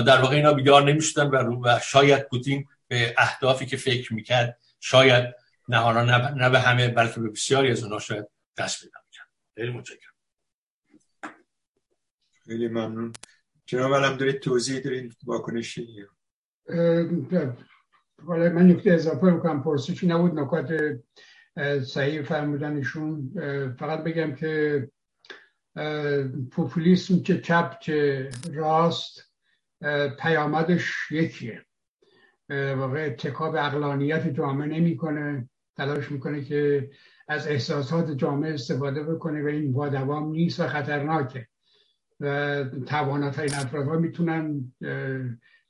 در واقع اینا بیدار نمی‌شدن و شاید پوتین به اهدافی که فکر می‌کرد شاید نه نه به همه بلکه به بسیاری از اونها شاید دست پیدا می‌کرد. خیلی متشکرم. خیلی ممنون. جناب علم دارید توضیح دارید واکنشی حالا من نکته اضافه بکنم پرسشی نبود نکات صحیح فرمودنشون. فقط بگم که پوپولیسم که چپ که راست پیامدش یکیه. واقع اتکاب اقلانیت جامعه نمی‌کنه تلاش می‌کنه که از احساسات جامعه استفاده بکنه و این با دوام نیست و خطرناکه. و توانات این افراد ها می‌تونن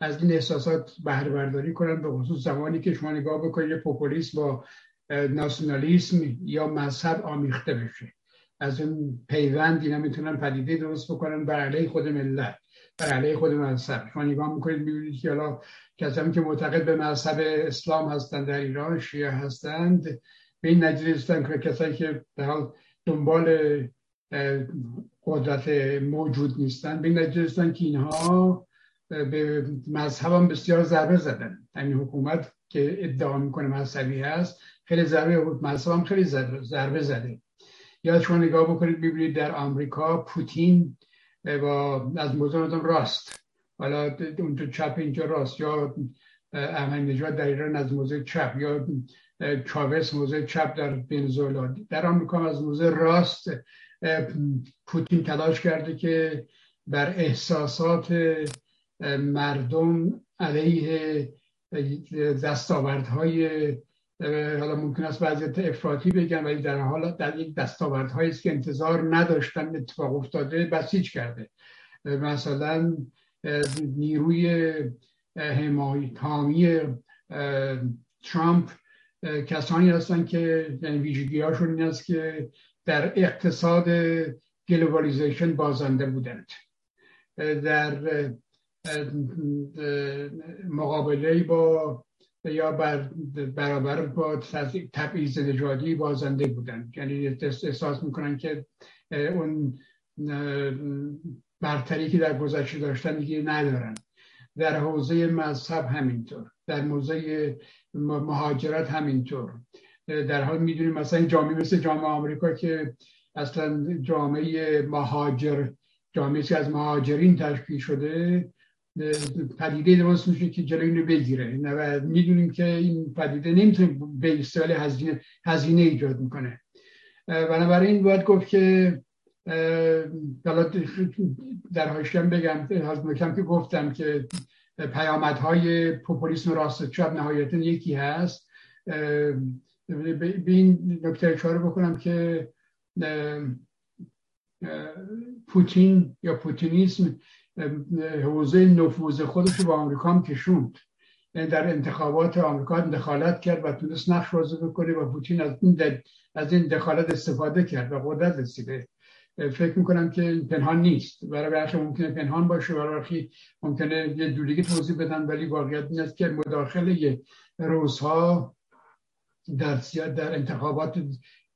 از این احساسات بهره برداری کنن به خصوص زمانی که شما نگاه بکنید پوپولیسم با ناسیونالیسم یا مذهب آمیخته بشه. از اون پیوند اینا می‌تونن پدیده درست بکنن بر علیه خود ملت بر علیه خود مذهب. شما نگاه می‌کنید می‌بینید که حالا کسانی که معتقد به مذهب اسلام هستند در ایران شیعه هستند به این نتیجه رسیدن که کسایی که در حال دنبال قدرت موجود نیستن به این نتیجه که اینها به مذهب هم بسیار ضربه زدن. همین حکومت که ادعا می‌کنه مذهبی هست خیلی ضربه مذهب هم خیلی ضربه زده. یا شما نگاه بکنید ببینید در آمریکا پوتین با از موضوع راست. حالا اونجا چپ اینجا راست. یا احمد نژاد در ایران از موضع چپ. یا چاوس موضع چپ در ونزوئلا. در آمریکا از موضع راست پوتین تلاش کرده که بر احساسات مردم علیه دستاوردهای حالا ممکن است بعضی افراطی بگن ولی در حال در یک دستاوردهایی است که انتظار نداشتن اتفاق افتاده بسیج کرده. مثلا نیروی حمایت ترامپ کسانی هستن که یعنی ویژگی هاشون این است که در اقتصاد globalization بازنده بودند. در مقابله با یا بر برابر با تبعیض نژادی بازنده بودند یعنی احساس می‌کنن که اون برتری که در گذشته داشتن دیگه ندارن. در حوزه مذهب همینطور. در حوزه مهاجرت همینطور. در حال می‌دونیم مثلا جامعه مثل جامعه آمریکا که اصلا جامعه مهاجر جامعه که از مهاجرین تشکیل شده پدیده درست میشه که جلوی اینو بگیره. و می‌دونیم که این پدیده نمی‌تونه به استفاده هزینه, هزینه ایجاد می‌کنه. بنابراین باید گفت که در هاشتم بگم از که گفتم که پیامدهای پوپولیسم راست چپ نهایتا یکی هست. به این نکته اشاره بکنم که پوتین یا پوتینیسم حوزه نفوذ خودش رو با آمریکا هم کشوند. یعنی در انتخابات آمریکا دخالت کرد و تونست نقش بازی بکنه و پوتین از این, از این دخالت استفاده کرد و قدرت رسیده. فکر می‌کنم که پنهان نیست. برای برخی ممکنه پنهان باشه برای برخی ممکنه یه دوریگی توضیح بدن ولی واقعیت این است که مداخله روزها در در انتخابات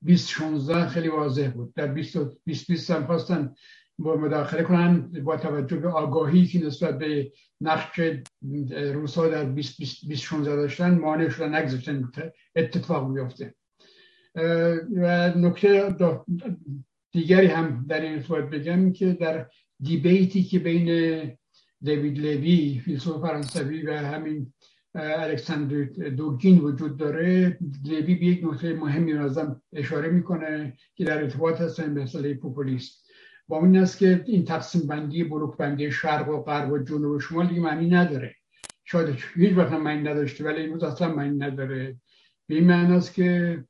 2016 خیلی واضح بود. در 2020 هم خواستن مداخله کنن با توجه به آگاهی که نسبت به نقش روسا در 2016 داشتن مانع شدن نگذاشتن اتفاق بیفته. و نکته دیگری هم در این ارتباط بگم که در دیبیتی که بین دیوید لوی فیلسوف فرانسوی و همین الکساندر دوگین وجود داره لوی به یک نکته مهمی ازم اشاره می‌کنه که در ارتباط هست به مسئله پوپولیسم. با این است که این تقسیم بندی بلوک بندی شرق و غرب و جنوب و شمال دیگه معنی نداره. شاید هیچ وقت معنی نداشته ولی امروز اصلا معنی نداره. به این معنی است که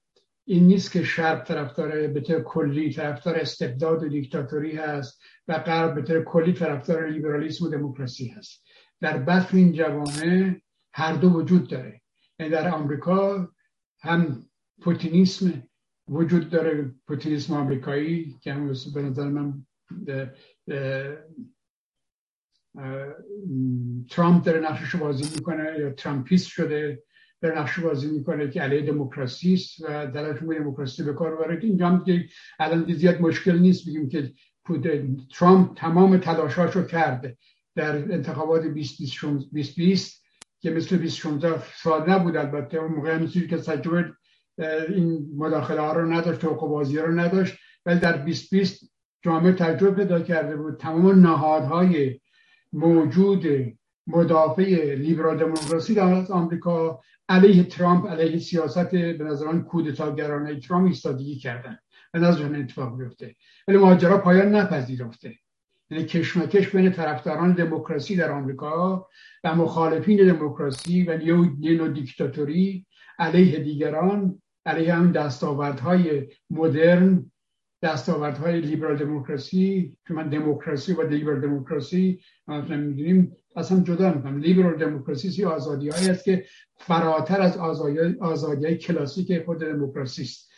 این نیست که شرق طرفدار به طور کلی طرفدار استبداد و دیکتاتوری هست و غرب به طور کلی طرفدار لیبرالیسم و دموکراسی هست. در برخی این جوامع هر دو وجود داره. یعنی در آمریکا هم پوتینیسم وجود داره پوتینیسم آمریکایی که هم به نظر من ترامپ داره نقشش بازی می‌کنه یا ترامپیست شده داره نقش بازی می‌کنه که علیه دموکراسی است و در دموکراسی به کار ببره اینجا هم که الان زیاد مشکل نیست بگیم که ترامپ تمام تلاشاشو کرده در انتخابات 2020 که مثل 2016 سال نبود البته اون موقع مثل که تجربه این مداخله ها رو نداشت و بازی رو نداشت. ولی در 2020 جامعه تجربه پیدا کرده بود. تمام نهادهای موجود مدافع لیبرال دموکراسی در آمریکا علیه ترامپ علیه سیاست به نظران کودتاگرانه ترامپ ایستادگی کردن. به نظر اتفاق بیفته. ولی ماجرا پایان نپذیرفته. یعنی کشمکش بین طرفداران دموکراسی در آمریکا و مخالفین دموکراسی و نیو دیکتاتوری علیه دیگران علیه هم دستاوردهای مدرن دستاوردهای لیبرال دموکراسی که من دموکراسی و لیبرال دموکراسی می‌دونیم اصلا جدا می‌کنم. لیبرال دموکراسی سی آزادی هایی است که فراتر از آزادی, آزادی کلاسیک خود دموکراسی است.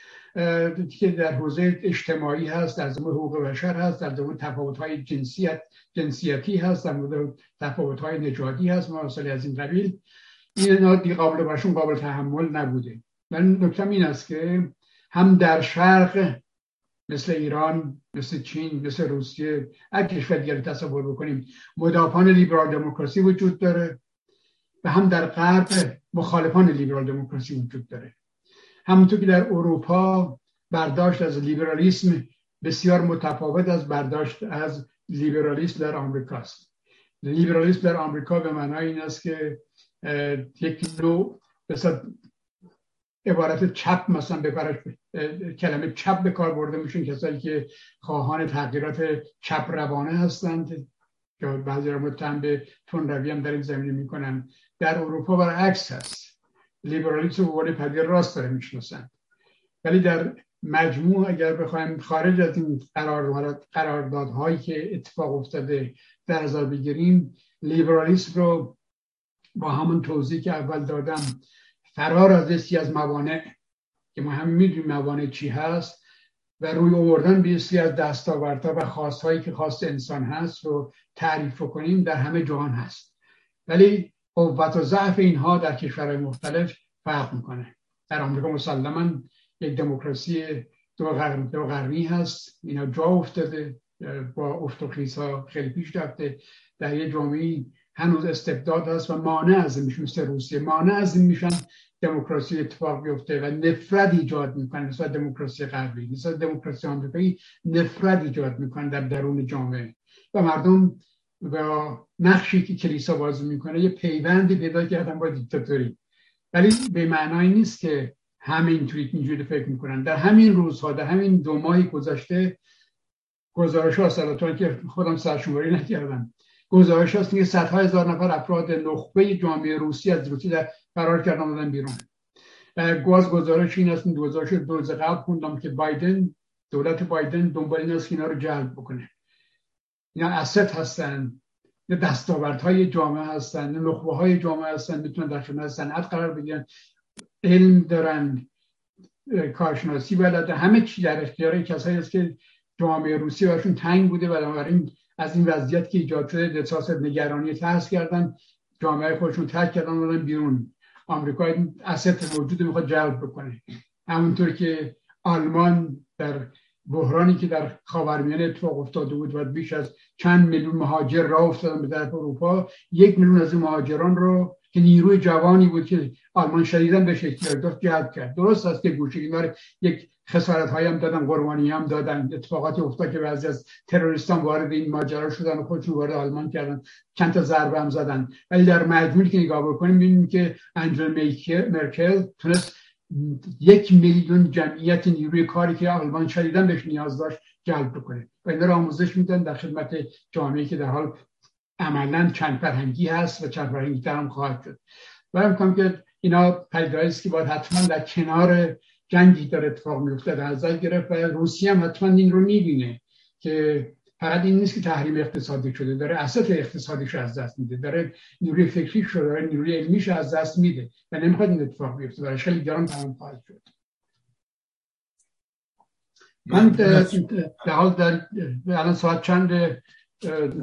که در حوزه اجتماعی هست در زمین حقوق بشر هست در زمین تفاوت های جنسیت جنسیتی هست در مورد تفاوت های نژادی هست مسائل از این قبیل. این قابل برشون قابل تحمل نبوده. من نکتم این است که هم در شرق مثل ایران مثل چین مثل روسیه هر کشور دیگری تصور بکنیم مدافعان لیبرال دموکراسی وجود داره و هم در غرب مخالفان لیبرال دموکراسی وجود داره. همونطور که در اروپا برداشت از لیبرالیسم بسیار متفاوت از برداشت از لیبرالیسم در آمریکاست لیبرالیسم در آمریکا به معنای این است که یک نوع عبارت چپ مثلا به کلمه چپ به کار برده میشون کسایی که خواهان تغییرات چپ روانه هستند که بعضی را متهم به تون روی هم در این زمینه می‌کنن. در اروپا برعکس هست. لیبرالیسم و پدیر راست داره می‌شناسن. ولی در مجموع اگر بخوایم خارج از این قراردادهایی که اتفاق افتاده در نظر بگیریم لیبرالیسم رو با همون توضیح که اول دادم فرار از از موانع که ما هم می‌دونیم موانع چی هست و روی آوردن بیستی از دستاوردها و خواستهایی که خواست انسان هست رو تعریف کنیم در همه جهان هست. ولی قوت و ضعف اینها در کشورهای مختلف فرق می‌کنه. در آمریکا مسلما یک دموکراسی دو, غربی هست. اینا جا افتاده با افت ها خیلی پیش رفته. در یه جامعه هنوز استبداد هست و مانع از این میشه مثل روسیه مانع از میشن دموکراسی اتفاق بیفته و نفرت ایجاد می‌کنه. مثل دموکراسی غربی مثل دموکراسی آمریکایی نفرت ایجاد می‌کنه در درون جامعه. و مردم و نقشی که کلیسا بازی می‌کنه یه پیوندی پیدا کردن با دیکتاتوری. ولی به معنای نیست که همینطوری اینجوری فکر می‌کنن. در همین روزها در همین دو ماهی گذشته گزارش ها که خودم سرشماری نکردم گزارش هست که صدها هزار نفر افراد نخبه جامعه روسی از روسی در فرار کردن آمدن بیرون. گواز گزارش این است گزارش دو روز قبل خوندم که بایدن دولت بایدن دنبال این است که اینا رو جلب بکنه. اینا اسد هستن های جامعه هستن نخبه های جامعه هستن می‌تونن در خدمت صنعت قرار بگیرن علم دارن کارشناسی بلده همه چی در اختیار کسایی است که جامعه روسی براشون تنگ بوده بنابراین از این وضعیت که ایجاد شده احساس نگرانی ترس کردن جامعه خودشون ترک کردن بودن بیرون. آمریکا اسد موجود می‌خواد جلب بکنه. همونطور که آلمان در بحرانی که در خاورمیانه اتفاق افتاده بود و بیش از چند میلیون مهاجر راه افتادن به طرف اروپا یک میلیون از این مهاجران رو که نیروی جوانی بود که آلمان شدیدن به احتیاج داشت جلب کرد. درست است که گوشه یک خسارت هم دادن قربانی هم دادن. اتفاقاتی افتاد که بعضی از تروریستان وارد این ماجرا شدن و خودشون وارد آلمان کردن. چند تا ضربه هم زدن. ولی در مجموعی که نگاه بکنیم می‌بینیم که انجل مرکل تونست یک میلیون جمعیت نیروی کاری که آلمان شدیدن بهش نیاز داشت جلب بکنه. و این را آموزش میدن در خدمت جامعه که در حال عملا چند فرهنگی هست و چند فرهنگی هم خواهد شد. و که اینا پدیدهایی است که باید حتما در کنار جنگی داره اتفاق میفته در نظر گرفت و روسیه هم حتما این رو می‌بینه که فقط این نیست که تحریم اقتصادی شده داره اساس اقتصادیش از دست میده داره نیروی فکری شده داره نیروی علمیش از دست میده و نمی‌خواد این اتفاق بیفته. برای خیلی گران تمام خواهد شد. من در حال در الان ساعت چند؟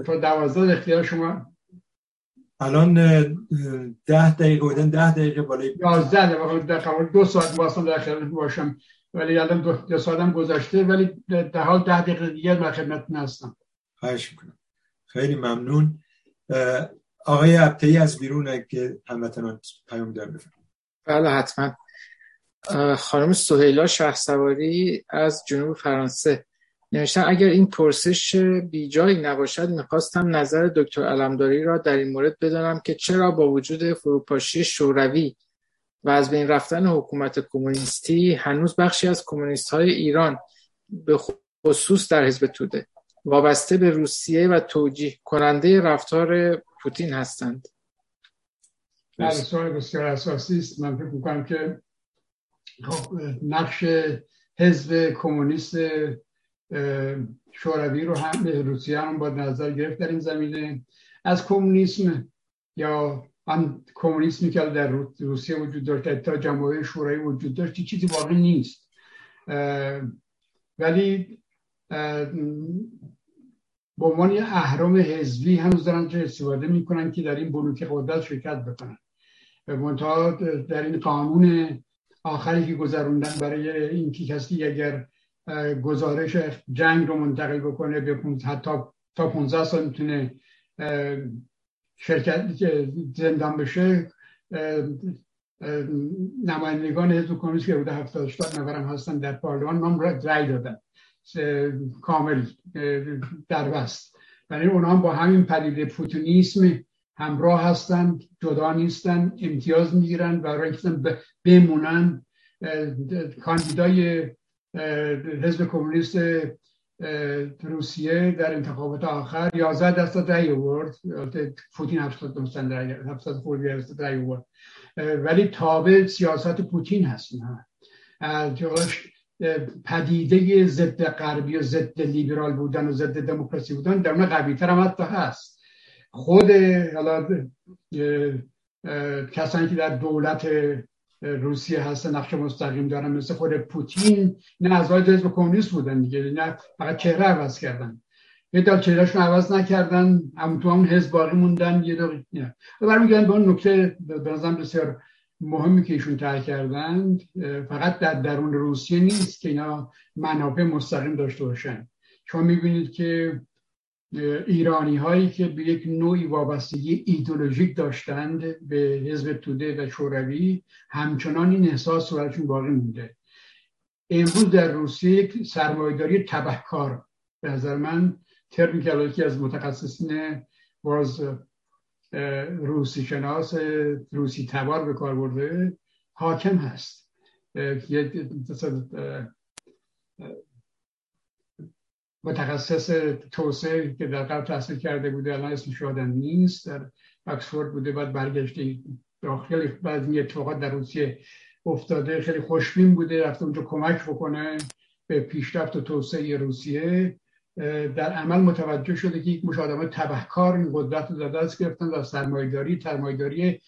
تا دوازده اختیار شما الان ده دقیقه بودن ده دقیقه بالای یازده دقیقه دو ساعت واسم در خدمت باشم. ولی الان دو, دو ساعتم گذشته ولی در حال ده دقیقه دیگر در خدمت هستم خواهش می‌کنم. خیلی ممنون. آقای ابتایی از بیرون که هموطنان پیام دار بفرم بله حتما. خانم سهیلا شهسواری از جنوب فرانسه. نوشتن اگر این پرسش بیجایی نباشد می‌خواستم نظر دکتر علمداری را در این مورد بدانم که چرا با وجود فروپاشی شوروی و از بین رفتن حکومت کمونیستی هنوز بخشی از کمونیست های ایران به خصوص در حزب توده. وابسته به روسیه و توجیه کننده رفتار پوتین هستند. بله سوال بسیار اساسی است. من فکر می‌کنم که خب، نقش حزب کمونیست شوروی رو هم روسیه هم با نظر گرفت در این زمینه. از کمونیسم یا هم کمونیسمی که در روسیه وجود داشت تا جمهوری شوروی وجود داشت چیزی واقعی نیست. ولی به عنوان اهرام حزبی هنوز دارن چه استفاده می‌کنن که در این بلوک قدرت شرکت بکنن. منتها در این قانون آخری که گذروندن برای اینکه کسی اگر گزارش جنگ رو منتقل بکنه به حتی تا 15 سال می‌تونه شرکت زندان بشه نمایندگان حزب کمونیست که بوده 78 نفرم هستن در پارلمان نام رای دادن. کامل در بست برای اونها با همین پدیده پوتینیسم همراه هستن جدا نیستن امتیاز می‌گیرن برای اینکه بمونن کاندیدای حزب کمونیست روسیه در انتخابات آخر 11 درصد رأی آورد. پوتین 70 درصد رأی 70 خورده درصد رأی آورد. ولی تابع سیاست پوتین هست اینها پدیده ضد غربی و ضد لیبرال بودن و ضد دموکراسی بودن در اون قوی تر هم حتی هست. خود حالا کسانی که در دولت روسیه هستن نقش مستقیم دارن مثل خود پوتین. نه اعضای حزب کمونیست بودن دیگه نه فقط چهره عوض کردن. یه دار چهرهشون عوض نکردن هم تو همون حزب باقی موندن یه دار نه. برمیگردن به اون نکته به بسیار مهمی که ایشون تر کردند فقط در درون روسیه نیست که اینا منافع مستقیم داشته باشن. شما می‌بینید که ایرانی هایی که به یک نوعی وابستگی ایدولوژیک داشتند به حزب توده و شوروی همچنان این احساس برایشون باقی مونده. امروز در روسیه یک سرمایداری تبهکار. به نظر من ترمی که از متخصصین باز روسی شناس روسی تبار به کار برده حاکم هست. متخصص توسعه که در قبل تحصیل کرده بوده الان اسمش یادم نیست در اکسفورد بوده بعد برگشته داخل بعد این اتفاقات در روسیه افتاده خیلی خوشبین بوده رفته اونجا کمک بکنه به پیشرفت و توسعه روسیه. در عمل متوجه شده که یک مش آدم تبهکار این قدرت رو دست گرفتن و سرمایداری سرمایداری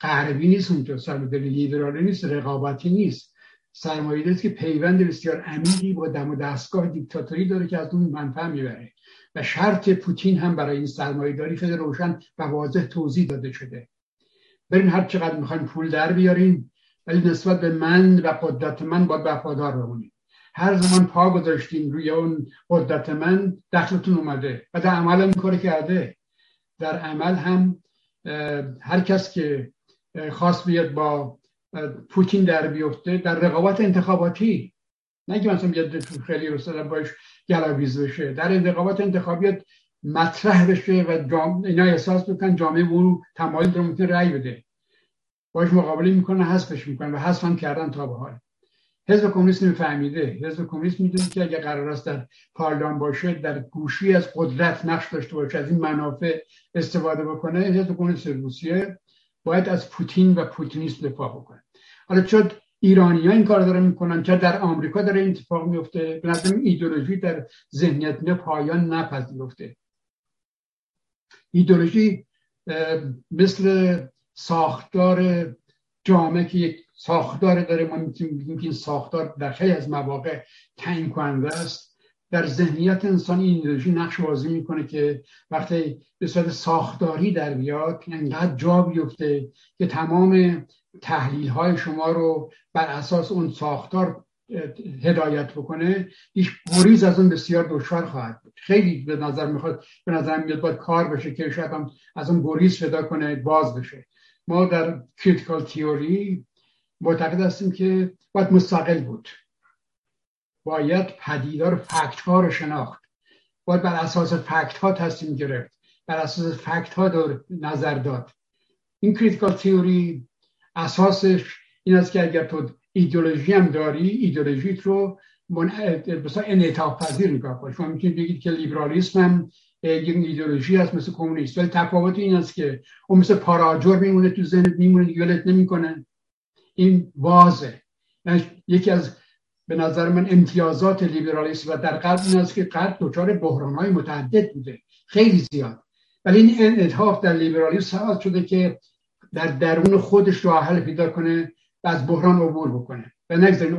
غربی نیست اونجا سرمایداری لیبرالی نیست رقابتی نیست. سرمایه‌داری که پیوند بسیار عمیقی با دم و دستگاه دیکتاتوری داره که از اون منفع می‌بره. و شرط پوتین هم برای این سرمایه‌داری خیلی روشن و واضح توضیح داده شده. برین هر چقدر می‌خواین پول در بیارین ولی نسبت به من و قدرت من باید وفادار بمونید هر زمان پا گذاشتین روی اون قدرت من دخلتون اومده و در عمل هم کار کرده. در عمل هم هر کس که خواست بیاد با پوتین در بیفته در رقابت انتخاباتی. نه که مثلا بیاد خیلی رساله باش گلاویز بشه در رقابت انتخابیت مطرح بشه و جام... اینا احساس بکن جامعه اون تمایل رو می‌تونه رأی بده. باش مقابله می‌کنه حذفش می‌کنه و حذف هم کردن تا به حال. حزب کمونیست نمیفهمیده. حزب کمونیست می‌دونه که اگر قرار است در پارلمان باشه در گوشی از قدرت نقش داشته باشه از این منافع استفاده بکنه حزب کمونیست روسیه باید از پوتین و پوتینیست دفاع بکنه. حالا چون ایرانی ها این کار داره می‌کنن چه در آمریکا داره این اتفاق میفته به نظر ایدولوژی در ذهنیت نه پایان نپذیرفته. ایدولوژی مثل ساختار جامعه که یک ساختار داره ما می‌تونیم که این ساختار در خیلی از مواقع تعیین کننده است. در ذهنیت انسان این ایدئولوژی نقش بازی می‌کنه که وقتی به صورت ساختاری در بیاد انقدر جا بیفته که تمام تحلیل های شما رو بر اساس اون ساختار هدایت بکنه هیچ گریز از اون بسیار دشوار خواهد بود. خیلی به نظر می‌خواد به نظر میاد باید کار بشه که شاید هم از اون گریز پیدا کنه باز بشه. ما در critical theory معتقد هستیم که باید مستقل بود. باید پدیدار fact ها رو شناخت. باید بر اساس fact ها تصمیم گرفت. بر اساس fact ها دار نظر داد. این critical theory اساسش این است که اگر تو ایدولوژی هم داری ایدولوژیت رو مثلا انعطاف پذیر نگاه کنی شما می‌تونید بگید که لیبرالیسم هم یک ایدولوژی هست مثل کمونیست. ولی تفاوت این است که اون مثل پاراجور میمونه تو ذهنت میمونه دیگه نمی‌کنه. این واضح یکی از به نظر من امتیازات لیبرالیسم و در قلب این است که قرد دچار بحران های متعدد بوده. خیلی زیاد. ولی این انعطاف در لیبرالیسم سبب شده که در درون خودش راه حل پیدا کنه و از بحران عبور بکنه. و نگذارین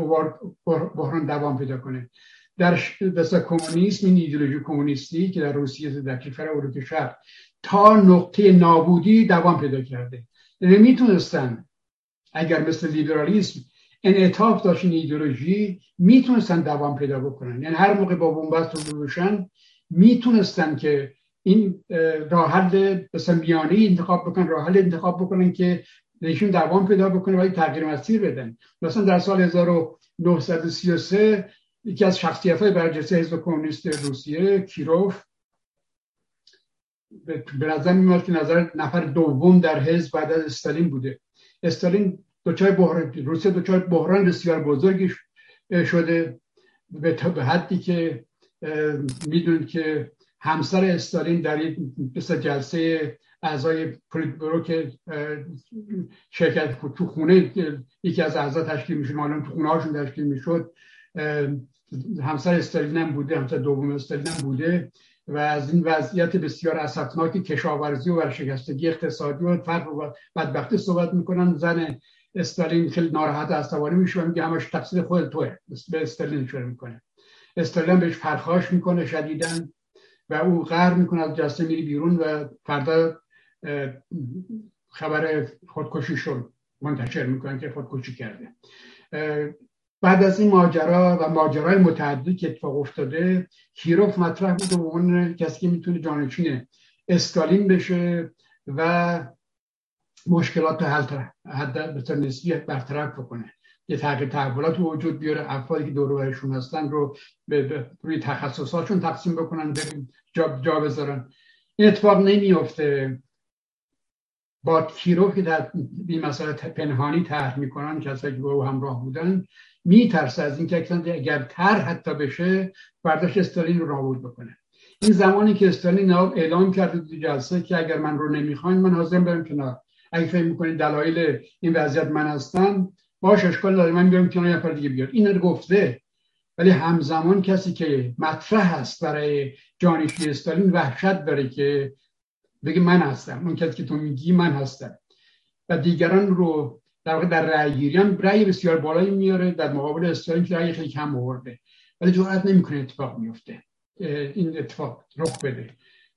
بحران دوام پیدا کنه. در دست کمونیسم این ایدولوژی کمونیستی که در روسیه در کشور اروپای شرق تا نقطه نابودی دوام پیدا کرده. یعنی می‌تونستن اگر مثل لیبرالیسم انعطاف داشت این ایدولوژی می‌تونستن دوام پیدا بکنن. یعنی هر موقع با بنبست رو بشن می‌تونستن که این راه حل میانه انتخاب بکنن راه حل انتخاب بکنن که نشون دوام پیدا بکنه ولی تغییر مسیر بدن. مثلا در سال 1933 یکی از شخصیت های برجسته حزب کمونیست روسیه کیروف به نظر میاد که نظر نفر دوم در حزب بعد از استالین بوده. استالین دچار بحران روسیه دچار بحران بسیار بزرگی شده به حدی که می‌دونید که همسر استالین در یک جلسه اعضای پولیتبرو که شرکت تو خونه یکی از اعضا تشکیل میشه معلوم تو خونه هاشون تشکیل می‌شد. همسر استالین هم بوده همسر دوم استالین هم بوده و از این وضعیت بسیار اسفناک کشاورزی و ورشکستگی اقتصادی و فرق و بدبختی صحبت می‌کنن. زن استالین خیلی ناراحت توانی میشه و میگه همش تقصیر خود توه به استالین اشاره می‌کنه. استالین بهش پرخاش می‌کنه شدیدن و او قهر می‌کنه از جلسه میری بیرون و فردا خبر خودکشی شد. منتشر می‌کنن که خودکشی کرده. بعد از این ماجرا و ماجرای متعددی که اتفاق افتاده کیروف مطرح بود به عنوان کسی که می‌تونه جانشین استالین بشه و مشکلات حل به نسبی برطرف بکنه. یه تغییر تحولات وجود بیاره افرادی که دور هستن رو به روی تخصصاتشون تقسیم بکنن جا, جا بذارن. این اتفاق نمیفته با کیروف که در این مسئله پنهانی طرح می‌کنن کسایی که با او همراه بودن میترسه از این که اگر تر حتی بشه برداشت استالین رو نابود بکنه. این زمانی که استالین اعلام کرده تو جلسه که اگر من رو نمی‌خواین من حاضرم برم کنار. اگه فکر می‌کنید دلایل این وضعیت من هستم باش اشکال داره من بیام کنار یه دیگه بیاد. این رو گفته ولی همزمان کسی که مطرح هست برای جانشین استالین وحشت داره که بگه من هستم. اون کسی که تو میگی من هستم. و دیگران رو در واقع در رأی گیری هم رأی بسیار بالایی میاره در مقابل استالین که رأی خیلی کم آورده. ولی جرأت نمی‌کنه اتفاق میفته این اتفاق رخ بده.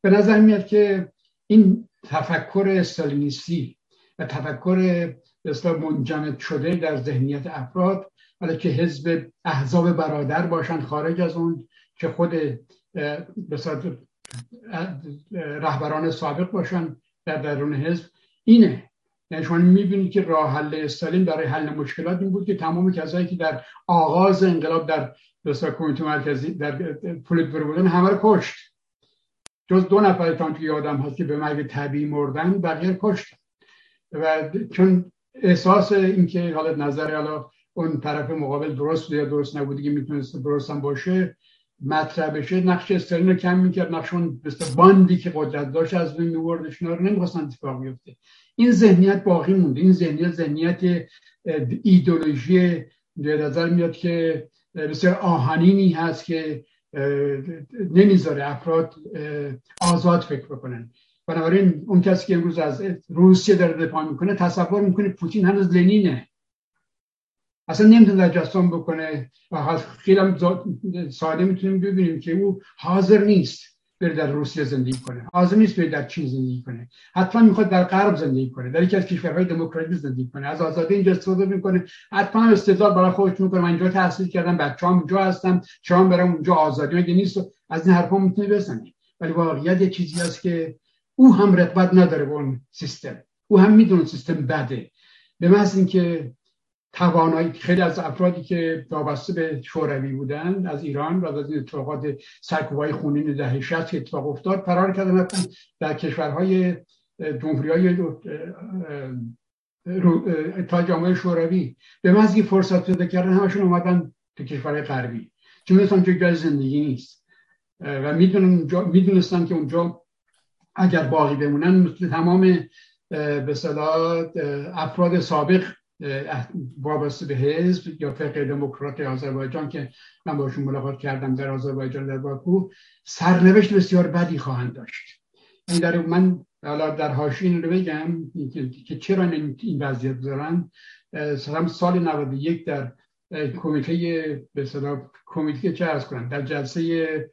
به نظر میاد که این تفکر استالینیستی و تفکر اصلا منجمد شده در ذهنیت افراد ولی که حزب احزاب برادر باشن خارج از اون که خود رهبران سابق باشن در درون حزب. اینه. یعنی شما می‌بینید که راه حل استالین برای حل مشکلات این بود که تمام کسایی که در آغاز انقلاب در بسیار کمیته مرکزی در پولیت بودن همه رو کشت. جز دو نفر که یادم هست که به مرگ طبیعی مردن بقیه کشت و چون احساس اینکه حالا نظر حالا اون طرف مقابل درست یا درست نبودی که می‌تونست درست هم باشه مطرح بشه. نقش استالین رو کم می‌کرد. نقش اون باندی که قدرت داشت از بین میوردش رو نمی‌خواستن اتفاق بیفته. این ذهنیت باقی مونده. این ذهنیت ذهنیت ایدولوژی به نظر میاد که بسیار آهنینی هست که نمی‌ذاره افراد آزاد فکر بکنن. بنابراین اون کسی که امروز از روسیه داره دفاع می‌کنه تصور می‌کنه پوتین هنوز لنینه؟ اصلا نمی‌تونه تجسم بکنه و خیلی هم ساده می‌تونیم ببینیم که او حاضر نیست بره در روسیه زندگی کنه. حاضر نیست بره در چین زندگی کنه. حتما می‌خواد در غرب زندگی کنه در یکی از کشورهای دموکراتیک زندگی کنه. از آزادی اینجا استفاده می‌کنه. حتما استعداد برای خودش می‌کنه. من اینجا تحصیل کردم بچه‌ام اینجا هستم چهام برم اونجا؟ آزادی مگه نیست؟ از این حرفا می‌تونه بزنه ولی واقعیت یه چیزی هست که او هم رقبت نداره با اون سیستم. او هم می‌دونه سیستم بده. به محض اینکه توانایی خیلی از افرادی که وابسته به شوروی بودن از ایران و از این اتفاقات سرکوبای خونین دهه 60 اتفاق افتاد فرار کردن در کشورهای جمهوری های تا جامعه شوروی. به محض فرصت پیدا کردن همشون اومدن به کشورهای غربی. چون مثلا جای زندگی نیست. و می‌دونستن که اونجا اگر باقی بمونن مثل تمام به افراد سابق وابسته به حزب یا فرق دموکرات آذربایجان که من باشون ملاقات کردم در آذربایجان در باکو سرنوشت بسیار بدی خواهند داشت. این در من حالا در حاشیه رو بگم که چرا این وضعیت دارن؟ سال 91 در کمیته به کمیته چه از کنن در جلسه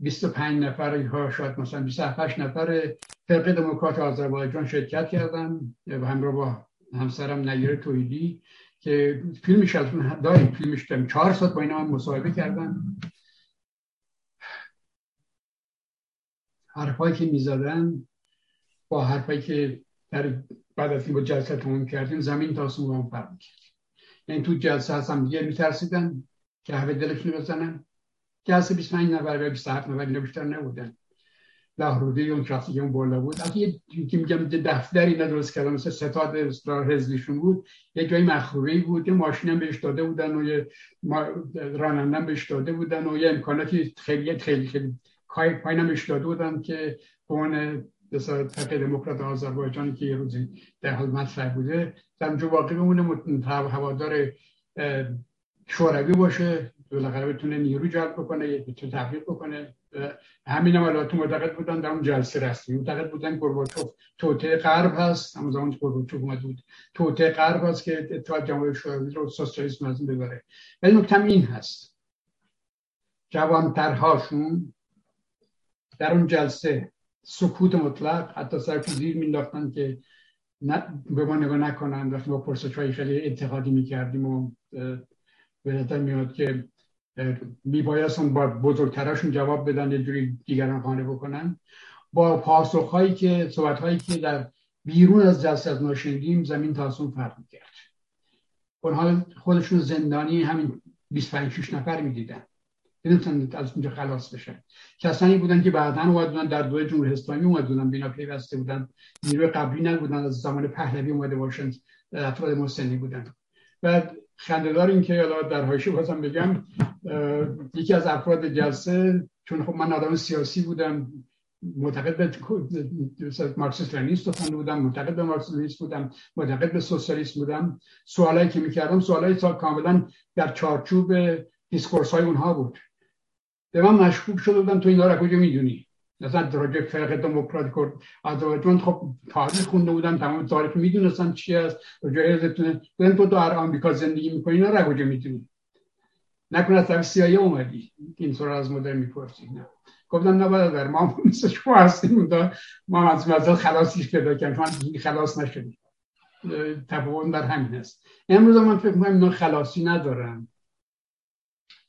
25 نفر ها شاید مثلا 28 نفر فرق دموکرات آذربایجان شرکت کردن و همراه با همسرم نگیر تویدی که فیلمش از اون داریم فیلمش کردم چهار ساعت با اینا هم مصاحبه کردن. حرفایی که می‌زدن با حرفایی که در بعد از این با جلسه تموم کردیم زمین تا با هم کرد یعنی تو جلسه هستم دیگه میترسیدن که همه دلشون بزنن. جلسه 25 نفر و 27 نفر اینا بیشتر نبودن. روده اون شخصی اون بالا بود. از که میگم دفتری درست کردن مثل ستاد اصرار حزبیشون بود. یه جای مخروبه بود یه ماشین هم بهش داده بودن و یه رانندن بهش داده بودن و یه امکاناتی خیلی خیلی خیلی پایین هم بهش داده بودن که به عنوان تقیه دموکرات آذربایجان که یه روزی در حال مطرح بوده در اونجا واقعی بمونه هوادار شوروی باشه. بالاخره بتونه نیرو جلب بکنه بتونه تبلیغ بکنه. همین هم البته معتقد بودن در اون جلسه رسمی معتقد بودن گورباچوف توته غرب هست همون زمان گورباچوف اومد بود. توته غرب هست که اتحاد جماهیر شوروی رو سوسیالیسم از ببره. ولی نکته این هست. جوانترهاشون در اون جلسه سکوت مطلق حتی سر زیر مینداختن که به ما نگاه نکنن وقتی ما پرسش خیلی اتحادی می‌کردیم و به نظر میاد که میبایستن با بزرگتراشون جواب بدن یه جوری دیگران خانه بکنن. با پاسخ هایی که صحبت هایی که در بیرون از جلسه از ناشنیدیم زمین تاسون فرق می‌کرد. اونها خودشون زندانی همین 25 6 نفر می‌دیدن. نمی‌تونن از اونجا خلاص بشن. کسانی بودن که بعدا اومد در دوره جمهوری اسلامی اومد بودن. بینا پیوسته بودن نیروی قبلی نبودن از زمان پهلوی اومده باشن افراد مسنی بودن. و خندهدار این که در حاشیه بازم بگم یکی از افراد جلسه چون خب من آدم سیاسی بودم معتقد به مارکسیست لنینیست خونده بودم معتقد به مارکسیست بودم معتقد به سوسیالیسم بودم. سوالایی که می‌کردم سوالایی کاملا در چارچوب دیسکورس های اونها بود. به من مشکوک شده بودم تو اینا را کجا می‌دونی؟ مثلا راجع فرق دموکراتیک و آزادجان خب تاریخ خونده بودم تمام تاریخ می‌دونستم چی است راجع بودن تو در آمریکا زندگی می‌کنی اینا را کجا می‌دونی؟ نکنه از طرف سیایی اومدی. این سر از مدر می‌پرسی نه. گفتم نه در ما مثل شما هستیم. ما از مزل خلاصیش پیدا کردیم. شما خلاص نشدیم. تفاوت در همین است. امروز من فکر می‌کنم اینا خلاصی ندارن.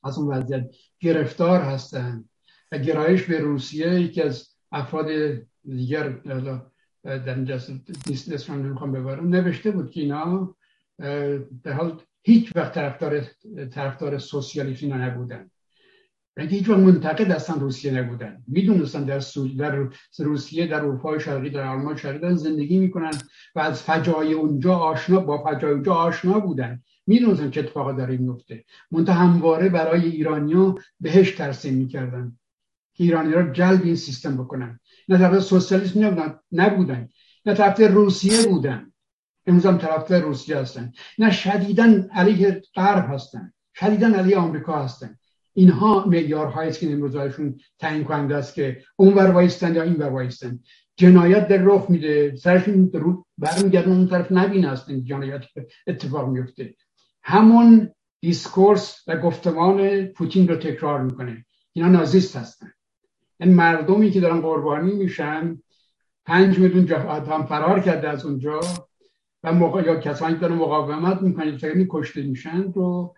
از اون وضعیت گرفتار هستن. و گرایش به روسیه یکی از افراد دیگر در اینجا نیست نمی‌خوام ببرم نوشته بود که اینا در حال هیچ وقت طرفدار طرفدار سوسیالیسم اینا نبودن. یعنی هیچ وقت منتقد اصلا روسیه نبودن. می‌دونستن در, در روسیه در اروپای شرقی در آلمان شرقی زندگی می‌کنن و از فجای اونجا آشنا با فجای اونجا آشنا بودن. می‌دونستن چه اتفاقا داره میفته منتها همواره برای ایرانیا بهش ترسیم می‌کردن که ایرانی را جلب این سیستم بکنن. نه طرف سوسیالیسم نبودن نبودن. نه طرف روسیه بودن. امروز هم طرف روسیه هستن. نه شدیدن علیه غرب هستن. شدیدن علیه آمریکا هستن. اینها معیارهایی است که امروزشون تعیین کننده است که اون ور وایستن یا این ور وایستن. جنایت در رخ میده. سرشون رو برمیگردن اون طرف نبین هستن جنایت اتفاق میفته. همون discourse و گفتمان پوتین رو تکرار می‌کنه. اینا نازیست هستن. این مردمی که دارن قربانی میشن پنج میلیون آدم فرار کرده از اونجا. و موقع یا کسانی که دارن مقاومت می‌کنن فکر کشته میشن رو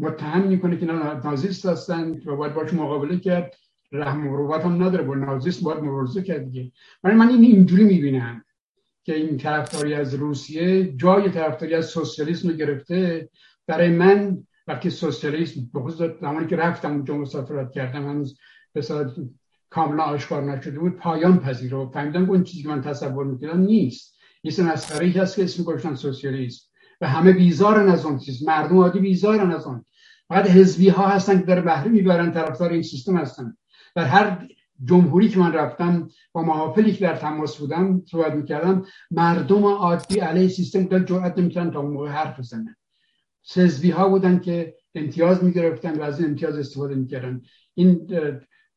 متهم می‌کنه که نازیست هستن و باید باش مقابله کرد. رحم و هم نداره با نازیست باید مبارزه کرد دیگه. من این اینجوری می‌بینم که این طرفداری از روسیه جای طرفداری از سوسیالیسم رو گرفته. برای من وقتی سوسیالیسم به زمانی که رفتم اونجا مسافرت کردم هنوز به کاملا آشکار نشده بود پایان پذیر و فهمیدم اون چیزی که من تصور می‌کردم نیست. یه مسخره هست که اسم گذاشتن سوسیالیسم و همه بیزارن از اون چیز. مردم عادی بیزارن از اون. فقط حزبی ها هستن که در بهره می‌برن طرفدار این سیستم هستن. در هر جمهوری که من رفتم با محافلی که در تماس بودم صحبت می‌کردم مردم عادی علیه سیستم در جرأت نمی‌کردن تا موقع حرف بزنن. سزبی ها بودن که امتیاز می‌گرفتن و از این امتیاز استفاده می‌کردن. این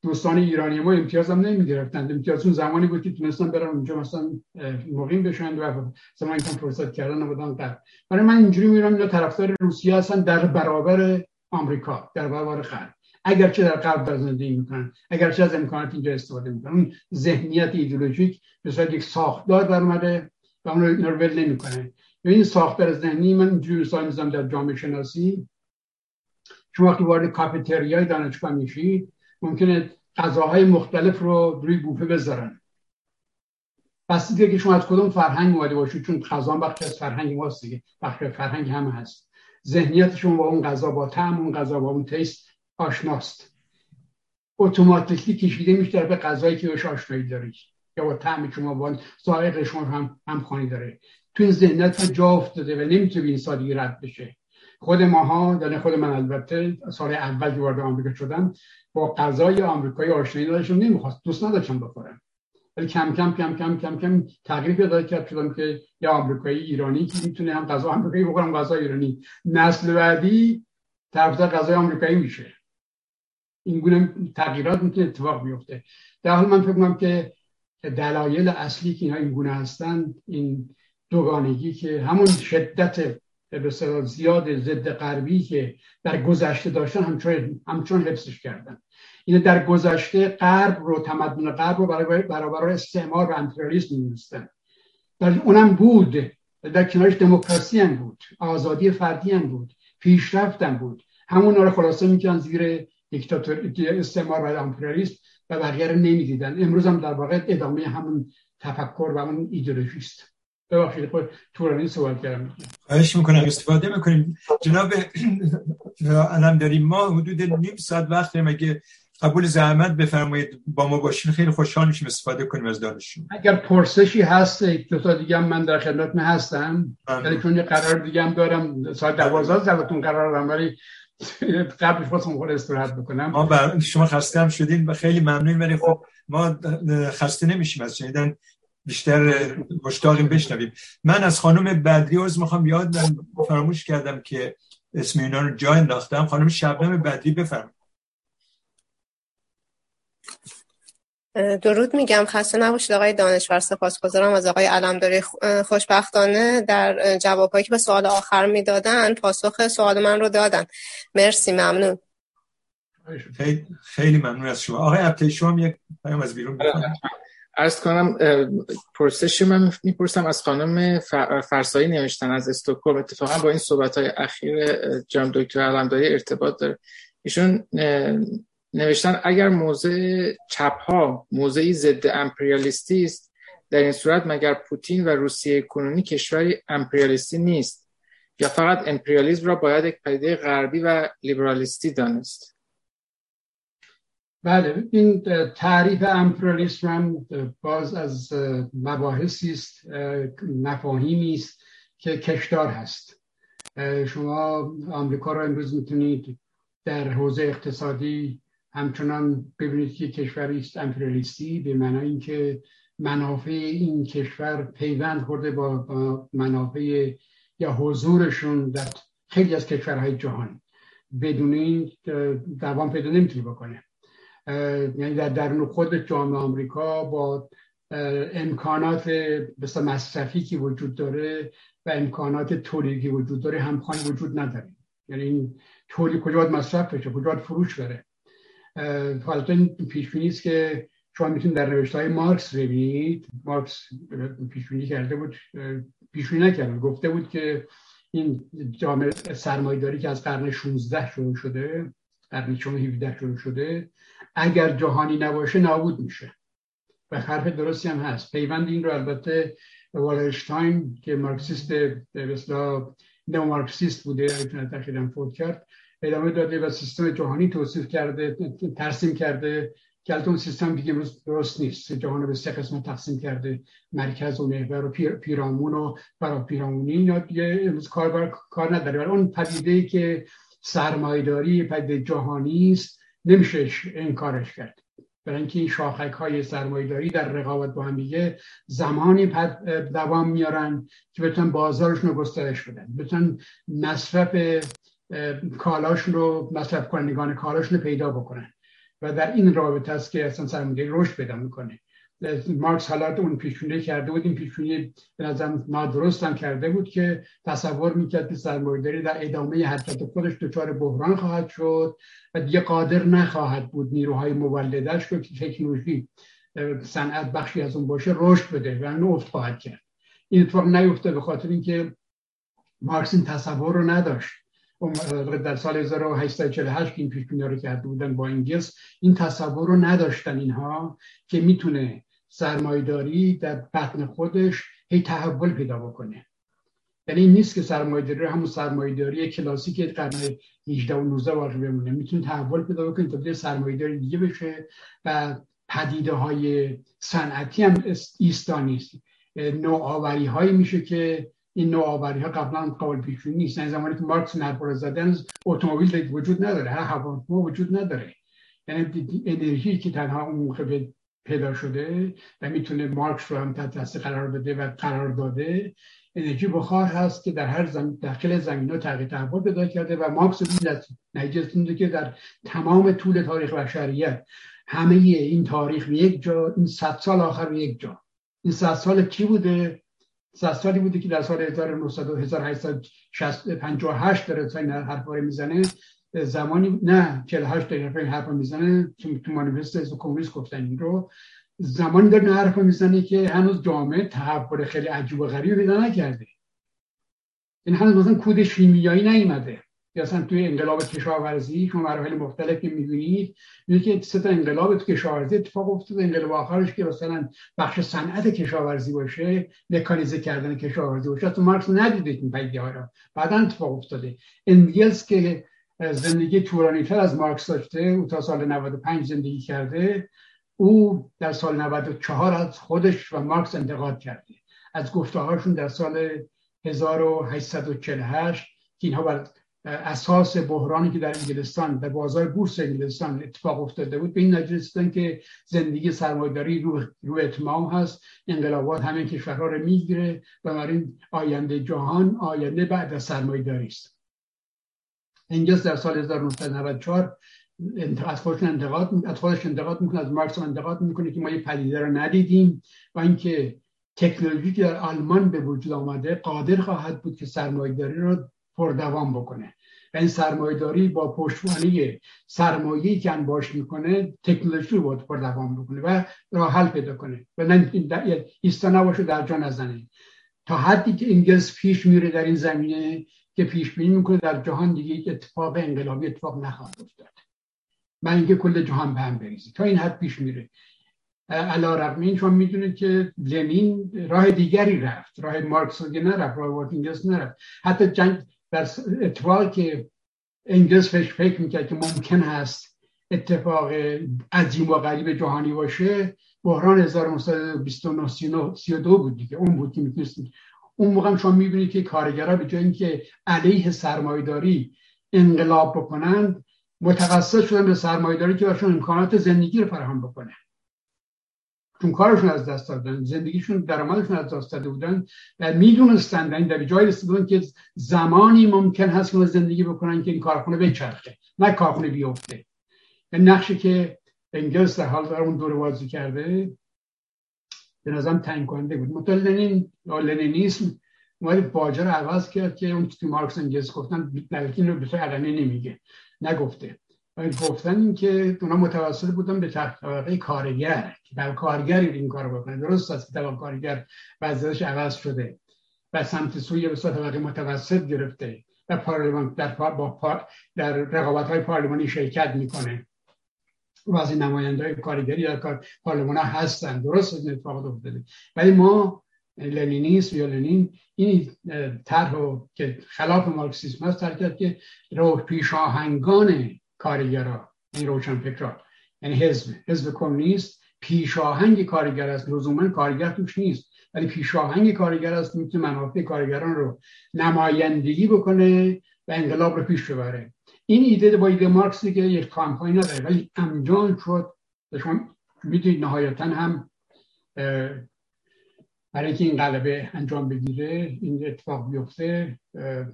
دوستان ایرانی ما امتیاز هم نمی‌گرفتن. امتیاز اون زمانی بود که تونستن برن اونجا مثلا مقیم بشن و زمانی که فرصت کردن بودن قرد برای من اینجوری میرم اینا طرفدار روسیه هستن در برابر آمریکا در برابر خرد اگرچه در قلب در زندگی می‌کنن اگرچه از امکانات اینجا استفاده می‌کنن. اون ذهنیت ایدولوژیک به صورت یک ساختار در اومده و اون رو ول نمی‌کنه این ساختار ذهنی من اینجوری مثال در جامعه شناسی شما وقتی وارد کافتریای دانشگاه میشید ممکنه غذاهای مختلف رو روی بوفه بذارن. بسیده که شما از کدوم فرهنگ اومده باشید چون غذا بخشی از فرهنگ ماست دیگه بخشی فرهنگ همه هست. ذهنیت شما با اون غذا با طعم اون غذا با اون تیست آشناست. اتوماتیکلی کشیده میشه به غذایی که بهش آشنایی دارید یا با طعم شما با ذائق شما هم همخوانی داره. تو این ذهنیت جا افتاده و نمی‌تونه به این سادگی رد بشه. خود ماها یعنی خود من البته سال اول که وارد آمریکا شدم با غذای آمریکایی آشنایی نداشتم نمی‌خواست دوست نداشتم بخورم. ولی کم کم کم کم کم کم تغییر پیدا کرد شدم که یا آمریکایی ایرانی که می‌تونه هم غذا آمریکایی بخورم غذا ایرانی. نسل بعدی طرفدار غذای آمریکایی میشه. این گونه تغییرات می‌تونه اتفاق بیفته. در حال من فکر کنم که دلایل اصلی که اینها این گونه هستن این دوگانگی که همون شدت به زیاد ضد غربی که در گذشته داشتن همچون همچون حفظش کردن. این در گذشته غرب رو تمدن غرب رو برای برابر استعمار و امپریالیسم می‌دونستن. در اونم بود. در کنارش دموکراسی هم بود. آزادی فردی هم بود. پیشرفت هم بود. همون رو خلاصه می‌کنن زیر دیکتاتور استعمار و امپریالیسم و بقیه رو نمی‌دیدن. امروز هم در واقع ادامه همون تفکر و اون ایدئولوژی است. ببخشید خود طولانی سوال کردم. خواهش می‌کنم استفاده می‌کنیم جناب علم داریم ما حدود نیم ساعت وقت مگه قبول زحمت بفرمایید با ما باشین خیلی خوشحال میشیم استفاده کنیم از دانشون اگر پرسشی هست دو تا دیگه هم من در خدمت هستم. ولی چون یه قرار دیگه هم دارم. ساعت 12 زبتون قرار دارم ولی قبلش واسه خود استراحت بکنم. ما بر... شما خسته هم شدین و خیلی ممنون ولی خب ما خسته نمیشیم از شنیدن بیشتر مشتاقیم بشنویم. من از خانم بدری عرض می‌خوام. یاد فراموش کردم که اسم اینا رو جا انداختم. خانم شبنم بدری بفرمایید. درود میگم. خسته نباشید. آقای دانشور سپاسگزارم از آقای علمداری. خوشبختانه در جوابهایی که به سوال آخر می‌دادن پاسخ سوال من رو دادن. مرسی. ممنون. خیلی, ممنون از شما. آقای عبتی شما یک پیام از بیرون ارز کنم پرسشی من می‌پرسم از خانم فرسایی نوشتن از استوکل اتفاقا با این صحبت های اخیر جام دکتر علمداری ارتباط داره. ایشون نوشتن اگر موضع چپ ها موضعی ضد امپریالیستی است در این صورت مگر پوتین و روسیه کنونی کشوری امپریالیستی نیست؟ یا فقط امپریالیسم را باید یک پدیده غربی و لیبرالیستی دانست؟ بله این تعریف امپریالیسم هم باز از مباحثی است مفاهیمی است که کشدار هست. شما آمریکا را امروز می‌تونید در حوزه اقتصادی همچنان ببینید که کشوری است امپریالیستی به معنای اینکه منافع این کشور پیوند خورده با منافع یا حضورشون در خیلی از کشورهای جهان بدون این دوام پیدا نمی‌تونی بکنه. یعنی در درون خود جامعه آمریکا با امکانات مثل مصرفی که وجود داره و امکانات تولیدی وجود داره همخوانی وجود نداره. یعنی این تولید کجا باید مصرف بشه؟ کجا باید فروش بره؟ حالتا این پیش است که شما می‌تونید در نوشته های مارکس ببینید. مارکس پیش کرده بود پیش نکرده گفته بود که این جامعه سرمایه‌داری که از قرن 16 شروع شده قرن 17 شروع شده اگر جهانی نباشه نابود میشه. و حرف درستی هم هست. پیوند این رو البته والرشتاین که مارکسیست اصطلاح مارکسیست بوده تقریبا فوت کرد ادامه داده و سیستم جهانی توصیف کرده ترسیم کرده. که اون سیستم دیگه درست نیست. جهان به سه قسمت تقسیم کرده. مرکز و محور و پیرامون و برا پیرامونی یا دیگه امروز کار بر کار نداره. ولی اون پدیده ای که سرمایداری پدیده جهانی است. نمیشه انکارش کرد. برای اینکه این شاخک های سرمایداری در رقابت با هم دیگه زمانی دوام میارن که بتونن بازارشون رو گسترش بدن. بتونن مصرف کالاشون رو مصرف کنندگان کالاشون رو پیدا بکنن. و در این رابطه است که اصلا سرمایه رشد پیدا می‌کنه. مارکس حالات اون پیشونی کرده بود. این پیشونی به نظرم نادرست هم کرده بود که تصور می‌کرد که سرمایه‌داری در ادامه حرکت خودش دچار بحران خواهد شد و دیگه قادر نخواهد بود نیروهای مولدش که تکنولوژی صنعت بخشی از اون باشه رشد بده و اون افت خواهد کرد. این اتفاق نیفته به خاطر اینکه مارکس این تصور رو نداشت. در سال 1848 که این پیش رو کرده بودن با انگلیس این تصور رو نداشتن اینها که می‌تونه سرمایداری در بطن خودش هی تحول پیدا بکنه. یعنی این نیست که سرمایداری همون سرمایداری کلاسیک قرن 18 و 19 باقی بمونه. می‌تونه تحول پیدا بکنه تا سرمایداری دیگه بشه و پدیده های صنعتی هم ایستانی است نوآوری هایی میشه که این نوآوری ها قبلا قابل پیش نیست. یعنی زمانی که مارکس این زدن اتومبیل وجود نداره. هر هواپیما وجود نداره. یعنی انرژی که تنها اون موقع پیدا شده و می‌تونه مارکس رو هم تحت تاثیر قرار بده و قرار داده. انرژی بخار هست که در هر زمین داخل زمین ها تغییر تحول پیدا کرده و مارکس نتیجه که در تمام طول تاریخ بشریت همه این تاریخ به یک جا این صد سال آخر به یک جا. این صد سال کی بوده؟ صد سالی بوده که در سال 1900 و 1858 داره این حرف می‌زنه. زمانی نه 48 دقیقه این حرف می‌زنه. چون تو مانیفست کمونیست گفتن این رو. زمانی داره این حرف می‌زنه که هنوز جامعه تحول خیلی عجیب و غریب پیدا نکرده. این هنوز مثلا کود شیمیایی نیومده. یا اصلا توی انقلاب کشاورزی شما مراحل مختلف که می‌بینید که سه تا انقلاب تو کشاورزی اتفاق افتاده. انقلاب آخرش که مثلا بخش صنعت کشاورزی باشه مکانیزه کردن کشاورزی باشه. تو مارکس ندیدید این پدیده ها را بعدا اتفاق افتاده. انگلس که زندگی طولانی تر از مارکس داشته او تا سال 95 زندگی کرده. او در سال 94 از خودش و مارکس انتقاد کرده. از گفته هاشون در سال 1848 که اینها بر اساس بحرانی که در انگلستان در بازار بورس انگلستان اتفاق افتاده بود به این نتیجه که زندگی سرمایداری رو, رو اتمام هست. انقلابات همه کشورها رو می‌گیره و آینده جهان آینده بعد از سرمایداری است. انگلس در سال 1994 از خودش انتقاد از خودش انتقاد می‌کنه از مارکس انتقاد می‌کنه که ما یه پدیده رو ندیدیم و اینکه تکنولوژی که در آلمان به وجود آمده قادر خواهد بود که سرمایه‌داری رو پردوام بکنه. و این سرمایه‌داری با پشتوانه سرمایه‌ای که انباش می‌کنه تکنولوژی رو باید پردوام بکنه و راه حل پیدا کنه. و نه ایستا نباشه در جا نزنه. تا حدی که انگلس پیش میره در این زمینه که پیش بینی می‌کنه در جهان دیگه اتفاق انقلابی اتفاق نخواهد افتاد. من اینکه کل جهان به هم بریزه. تا این حد پیش میره. علا رقم این شما می‌دونید که لنین راه دیگری رفت. راه مارکس نرفت راه واتینگس نرفت. حتی جنگ در اتفاقی که انگلس فکر فکر می‌کرد که ممکن هست اتفاق عظیم و غریب جهانی باشه بحران 1929 32 بود دیگه. اون بود که می‌تونست اون موقع شما می‌بینید که کارگرها به جای اینکه علیه سرمایداری انقلاب بکنند متقصد شدن به سرمایداری که برشون امکانات زندگی رو فراهم بکنه چون کارشون از دست دادن زندگیشون درآمدشون از دست داده بودن و می‌دونستن این در جای رسیدن که زمانی ممکن هست که زندگی بکنن که این کارخونه بچرخه نه کارخونه بیفته. نقشی که انگلس در حال در اون دور بازی کرده به نظرم تنگ کننده بود. مثلا لنین یا لنینیسم اومد باجر عوض کرد که اون تو مارکس انگلس گفتن بلکه اینو به علنی نمیگه نگفته. گفتن که اونا متوسط بودن به طبقه کارگر که در کارگری این کار بکنه. درست است که طبقه کارگر وضعیتش عوض شده و سمت سوی به طبقه متوسط گرفته و پارلمان در با در رقابت های پارلمانی شرکت می‌کنه. و از این نماینده های کارگری در کار پارلمان هستن. درست از اتفاق افتاده. ولی ما لنینیسم یا لنین این طرح که خلاف مارکسیسم هست طرح که رو پیشاهنگان کارگرا این روشن فکرها یعنی حزب حزب کمونیست پیشاهنگ کارگر است. لزوما کارگر توش نیست. ولی پیشاهنگ کارگر است می‌تونه منافع کارگران رو نمایندگی بکنه و انقلاب رو پیش ببره. این ایده با ایده مارکس که یک کامپانی نداره ولی انجام شد. شما می‌دونید نهایتا هم برای اینکه این غلبه انجام بگیره این اتفاق بیفته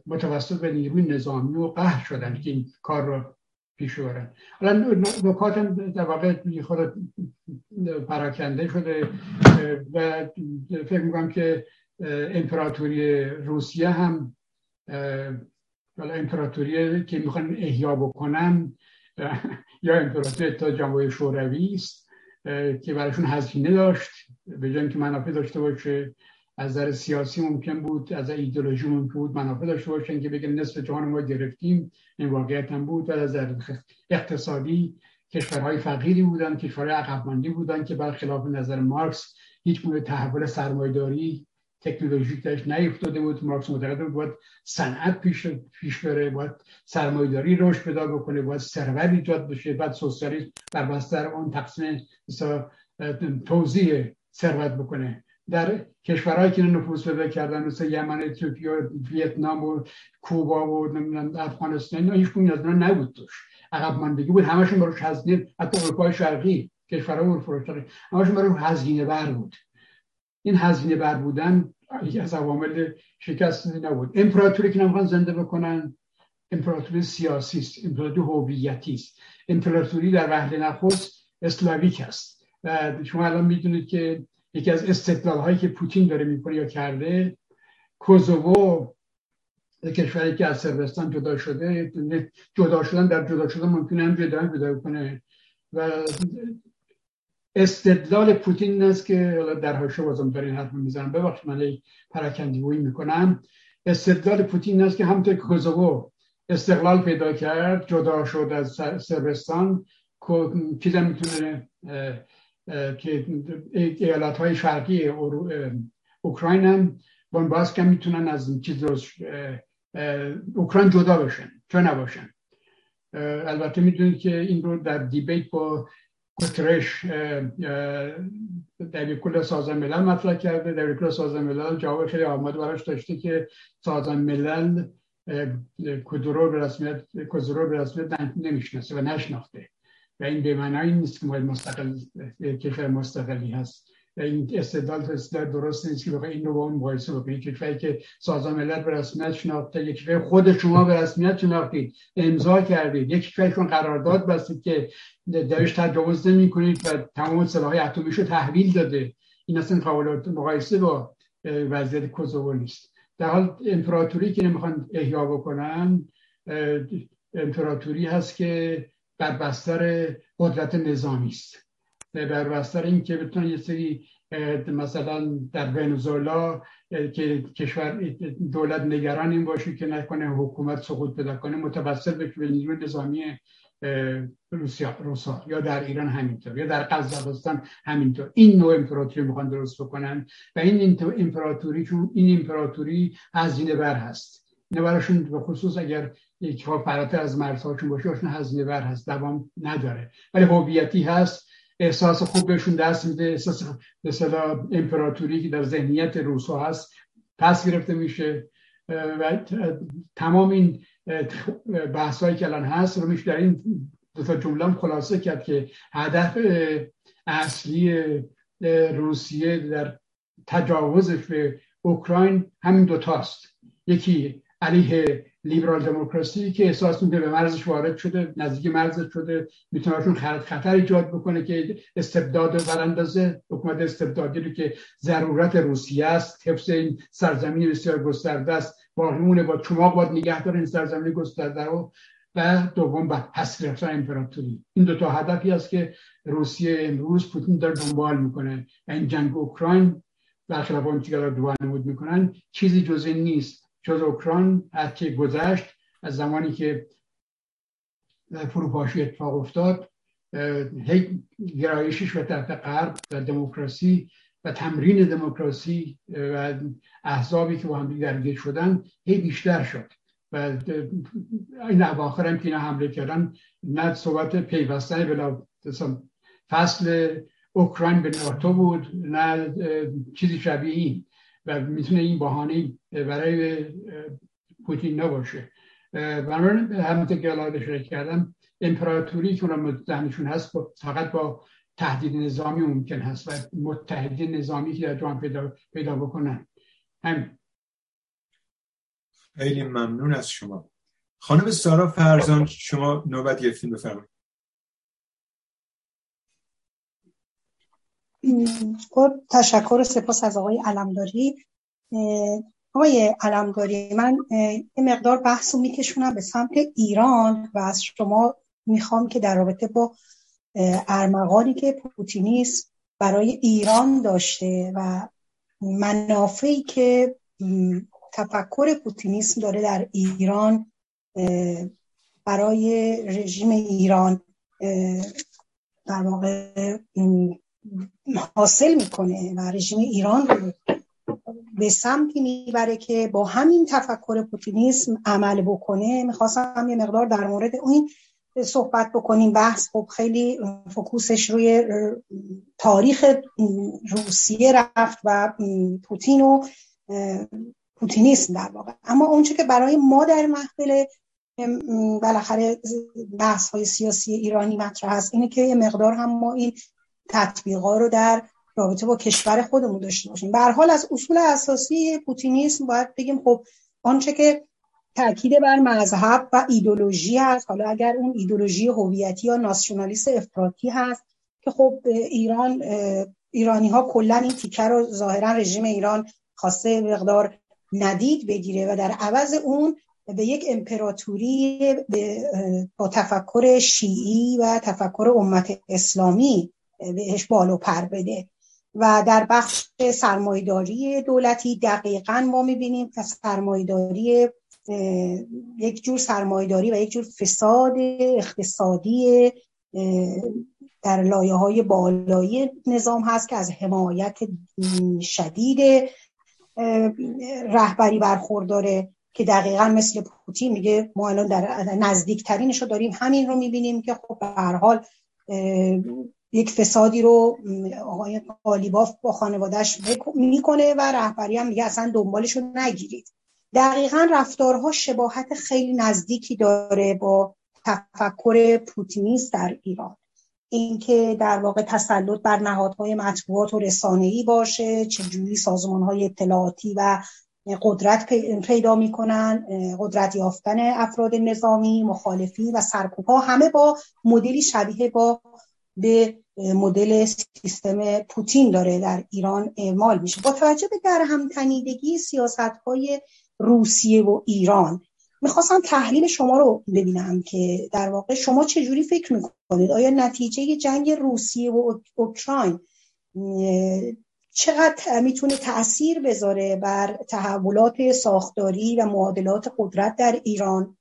متوسط به نیروی نظامی و قهر شدن که این کار رو پیش ببرن حالا نکاتم در واقع خود پراکنده شده و فکر می‌کنم که امپراتوری روسیه هم حالا امپراتوری که می‌خوان احیا بکنن یا امپراتوری تا جمهوری شوروی است که براشون هزینه داشت به جای که منافع داشته باشه از نظر سیاسی ممکن بود از ایدولوژی ممکن بود منافع داشته باشن که بگن نصف جهان ما گرفتیم این واقعیت هم بود. و از نظر اقتصادی کشورهای فقیری بودن کشورهای عقب بودن که برخلاف نظر مارکس هیچ گونه تحول سرمایه‌داری تکنولوژیک درش نیفتاده بود مارکس معتقد بود باید صنعت پیش پیش بره باید سرمایه‌داری رشد پیدا بکنه باید ثروت ایجاد بشه. بعد سوسیالیسم در بستر اون تقسیم توزیع ثروت بکنه. در کشورهایی که نفوذ پیدا کردن مثل یمن اتیوپیا ویتنام و کوبا و افغانستان هیچ کنی از اینا نبود توش. عقب ماندگی بود. همشون بروش هزینه حتی اروپای شرقی کشورها اروپای شرقی همشون بروش هزینه بر بود. این هزینه بر بودن یکی از عوامل شکست نبود. امپراتوری که نمی‌خوان زنده بکنن امپراتوری سیاسی است امپراتوری هویتی است. امپراتوری در وهله نخست اسلاویک است. و شما الان می‌دونید که یکی از استدلال هایی که پوتین داره می‌کنه یا کرده کوزوو کشوری که از سربستان جدا شده جدا شدن در جدا شدن ممکنه هم جدا جدا کنه و استدلال پوتین این است که در حاشیه بازم دارین این حرف می‌زنم. ببخشید من پراکندگویی می‌کنم. استدلال پوتین است که همونطور که کوزوو استقلال پیدا کرد جدا شد از سربستان چیزا می‌تونه که ایالات های شرقی اوکراین هم باز که می‌تونن از چیز اوکراین جدا بشن چه نباشن. البته می‌دونید که این رو در دیبیت با گوترش در کل سازمان ملل مطرح کرده. در کل سازمان ملل جواب خیلی آماده براش داشته که سازمان ملل کدرو به رسمیت کدرو به رسمیت نمی‌شناسه و نشناخته. و این به معنی نیست که مستقل کشور مستقلی هست. این استدلال استدلال درست نیست که بخوای این رو با اون مقایسه بکنید کشوری که سازمان ملل به رسمیت شناخته یک کشور خود شما به رسمیت شناختید امضا کردید. یک کشوری کن قرارداد بستید که درش تجاوز نمی کنید و تمام سلاحهای اتمیشو تحویل داده. این اصلا قابل مقایسه با وضعیت کوزوو نیست. در حال امپراتوری که نمی‌خوان احیا بکنن امپراتوری هست که بر بستر قدرت نظامی است. بر بستر این که بتونن یه سری مثلا در ونزوئلا که کشور دولت نگران این باشه که نکنه حکومت سقوط پیدا کنه متوسل به نیروی نظامی روسیا روسا یا در ایران همینطور یا در قزاقستان همینطور. این نوع امپراتوری می‌خوان درست بکنن و این امپراتوری این امپراتوری هزینه بر هست. براشون به خصوص اگر یک فراتر از مرزهاشون باشه هزینه بر هست دوام نداره. ولی هویتی هست احساس خوب بهشون دست میده. احساس مثلا امپراتوری که در ذهنیت روسا هست پس گرفته میشه. و تمام این بحث هایی که الان هست رو میشه در این دو تا جمله خلاصه کرد که هدف اصلی روسیه در تجاوزش به اوکراین همین دوتاست یکی علیه لیبرال دموکراسی که احساس میده به مرزش وارد شده نزدیک مرزش شده می‌تونه براشون خطر ایجاد بکنه که استبداد براندازه. حکومت استبدادی رو که ضرورت روسیه است حفظ این سرزمین بسیار گسترده است باقیمونه با چماق باید نگه داره این سرزمین گسترده رو. و دوم به حس رفتن امپراتوری. این دو تا هدفی است که روسیه امروز پوتین داره دنبال می‌کنه. این جنگ اوکراین برخلاف اون که دو نمود می‌کنن. چیزی جز نیست. جز اوکراین که گذشت؟ از زمانی که فروپاشی اتفاق افتاد گرایشش و طرف غرب و دموکراسی و تمرین دموکراسی و احزابی که با هم درگیر شدن هی بیشتر شد. و این اواخر هم که اینا حمله کردن نه صحبت پیوستن بلا فصل اوکراین به ناتو بود نه چیزی شبیه این. و می‌تونه این بهانه برای پوتین نباشه. بنابراین همونطور که الان اشاره کردم امپراتوری که اونم ذهنشون هست فقط با تهدید نظامی ممکن هست و متحدین نظامی که در جوان پیدا, پیدا بکنن. همین. خیلی ممنون از شما. خانم سارا فرزان شما نوبت گرفتین بفرمایید. خب تشکر و سپاس از آقای علمداری. آقای علمداری من یه مقدار بحث رو میکشونم به سمت ایران و از شما می‌خوام که در رابطه با ارمغانی که پوتینیست برای ایران داشته و منافعی که تفکر پوتینیسم داره در ایران برای رژیم ایران در واقع حاصل می‌کنه و رژیم ایران رو به سمتی می‌بره که با همین تفکر پوتینیسم عمل بکنه. می‌خواستم یه مقدار در مورد این صحبت بکنیم. بحث خب خیلی فکوسش روی تاریخ روسیه رفت و پوتین و پوتینیسم در واقع. اما اونچه که برای ما در محفل بالاخره بحث های سیاسی ایرانی مطرح هست اینه که یه مقدار هم ما این تطبیقا رو در رابطه با کشور خودمون داشته باشیم. به حال از اصول اساسی پوتینیسم باید بگیم خب آنچه که تاکید بر مذهب و ایدولوژی هست حالا اگر اون ایدولوژی هویتی یا ناسیونالیست افراطی هست که خب ایران ایرانی ها کلا این تیکه رو ظاهرا رژیم ایران خواسته مقدار ندید بگیره و در عوض اون به یک امپراتوری با تفکر شیعی و تفکر امت اسلامی بهش بالو پر بده. و در بخش سرمایداری دولتی دقیقا ما می‌بینیم که سرمایداری یک جور سرمایداری و یک جور فساد اقتصادی در لایه های بالایی نظام هست که از حمایت شدید رهبری برخورداره که دقیقا مثل پوتین میگه ما الان در نزدیکترینش رو داریم. همین رو می‌بینیم که خب به هر حال یک فسادی رو آقای قالیباف با خانوادهش می‌کنه و رهبری هم میگه اصلا دنبالش رو نگیرید. دقیقا رفتارها شباهت خیلی نزدیکی داره با تفکر پوتینیست در ایران. اینکه در واقع تسلط بر نهادهای مطبوعات و رسانه‌ای باشه چجوری سازمانهای اطلاعاتی و قدرت پیدا می‌کنن قدرت یافتن افراد نظامی مخالفی و سرکوبها همه با مدلی شبیه با به مدل سیستم پوتین داره در ایران اعمال میشه. با توجه به در هم تنیدگی سیاست های روسیه و ایران می‌خواستم تحلیل شما رو ببینم که در واقع شما چجوری فکر می‌کنید؟ آیا نتیجه جنگ روسیه و اوکراین چقدر می‌تونه تاثیر بذاره بر تحولات ساختاری و معادلات قدرت در ایران؟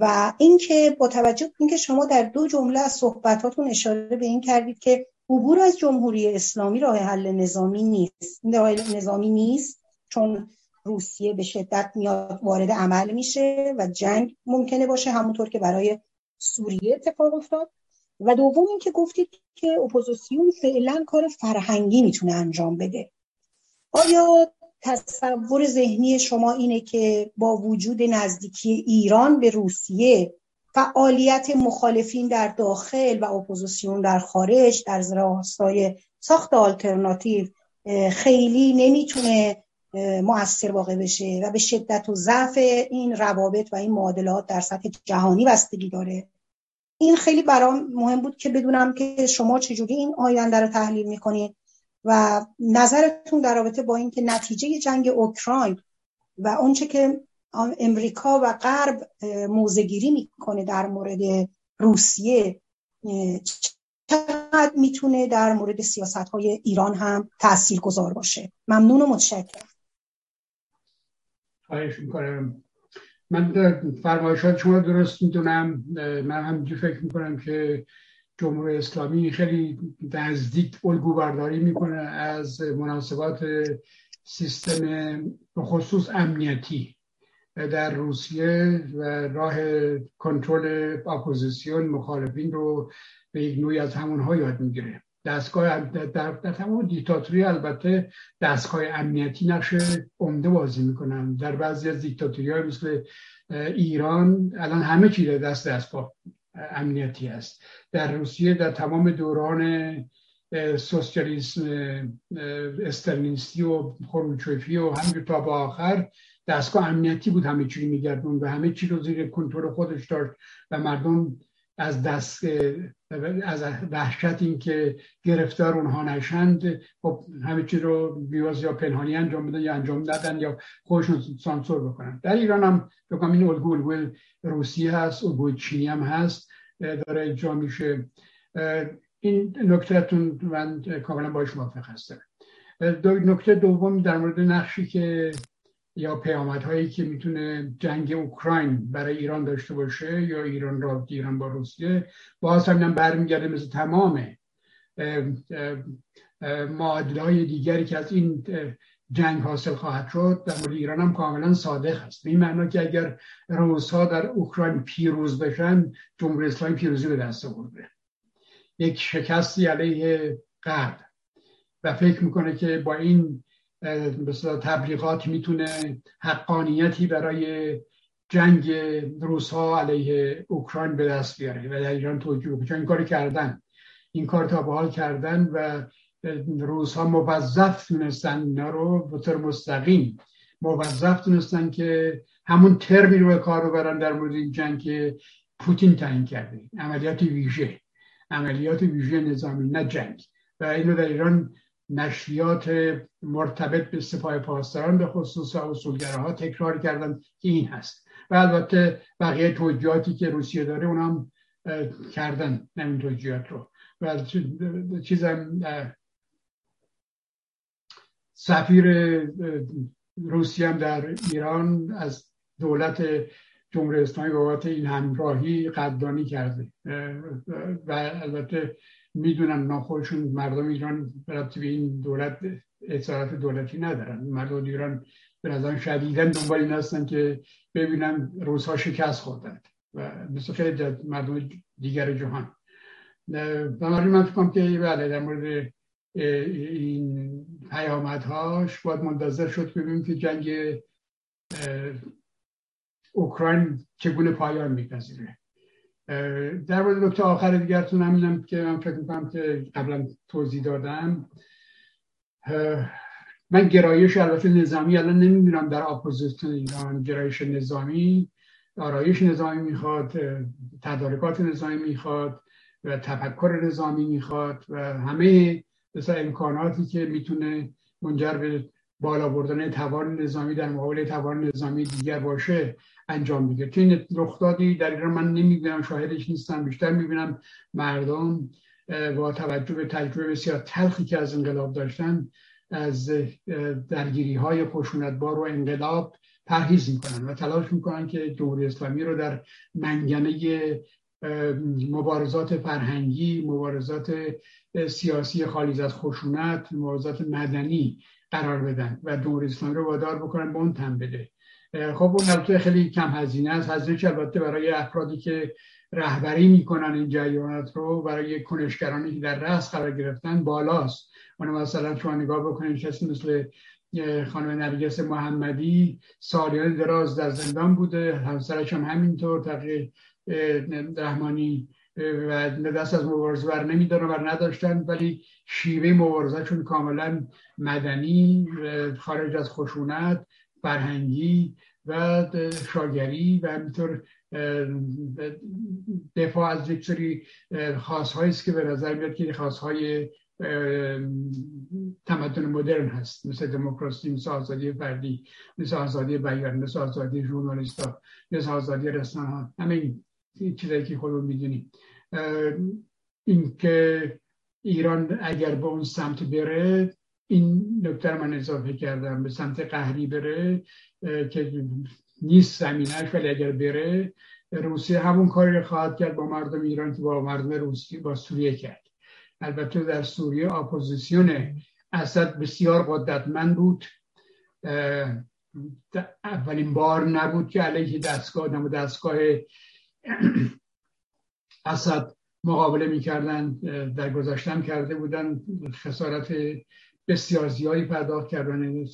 و اینکه با توجه اینکه شما در دو جمله از صحبتاتون اشاره به این کردید که عبور از جمهوری اسلامی راه حل نظامی نیست. راه نظامی نیست چون روسیه به شدت میاد وارد عمل میشه و جنگ ممکنه باشه همونطور که برای سوریه اتفاق افتاد. و دوم اینکه گفتید که اپوزیسیون فعلا کار فرهنگی می‌تونه انجام بده. آیا تصور ذهنی شما اینه که با وجود نزدیکی ایران به روسیه فعالیت مخالفین در داخل و اپوزیسیون در خارج در راستای ساخت آلترناتیو خیلی نمی‌تونه مؤثر واقع بشه و به شدت و ضعف این روابط و این معادلات در سطح جهانی بستگی داره. این خیلی برام مهم بود که بدونم که شما چجوری این آینده رو تحلیل می‌کنید و نظرتون در رابطه با اینکه نتیجه جنگ اوکراین و اونچه که امریکا و غرب موزگیری می‌کنه در مورد روسیه چقدر می‌تونه در مورد سیاست های ایران هم تأثیر گذار باشه؟ ممنون و متشکرم. خواهش می‌کنم. من فرمایشات شما درست می‌دونم. من هم فکر می‌کنم که جمهوری اسلامی خیلی نزدیک الگو برداری می‌کنه از مناسبات سیستم خصوص امنیتی در روسیه و راه کنترل اپوزیسیون مخالفین رو به یک نوعی از همونها یاد می‌گیره. دستگاه در, در تمام دیکتاتوری البته دستگاه امنیتی نقش عمده بازی می‌کنن. در بعضی از دیکتاتوری های مثل ایران الان همه چی دست دستگاه امنیتی است. در روسیه در تمام دوران سوسیالیسم استرنیستی و خروچوفی و همینطور تا به آخر دستگاه امنیتی بود همه چی میگردون و همه چی رو زیر کنترل خودش داشت و مردم از دست از وحشت این که گرفتار اونها نشند خب همه چی رو بیواز یا پنهانی انجام بدن یا انجام دادن یا خودشون سانسور بکنن. در ایران هم بکنم این الگو الگو روسی هست الگو چینی هم هست داره اجرا میشه. این نکتهتون من کاملا باش موافق هستم. نکته دوم در مورد نقشی که یا پیامدهایی که می‌تونه جنگ اوکراین برای ایران داشته باشه یا ایران را ایران با روسیه باز هم برمیگرده مثل تمام معادله دیگری که از این جنگ حاصل خواهد شد در مورد ایران هم کاملا صادق هست. این معنا که اگر روزها در اوکراین پیروز بشن جمهوری اسلامی پیروزی به دست آورده. یک شکستی علیه غرب. و فکر می‌کنه که با این مثلا تبلیغات می‌تونه حقانیتی برای جنگ روسها علیه اوکراین به دست بیاره و در ایران توجیه بکنه. این کار کردن. این کار تا به حال کردن و روس ها موظف تونستن اینا رو به طور مستقیم موظف تونستن که همون ترمی رو به کار برن در مورد این جنگ که پوتین تعیین کرده. عملیات ویژه. عملیات ویژه نظامی نه جنگ. و اینو در ایران نشریات مرتبط به سپاه پاسداران به خصوص اصولگره ها تکرار کردن که این هست. و البته بقیه توجیهاتی که روسیه داره اونم کردن نمین توجیهات رو. و چیزم سفیر روسیه هم در ایران از دولت جمهوری اسلامی بابت این همراهی قدردانی کرده. و البته می‌دونن ناخودشون مردم ایران برای به این دولت اصالت دولتی ندارن. مردم ایران به نظرم شدیدن دنبال این هستن که ببینن روزها شکست خوردند و مثل خیلی مردم دیگر جهان. بنابراین من فکرم که بله در مورد این پیامدهاش باید منتظر شد ببینیم که جنگ اوکراین چگونه پایان میپذیره. در مورد نکته آخر دیگرتون همینم که من فکر می‌کنم که قبلا توضیح دادم. من گرایش البته نظامی الان نمی‌دونم در اپوزیسیون ایران. گرایش نظامی آرایش نظامی می‌خواد تدارکات نظامی می‌خواد و تفکر نظامی می‌خواد و همه مثلا امکاناتی که می‌تونه منجر به بالا بردن توان نظامی در مقابل توان نظامی دیگر باشه انجام میده. که این رخدادی در ایران من نمی‌بینم شاهدش نیستم بیشتر می‌بینم مردم با توجه به تجربه بسیار تلخی که از انقلاب داشتن از درگیری های خشونتبار و انقلاب پرهیز می‌کنن و تلاش می‌کنن که جمهوری اسلامی رو در منگنه مبارزات فرهنگی مبارزات سیاسی خالی از خشونت مبارزات مدنی قرار بدن و اسلامی رو وادار بکنن به اون تن بده. خب اون البته خیلی کم هزینه است. هزینه البته برای افرادی که رهبری می‌کنن این جریانات رو برای کنشگرانی که در رأس قرار گرفتن بالاست. اون مثلا شما نگاه بکنید کسی مثل خانم نرگس محمدی سالیان دراز در زندان بوده. همسرش هم همینطور تقیه رحمانی و دست از مبارزه بر نمیدارن و نداشتن ولی شیوه مبارزهشون کاملا مدنی خارج از خشونت فرهنگی و شاگری و همینطور دفاع از یک سری خاصهایی است که به نظر میاد که خاصهای تمدن مدرن هست مثل دموکراسی مثل آزادی فردی مثل آزادی بیان مثل آزادی ژورنالیستا مثل آزادی رسانه همین چیزایی که خودمون می‌دونیم. اینکه ایران اگر به اون سمت بره این نکته من اضافه کردم به سمت قهری بره که نیست زمینش ولی اگر بره روسیه همون کاری خواهد کرد با مردم ایران که با مردم روسیه با سوریه کرد. البته در سوریه اپوزیسیون اسد بسیار قدرتمند بود. اولین بار نبود که علیه دستگاه دستگاه اسد مقابله می‌کردن در گذاشتن کرده بودن خسارت بسیار زیادی پرداخت کردن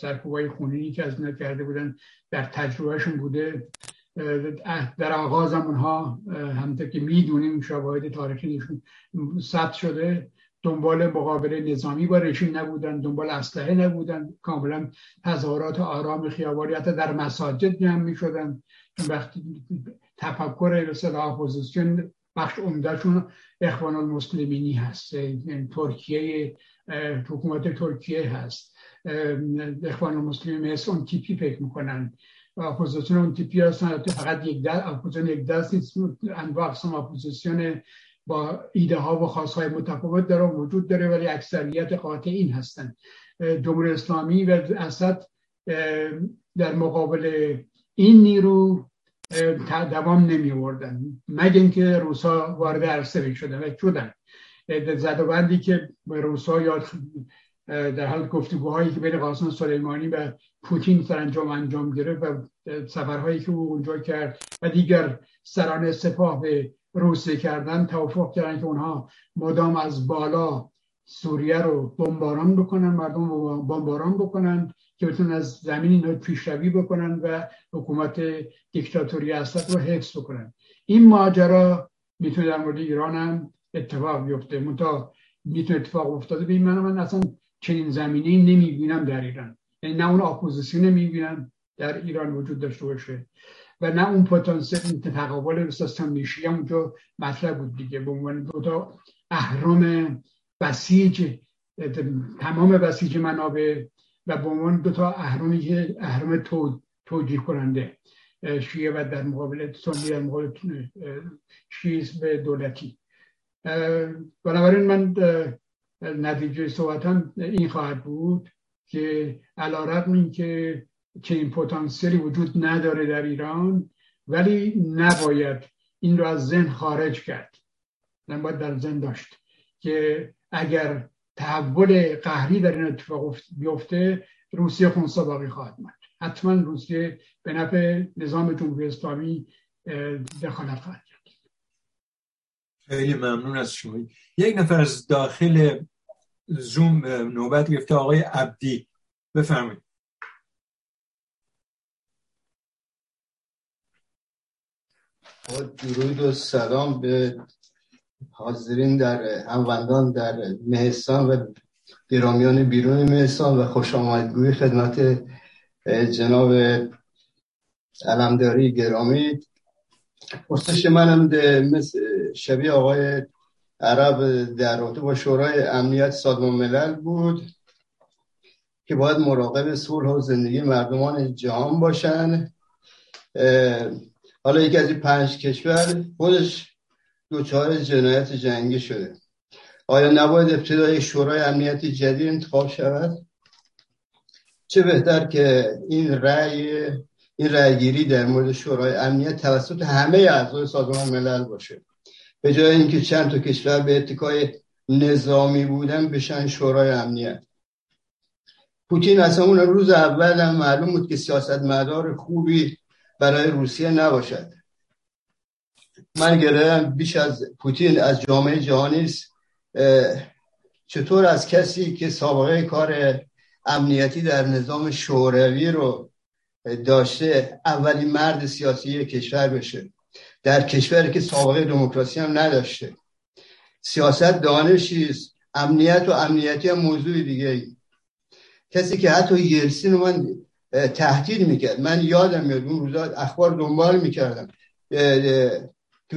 سرکوبای خونینی که از اینا کرده بودن در تجربهشون بوده. در آغاز هم اونها همونطور که می‌دونیم شواهد تاریخی نشون ثبت شده. دنبال مقابله نظامی با رژیم نبودن دنبال اسلحه نبودن. کاملا تظاهرات آرام خیابانی حتی در مساجد جمع می شدن وقتی تفکر مثل اپوزیسیون بخش عمدهشون اخوان المسلمینی هست. ترکیه حکومت ترکیه هست. اخوان المسلمین مثل اون تیپی فکر می‌کنن. اپوزیسیون اون تیپی هستن. فقط یک دست اپوزیسیون یک دست نیست. انواع اقسام اپوزیسیون با ایده ها و خواست های متفاوت داره وجود داره ولی اکثریت قاطع این هستن. جمهوری اسلامی و اسد در مقابل این نیرو دوام نمی آوردن مگه اینکه روسا وارد عرصه شدن و شدن زدوبندی که روسا یا در حال گفتگوهایی که بین قاسم سلیمانی و پوتین سرانجام انجام گرفت و سفرهایی که او اونجا کرد و دیگر سران سپاه به روسیه کردن توافق کردن که اونها مدام از بالا سوریه رو بمباران بکنن مردم رو بمباران بکنن که بتونن از زمین اینها پیشروی بکنن و حکومت دیکتاتوری اسد رو حفظ بکنن. این ماجرا می‌تونه در مورد ایران هم اتفاق بیفته. منتها می‌تونه اتفاق افتاده. به من من اصلا چنین زمینه نمی‌بینم در ایران. یعنی نه اون اپوزیسیون نمی‌بینم در ایران وجود داشته باشه و نه اون پتانسیل تقابل رساستان میشی هم اونجا مطرح بود دیگه. به عنوان دو تا اهرام بسیج تمام بسیج منابع و به عنوان دو تا اهرامی که اهرام توجیه کننده شیعه و در مقابل سنی در مقابل به دولتی. بنابراین من نتیجه صحبتم این خواهد بود که علا رقم این که چنین پتانسیلی وجود نداره در ایران ولی نباید این رو از ذهن خارج کرد. نباید در ذهن داشت که اگر تحول قهری در این اتفاق بیفته روسیه خونسا باقی خواهد ماند. حتما روسیه به نفع نظام جمهوری اسلامی دخالت خواهد کرد. خیلی ممنون از شما. یک نفر از داخل زوم نوبت گرفته آقای عبدی. بفرمایید. درود و سلام به حاضرین در هموندان در مهستان و گرامیان بیرون مهستان و خوش آمدگوی خدمت جناب علمداری گرامی. پرسش منم مثل شبیه آقای عرب در رابطه با شورای امنیت سازمان ملل بود که باید مراقب صلح و زندگی مردمان جهان باشن. حالا یکی از این پنج کشور خودش دوچار جنایت جنگی شده. آیا نباید ابتدای شورای امنیت جدید انتخاب شود؟ چه بهتر که این رأی این رأیگیری در مورد شورای امنیت توسط همه اعضای سازمان ملل باشه. به جای اینکه چند تا کشور به اتکای نظامی بودن بشن شورای امنیت. پوتین اصلا اون روز اول هم معلوم بود که سیاست مدار خوبی برای روسیه نباشد. من گرم بیش از پوتین از جامعه جهانی است. چطور از کسی که سابقه کار امنیتی در نظام شوروی رو داشته اولین مرد سیاسی کشور بشه؟ در کشوری که سابقه دموکراسی هم نداشته. سیاست دانشی است. امنیت و امنیتی هم موضوع دیگه. کسی که حتی یلسین رو من تهدید می‌کرد. من یادم میاد اون روزا اخبار دنبال می‌کردم.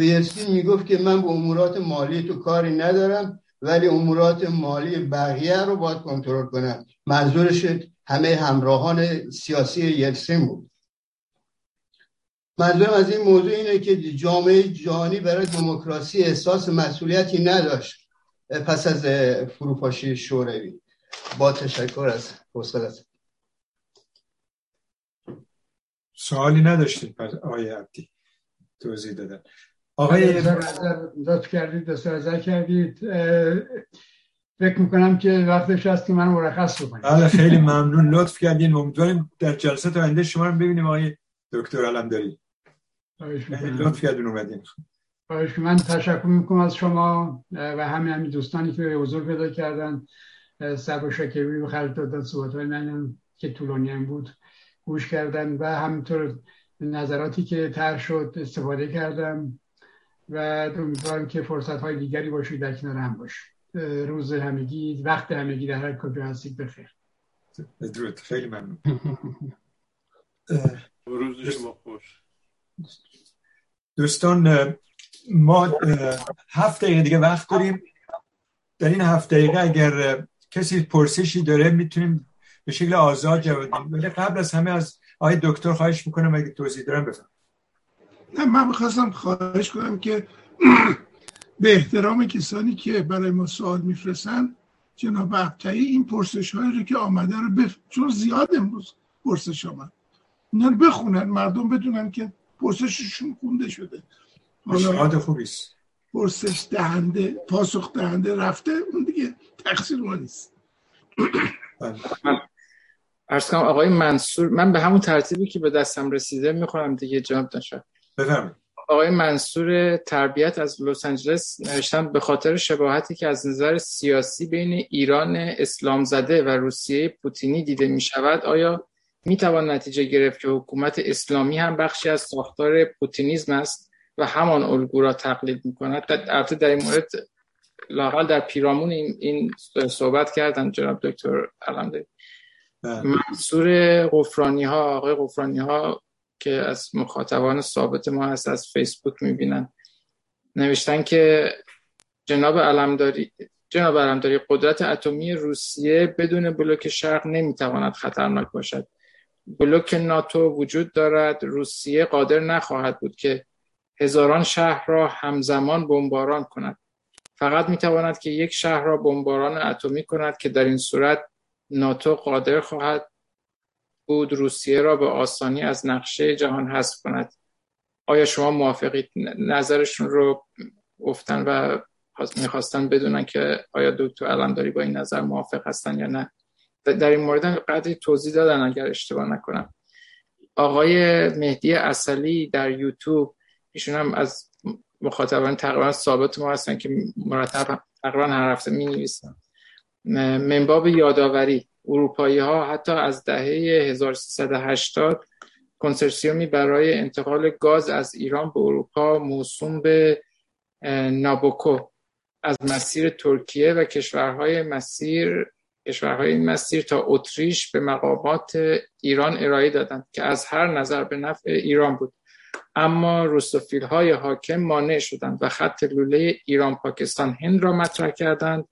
یلسین می‌گفت که من به امورات مالی تو کاری ندارم ولی امورات مالی بقیه رو باید کنترل کنم. منظورش همه همراهان سیاسی یلسین بود. منظورم از این موضوع اینه که جامعه جهانی برای دموکراسی احساس مسئولیتی نداشت. پس از فروپاشی شوروی. با تشکر از حوصلت سوالی نداشتید پس آقای عبدی توضیح دادن. آقای لطف کردید دست کردید. فکر می‌کنم که وقتش هست که من مرخص بکنیم بله خیلی ممنون. لطف کردین. امیدواریم در جلسه آینده شما رو ببینیم آقای دکتر علمداری لطف کردین اومدین. من تشکر می‌کنم از شما و همه همین دوستانی که حضور پیدا کردن. سر و شکری و خرج دادن صحبت های من که طولانی هم بود گوش کردن و همینطور نظراتی که تر شد استفاده کردم. و امیدوارم که فرصت های دیگری باشید در کنار هم باش روز همگی وقت همگی در هر کجا هستید بخیر بدرود. خیلی ممنون. روز شما خوش. دوستان ما هفت دقیقه دیگه وقت داریم. در این هفت دقیقه اگر کسی پرسشی داره می‌تونیم به شکل آزاد جواب بدیم. ولی قبل از همه از آقای دکتر خواهش می‌کنم اگه توضیح دارم بفهم نه من می‌خواستم خواهش کنم که به احترام کسانی که برای ما سوال میفرستن جناب ابتایی این پرسش هایی رو که آمده رو بف... چون زیاد امروز پرسش آمد اینا رو بخونن مردم بدونن که پرسششون خونده شده. حالا خوبیست پرسش دهنده پاسخ دهنده رفته اون دیگه تقصیر ما نیست. من ارز کنم آقای منصور من به همون ترتیبی که به دستم رسیده می‌خورم دیگه جناب داشت بفرمایید. آقای منصور تربیت از لس آنجلس نوشتن به خاطر شباهتی که از نظر سیاسی بین ایران اسلام زده و روسیه پوتینی دیده می شود آیا می توان نتیجه گرفت که حکومت اسلامی هم بخشی از ساختار پوتینیزم است و همان الگو را تقلید می کند در این مورد لاقل در پیرامون این, این صحبت کردن جناب دکتر علمداری بله. منصور قفرانی ها آقای قفرانی ها که از مخاطبان ثابت ما هست از فیسبوک می‌بینن. نوشتن که جناب علمداری جناب علمداری قدرت اتمی روسیه بدون بلوک شرق نمی‌تواند خطرناک باشد. بلوک ناتو وجود دارد. روسیه قادر نخواهد بود که هزاران شهر را همزمان بمباران کند. فقط می‌تواند که یک شهر را بمباران اتمی کند که در این صورت ناتو قادر خواهد بود روسیه را به آسانی از نقشه جهان حذف کند. آیا شما موافقید نظرشون رو گفتن و می‌خواستن بدونن که آیا دکتر علمداری با این نظر موافق هستن یا نه؟ در این مورد قدری توضیح دادن اگر اشتباه نکنم. آقای مهدی اصلی در یوتیوب ایشون هم از مخاطبان تقریبا ثابت ما هستن که مرتب تقریبا هر هفته می نویسن منباب یادآوری. اروپایی ها حتی از دهه 1380 کنسرسیومی برای انتقال گاز از ایران به اروپا موسوم به نابوکو از مسیر ترکیه و کشورهای مسیر کشورهای این مسیر تا اتریش به مقامات ایران ارائه دادند که از هر نظر به نفع ایران بود. اما روسوفیل های حاکم مانع شدند و خط لوله ایران پاکستان هند را مطرح کردند.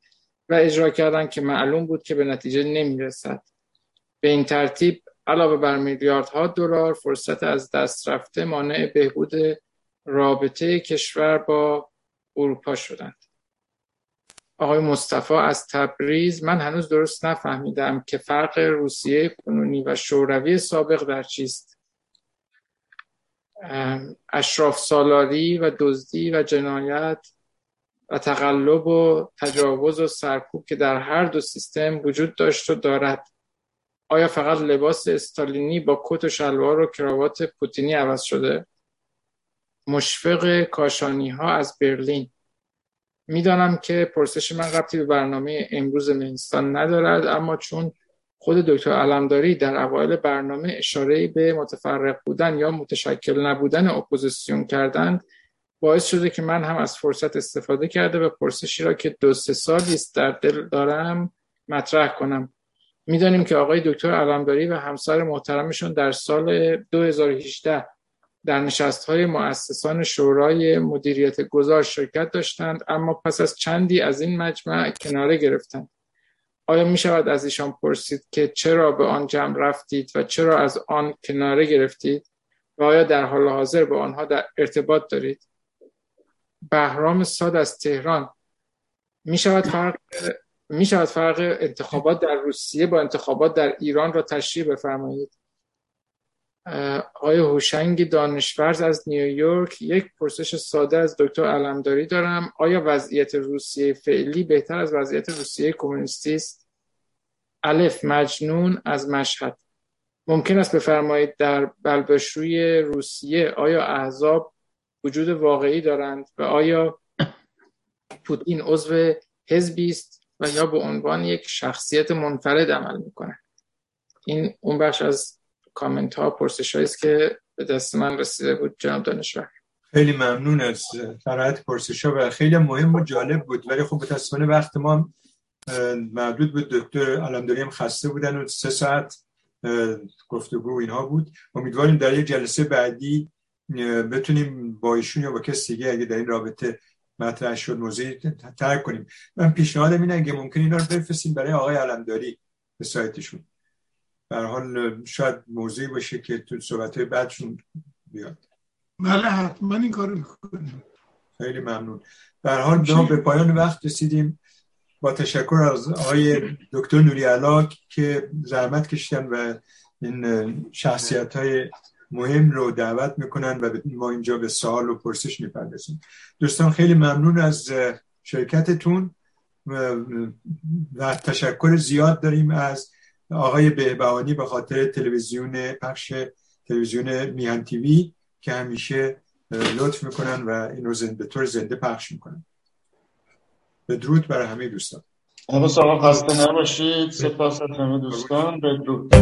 و اجرا کردند که معلوم بود که به نتیجه نمی رسد. به این ترتیب علاوه بر میلیاردها دلار فرصت از دست رفته مانع بهبود رابطه کشور با اروپا شدند. آقای مصطفی از تبریز من هنوز درست نفهمیدم که فرق روسیه کنونی و شوروی سابق در چیست اشراف سالاری و دزدی و جنایت و تقلب و تجاوز و سرکوب که در هر دو سیستم وجود داشت و دارد. آیا فقط لباس استالینی با کت و شلوار و کراوات پوتینی عوض شده؟ مشفق کاشانی ها از برلین. می‌دانم که پرسش من ربطی به برنامه امروز مهستان ندارد اما چون خود دکتر علمداری در اوایل برنامه اشاره به متفرق بودن یا متشکل نبودن اپوزیسیون کردند باعث شده که من هم از فرصت استفاده کرده و پرسشی را که دو سه سالی است در دل دارم مطرح کنم. می‌دانیم که آقای دکتر علمداری و همسر محترمشون در سال 2018 در نشست های مؤسسان شورای مدیریت گذار شرکت داشتند اما پس از چندی از این مجمع کناره گرفتند. آیا می شود از ایشان پرسید که چرا به آن جمع رفتید و چرا از آن کناره گرفتید و آیا در حال حاضر با آنها در ارتباط دارید؟ بهرام ساد از تهران. می شود فرق می شود فرق انتخابات در روسیه با انتخابات در ایران را تشریح بفرمایید. آقای هوشنگ دانشورز از نیویورک یک پرسش ساده از دکتر علمداری دارم. آیا وضعیت روسیه فعلی بهتر از وضعیت روسیه کمونیستی است؟ الف مجنون از مشهد. ممکن است بفرمایید در بلبشوی روسیه آیا احزاب وجود واقعی دارند و آیا پوتین عضو حزبی است و یا به عنوان یک شخصیت منفرد عمل می‌کنه این اون بخش از کامنت ها پرسش است که به دست من رسیده بود جناب دانشور. خیلی ممنون از فرایت پرسش ها و خیلی مهم و جالب بود. ولی خب متاسفانه وقت ما محدود بود. دکتر علمداری هم خسته بودن و سه ساعت گفتگو اینها بود. امیدواریم در یک جلسه بعدی بتونیم با ایشون یا با کسی دیگه اگه در این رابطه مطرح شد موضوعی ترک کنیم. من پیشنهادم اینه اگه ممکن اینا رو بفرستیم برای آقای علمداری به سایتشون. در حال شاید موضوعی باشه که تو صحبت بعدشون بیاد. بله حتما این کار می‌کنیم. خیلی ممنون. در حال ما به پایان وقت رسیدیم. با تشکر از آقای دکتر نوری علاک که زحمت کشیدن و این شخصیت های مهم رو دعوت می‌کنن و ما اینجا به سوال و پرسش می‌پردازیم. دوستان خیلی ممنون از شرکتتون و تشکر زیاد داریم از آقای بهبهانی به خاطر تلویزیون پخش تلویزیون میهن تیوی که همیشه لطف می‌کنن و اینو زنده طور زنده پخش می‌کنن. بدرود برای همه دوستان. عباس آقا خسته نباشید. سپاس از همه دوستان. بدرود